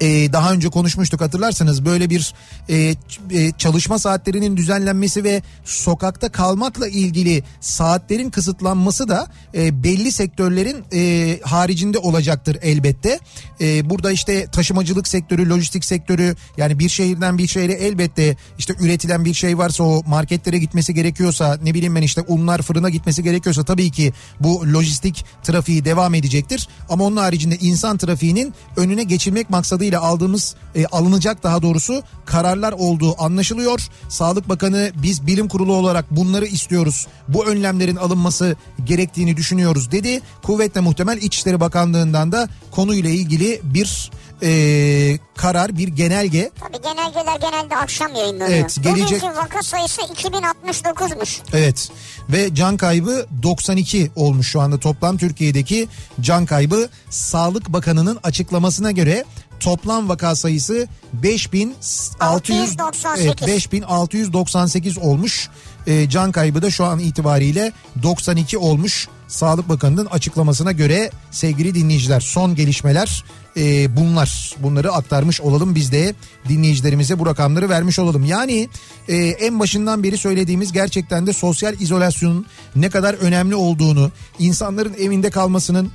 e, daha önce konuşmuştuk hatırlarsanız böyle bir e, e, çalışma saatlerinin düzenlenmesi ve sokakta kalmakla ilgili saatlerin kısıtlanması da e, belli sektörlerin e, haricinde olacaktır elbette. E, burada işte taşımacılık sektörü, lojistik sektörü yani bir şehirden bir şehre elbette işte üretilen bir şey varsa o marketlere gitmesi gerekiyorsa ne bileyim ben işte unlar fırına gitmesi gerekiyorsa tabii ki bu lojistik trafiği devam edecektir. Ama onun haricinde insan trafiğinin önüne geçilmek maksadıyla aldığımız e, alınacak daha doğrusu kararlar olduğu anlaşılıyor. Sağlık Bakanı biz bilim kurulu olarak bunları istiyoruz. Bu önlemlerin alınması gerektiğini düşünüyoruz dedi. Kuvvetle muhtemel İçişleri Bakanlığı'ndan da konuyla ilgili bir e, karar, bir genelge Tabii genelgeler genelde akşam yayınlanıyor. Evet, gelecek- Bugünkü vaka sayısı 2069'muş. Evet ve can kaybı 92 olmuş şu anda toplam Türkiye'deki can kaybı Sağlık Bakanı'nın açıklamasına göre toplam vaka sayısı 5600 698. evet, 5698 olmuş. Ee, can kaybı da şu an itibariyle 92 olmuş. Sağlık Bakanı'nın açıklamasına göre sevgili dinleyiciler son gelişmeler e, bunlar. Bunları aktarmış olalım biz de dinleyicilerimize bu rakamları vermiş olalım. Yani e, en başından beri söylediğimiz gerçekten de sosyal izolasyonun ne kadar önemli olduğunu, insanların evinde kalmasının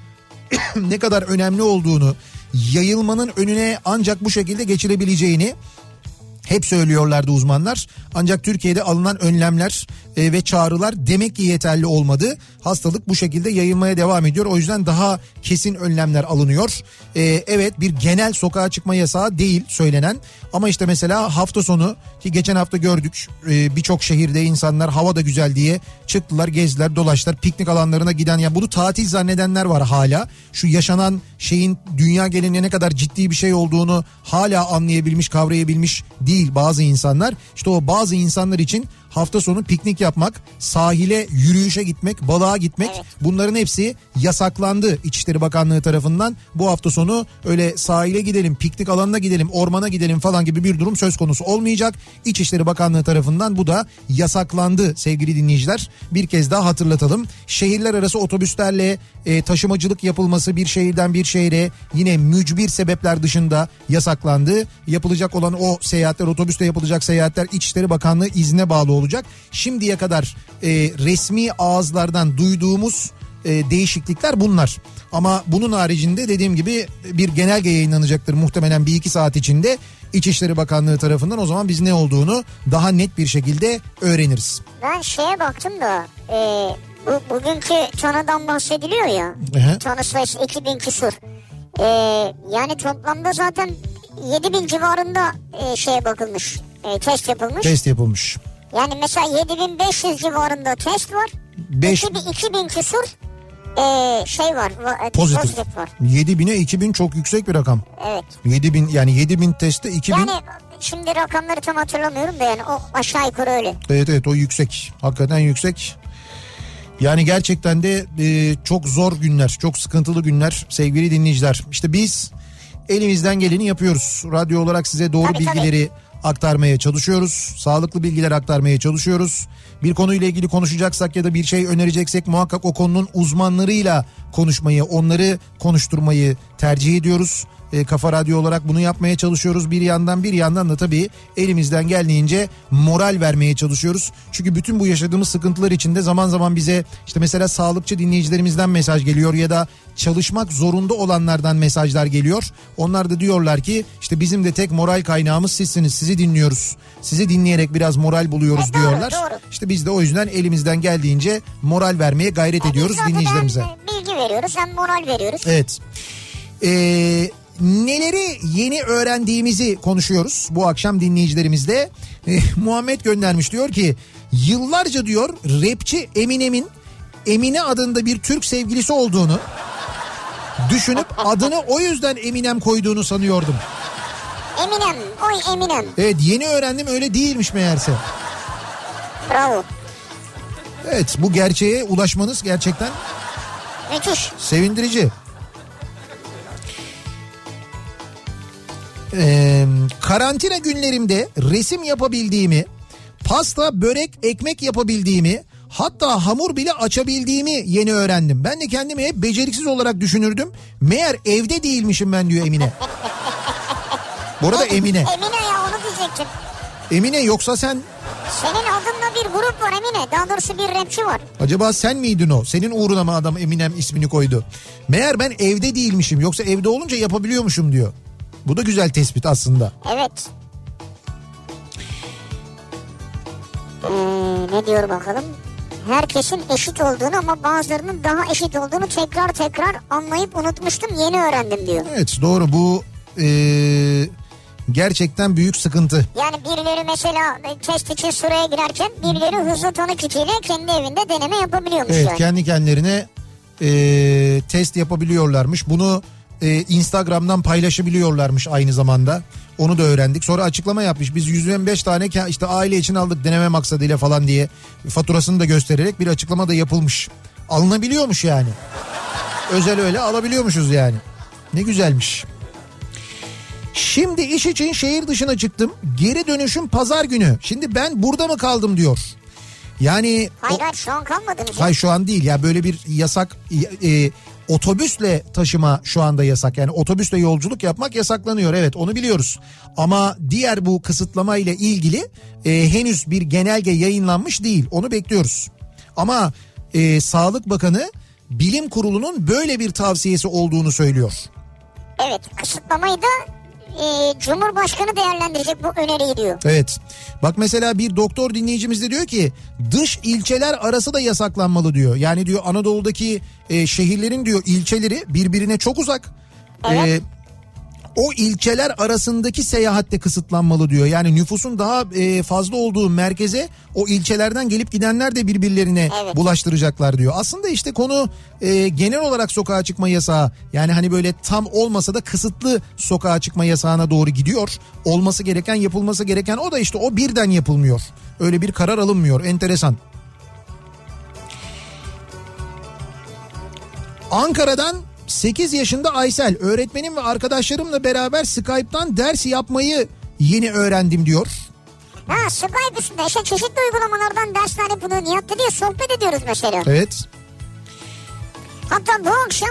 ne kadar önemli olduğunu, yayılmanın önüne ancak bu şekilde geçilebileceğini Hep söylüyorlardı uzmanlar. Ancak Türkiye'de alınan önlemler e, ve çağrılar demek ki yeterli olmadı. Hastalık bu şekilde yayılmaya devam ediyor. O yüzden daha kesin önlemler alınıyor. E, evet bir genel sokağa çıkma yasağı değil söylenen. Ama işte mesela hafta sonu ki geçen hafta gördük e, birçok şehirde insanlar hava da güzel diye çıktılar gezdiler dolaştılar piknik alanlarına giden ya bunu tatil zannedenler var hala. Şu yaşanan şeyin dünya genelinde ne kadar ciddi bir şey olduğunu hala anlayabilmiş kavrayabilmiş değil bazı insanlar. İşte o bazı insanlar için hafta sonu piknik yapmak, sahile yürüyüşe gitmek, balığa gitmek Evet. bunların hepsi yasaklandı İçişleri Bakanlığı tarafından. Bu hafta sonu öyle sahile gidelim, piknik alanına gidelim, ormana gidelim falan gibi bir durum söz konusu olmayacak. İçişleri Bakanlığı tarafından bu da yasaklandı sevgili dinleyiciler. Bir kez daha hatırlatalım. Şehirler arası otobüslerle e, taşımacılık yapılması bir şehirden bir şehre yine mücbir sebepler dışında yasaklandı. Yapılacak olan o seyahatler otobüste yapılacak seyahatler İçişleri Bakanlığı izne bağlı olacak. Şimdiye kadar e, resmi ağızlardan duyduğumuz e, değişiklikler bunlar. Ama bunun haricinde dediğim gibi bir genelge yayınlanacaktır muhtemelen bir iki saat içinde İçişleri Bakanlığı tarafından o zaman biz ne olduğunu daha net bir şekilde öğreniriz. Ben şeye baktım da e, bu, bugünkü tanıdan bahsediliyor ya. Tanı sayısı 2000 küsur. E, yani toplamda zaten 7000 civarında e, şeye bakılmış. E, test yapılmış. Test yapılmış. Yani mesela 7500 civarında test var. Beş- 2000, 2000 küsur e, şey var. va- e, Pozitif. pozitif var. 7000'e 2000 çok yüksek bir rakam. Evet. 7000 yani 7000 testte 2000 Yani şimdi rakamları tam hatırlamıyorum da yani o aşağı yukarı öyle. Evet evet o yüksek. Hakikaten yüksek. Yani gerçekten de e, çok zor günler, çok sıkıntılı günler sevgili dinleyiciler. İşte biz elimizden geleni yapıyoruz. Radyo olarak size doğru Tabii, tabii. Aktarmaya çalışıyoruz. Sağlıklı bilgiler aktarmaya çalışıyoruz. Bir konuyla ilgili konuşacaksak ya da bir şey önereceksek muhakkak o konunun uzmanlarıyla konuşmayı, onları konuşturmayı tercih ediyoruz. E, Kafa Radyo olarak bunu yapmaya çalışıyoruz. Bir yandan bir yandan da tabii elimizden geldiğince moral vermeye çalışıyoruz. Çünkü bütün bu yaşadığımız sıkıntılar içinde zaman zaman bize işte mesela sağlıkçı dinleyicilerimizden mesaj geliyor ya da çalışmak zorunda olanlardan mesajlar geliyor. Onlar da diyorlar ki işte bizim de tek moral kaynağımız sizsiniz. Sizi dinliyoruz. Sizi dinleyerek biraz moral buluyoruz E, doğru, diyorlar. doğru. İşte biz de o yüzden elimizden geldiğince moral vermeye gayret ediyoruz Biz zaten dinleyicilerimize. bilgi veriyoruz hem moral veriyoruz. Evet. Ee, neleri yeni öğrendiğimizi konuşuyoruz bu akşam dinleyicilerimizle. Ee, Muhammed göndermiş diyor ki yıllarca diyor rapçi Eminem'in Emine adında bir Türk sevgilisi olduğunu düşünüp adını o yüzden Eminem koyduğunu sanıyordum. Eminem, oy Eminem. Evet yeni öğrendim öyle değilmiş meğerse. Bravo. Evet bu gerçeğe ulaşmanız gerçekten Müthiş. Sevindirici. Ee, karantina günlerimde resim yapabildiğimi, pasta, börek, ekmek yapabildiğimi, hatta hamur bile açabildiğimi yeni öğrendim. Ben de kendimi hep beceriksiz olarak düşünürdüm. Meğer evde değilmişim ben diyor Emine. Bu arada Emine. Emine ya onu diyecektim. Emine yoksa sen Senin adında bir grup var Emine. Daha doğrusu bir rapçi var. Acaba sen miydin o? Senin uğruna mı adam Eminem ismini koydu? Meğer ben evde değilmişim yoksa evde olunca yapabiliyormuşum diyor. Bu da güzel tespit aslında. Evet. Ee, ne diyor bakalım? Herkesin eşit olduğunu ama bazılarının daha eşit olduğunu tekrar tekrar anlayıp unutmuştum yeni öğrendim diyor. Evet doğru bu eee, gerçekten büyük sıkıntı. Yani birileri mesela test için sıraya girerken birileri hızlı tanı kitiyle kendi evinde deneme yapabiliyormuş Evet yani. kendi kendilerine eee, test yapabiliyorlarmış. Bunu eee, Instagram'dan paylaşabiliyorlarmış aynı zamanda. Onu da öğrendik. Sonra açıklama yapmış. Biz 125 tane işte aile için aldık deneme maksadıyla falan diye faturasını da göstererek bir açıklama da yapılmış. Alınabiliyormuş yani. Özel öyle alabiliyormuşuz yani. Ne güzelmiş. Şimdi iş için şehir dışına çıktım. Geri dönüşüm pazar günü. Şimdi ben burada mı kaldım diyor. Yani Hayır hayır şu an kalmadınız. Hayır şu an değil ya böyle bir yasak e, otobüsle taşıma şu anda yasak. Yani otobüsle yolculuk yapmak yasaklanıyor evet onu biliyoruz. Ama diğer bu kısıtlama ile ilgili e, henüz bir genelge yayınlanmış değil onu bekliyoruz. Ama e, Sağlık Bakanı Bilim Kurulu'nun böyle bir tavsiyesi olduğunu söylüyor. Evet kısıtlamayı da e, Cumhurbaşkanı değerlendirecek bu öneriyi diyor. Evet. Bak mesela bir doktor dinleyicimiz de diyor ki dış ilçeler arası da yasaklanmalı diyor. Yani diyor Anadolu'daki e, şehirlerin diyor ilçeleri birbirine çok uzak. Evet. E, o ilçeler arasındaki seyahat de kısıtlanmalı diyor. Yani nüfusun daha e, fazla olduğu merkeze o ilçelerden gelip gidenler de birbirlerine Evet. bulaştıracaklar diyor. Aslında işte konu e, genel olarak sokağa çıkma yasağı yani hani böyle tam olmasa da kısıtlı sokağa çıkma yasağına doğru gidiyor. Olması gereken yapılması gereken o da işte o birden yapılmıyor. Öyle bir karar alınmıyor. Enteresan. Ankara'dan 8 yaşında Aysel öğretmenim ve arkadaşlarımla beraber Skype'tan ders yapmayı yeni öğrendim diyor. Ha Skype üstünde işte çeşitli uygulamalardan dersler yapılıyor. Nihat diye sohbet ediyoruz mesela. Evet. Hatta bu akşam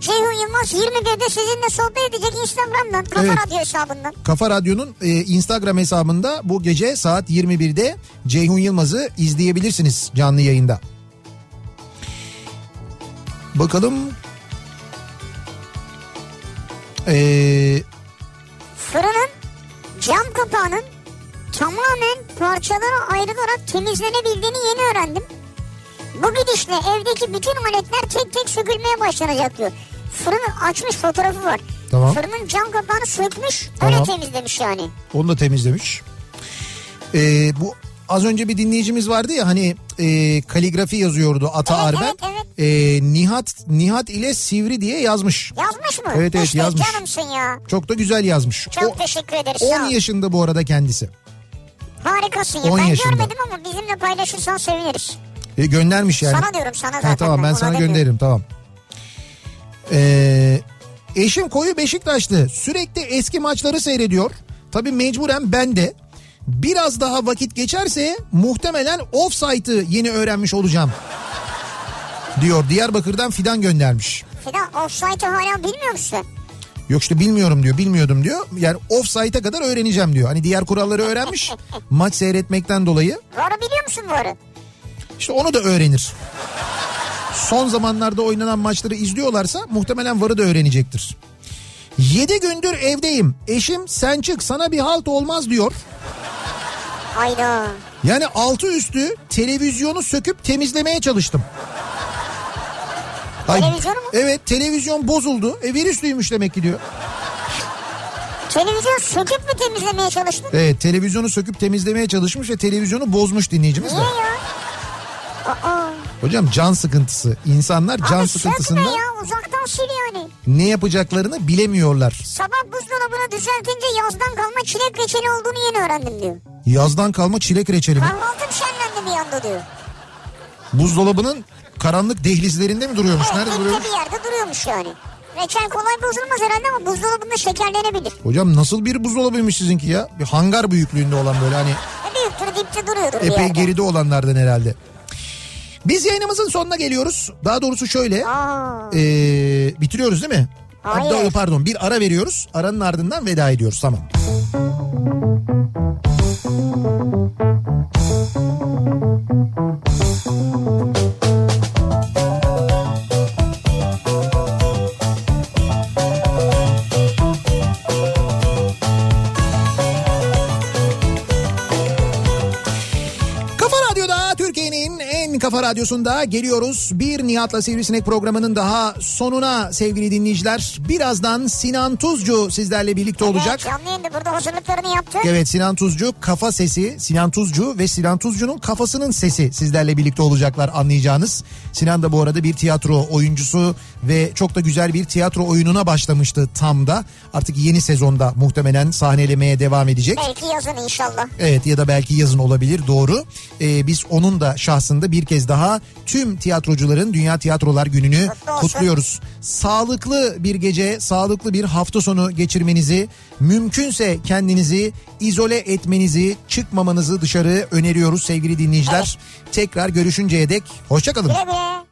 Ceyhun Yılmaz 21'de sizinle sohbet edecek Instagram'dan, Kafa Evet. Radyo hesabından. Kafa Radyo'nun e, Instagram hesabında bu gece saat 21'de Ceyhun Yılmaz'ı izleyebilirsiniz canlı yayında. Bakalım. Ee, Fırının cam kapağının tamamen parçalara ayrılarak temizlenebildiğini yeni öğrendim. Bu gidişle evdeki bütün aletler tek tek sökülmeye başlanacak diyor. Fırını açmış fotoğrafı var. Tamam. Fırının cam kapağını sökmüş öyle Tamam. temizlemiş yani. Onu da temizlemiş. Ee, bu az önce bir dinleyicimiz vardı ya hani e, kaligrafi yazıyordu Ata Evet, Arben. evet, evet. Ee, Nihat Nihat ile Sivri diye yazmış. Yazmış mı? Evet, evet, işte yazmış. canımsın ya. Çok da güzel yazmış. Çok O- teşekkür ederiz. 10 sağ ol. yaşında bu arada kendisi. Harikasın ya. 10 ben yaşında. görmedim ama bizimle paylaşırsan seviniriz. E, göndermiş yani. Sana diyorum sana zaten. Ha, tamam ben sana demiyorum. gönderirim tamam. Ee, eşim koyu Beşiktaşlı sürekli eski maçları seyrediyor. Tabii mecburen ben de biraz daha vakit geçerse muhtemelen offside'ı yeni öğrenmiş olacağım. Diyor Diyarbakır'dan Fidan göndermiş. Fidan offside'ı hala bilmiyor musun? Yok işte bilmiyorum diyor bilmiyordum diyor. Yani offside'a kadar öğreneceğim diyor. Hani diğer kuralları öğrenmiş maç seyretmekten dolayı. Varı biliyor musun varı? İşte onu da öğrenir. Son zamanlarda oynanan maçları izliyorlarsa muhtemelen varı da öğrenecektir. 7 gündür evdeyim. Eşim sen çık sana bir halt olmaz diyor. Hayda. Yani altı üstü televizyonu söküp temizlemeye çalıştım. Ay, Televizyonu mu? Evet televizyon bozuldu. E virüslüymüş demek ki diyor. Televizyon söküp mü temizlemeye çalıştın? Evet televizyonu söküp temizlemeye çalışmış ve televizyonu bozmuş dinleyicimiz de. Niye ya? Aa, Hocam can sıkıntısı. İnsanlar can abi sıkıntısında sökme ya uzaktan sil yani. ne yapacaklarını bilemiyorlar. Sabah buzdolabını düzeltince yazdan kalma çilek reçeli olduğunu yeni öğrendim diyor. Yazdan kalma çilek reçeli mi? Kahvaltım şenlendi bir anda diyor. Buzdolabının karanlık dehlizlerinde mi duruyormuş? Evet, Nerede duruyormuş? bir yerde duruyormuş yani. Reçel kolay bozulmaz herhalde ama buzdolabında şekerlenebilir. Hocam nasıl bir buzdolabıymış sizinki ya? Bir hangar büyüklüğünde olan böyle hani E büyüktür dipte duruyordur epey yerde. geride olanlardan herhalde. Biz yayınımızın sonuna geliyoruz. Daha doğrusu şöyle Aa, ee, bitiriyoruz değil mi? Hayır. Hatta, pardon bir ara veriyoruz. Aranın ardından veda ediyoruz tamam. Kafa radyosunda geliyoruz. Bir Nihat'la Sivrisinek programının daha sonuna sevgili dinleyiciler. Birazdan Sinan Tuzcu sizlerle birlikte olacak. Evet, canlı yayında burada hazırlıklarını yaptı. Evet Sinan Tuzcu kafa sesi Sinan Tuzcu ve Sinan Tuzcu'nun kafasının sesi sizlerle birlikte olacaklar anlayacağınız. Sinan da bu arada bir tiyatro oyuncusu ve çok da güzel bir tiyatro oyununa başlamıştı tam da. Artık yeni sezonda muhtemelen sahnelemeye devam edecek. Belki yazın inşallah. Evet ya da belki yazın olabilir doğru. Ee, biz onun da şahsında bir kez daha tüm tiyatrocuların Dünya Tiyatrolar Günü'nü kutluyoruz. Sağlıklı bir gece, sağlıklı bir hafta sonu geçirmenizi, mümkünse kendinizi izole etmenizi, çıkmamanızı dışarı öneriyoruz sevgili dinleyiciler. Tekrar görüşünceye dek hoşçakalın. Güle güle.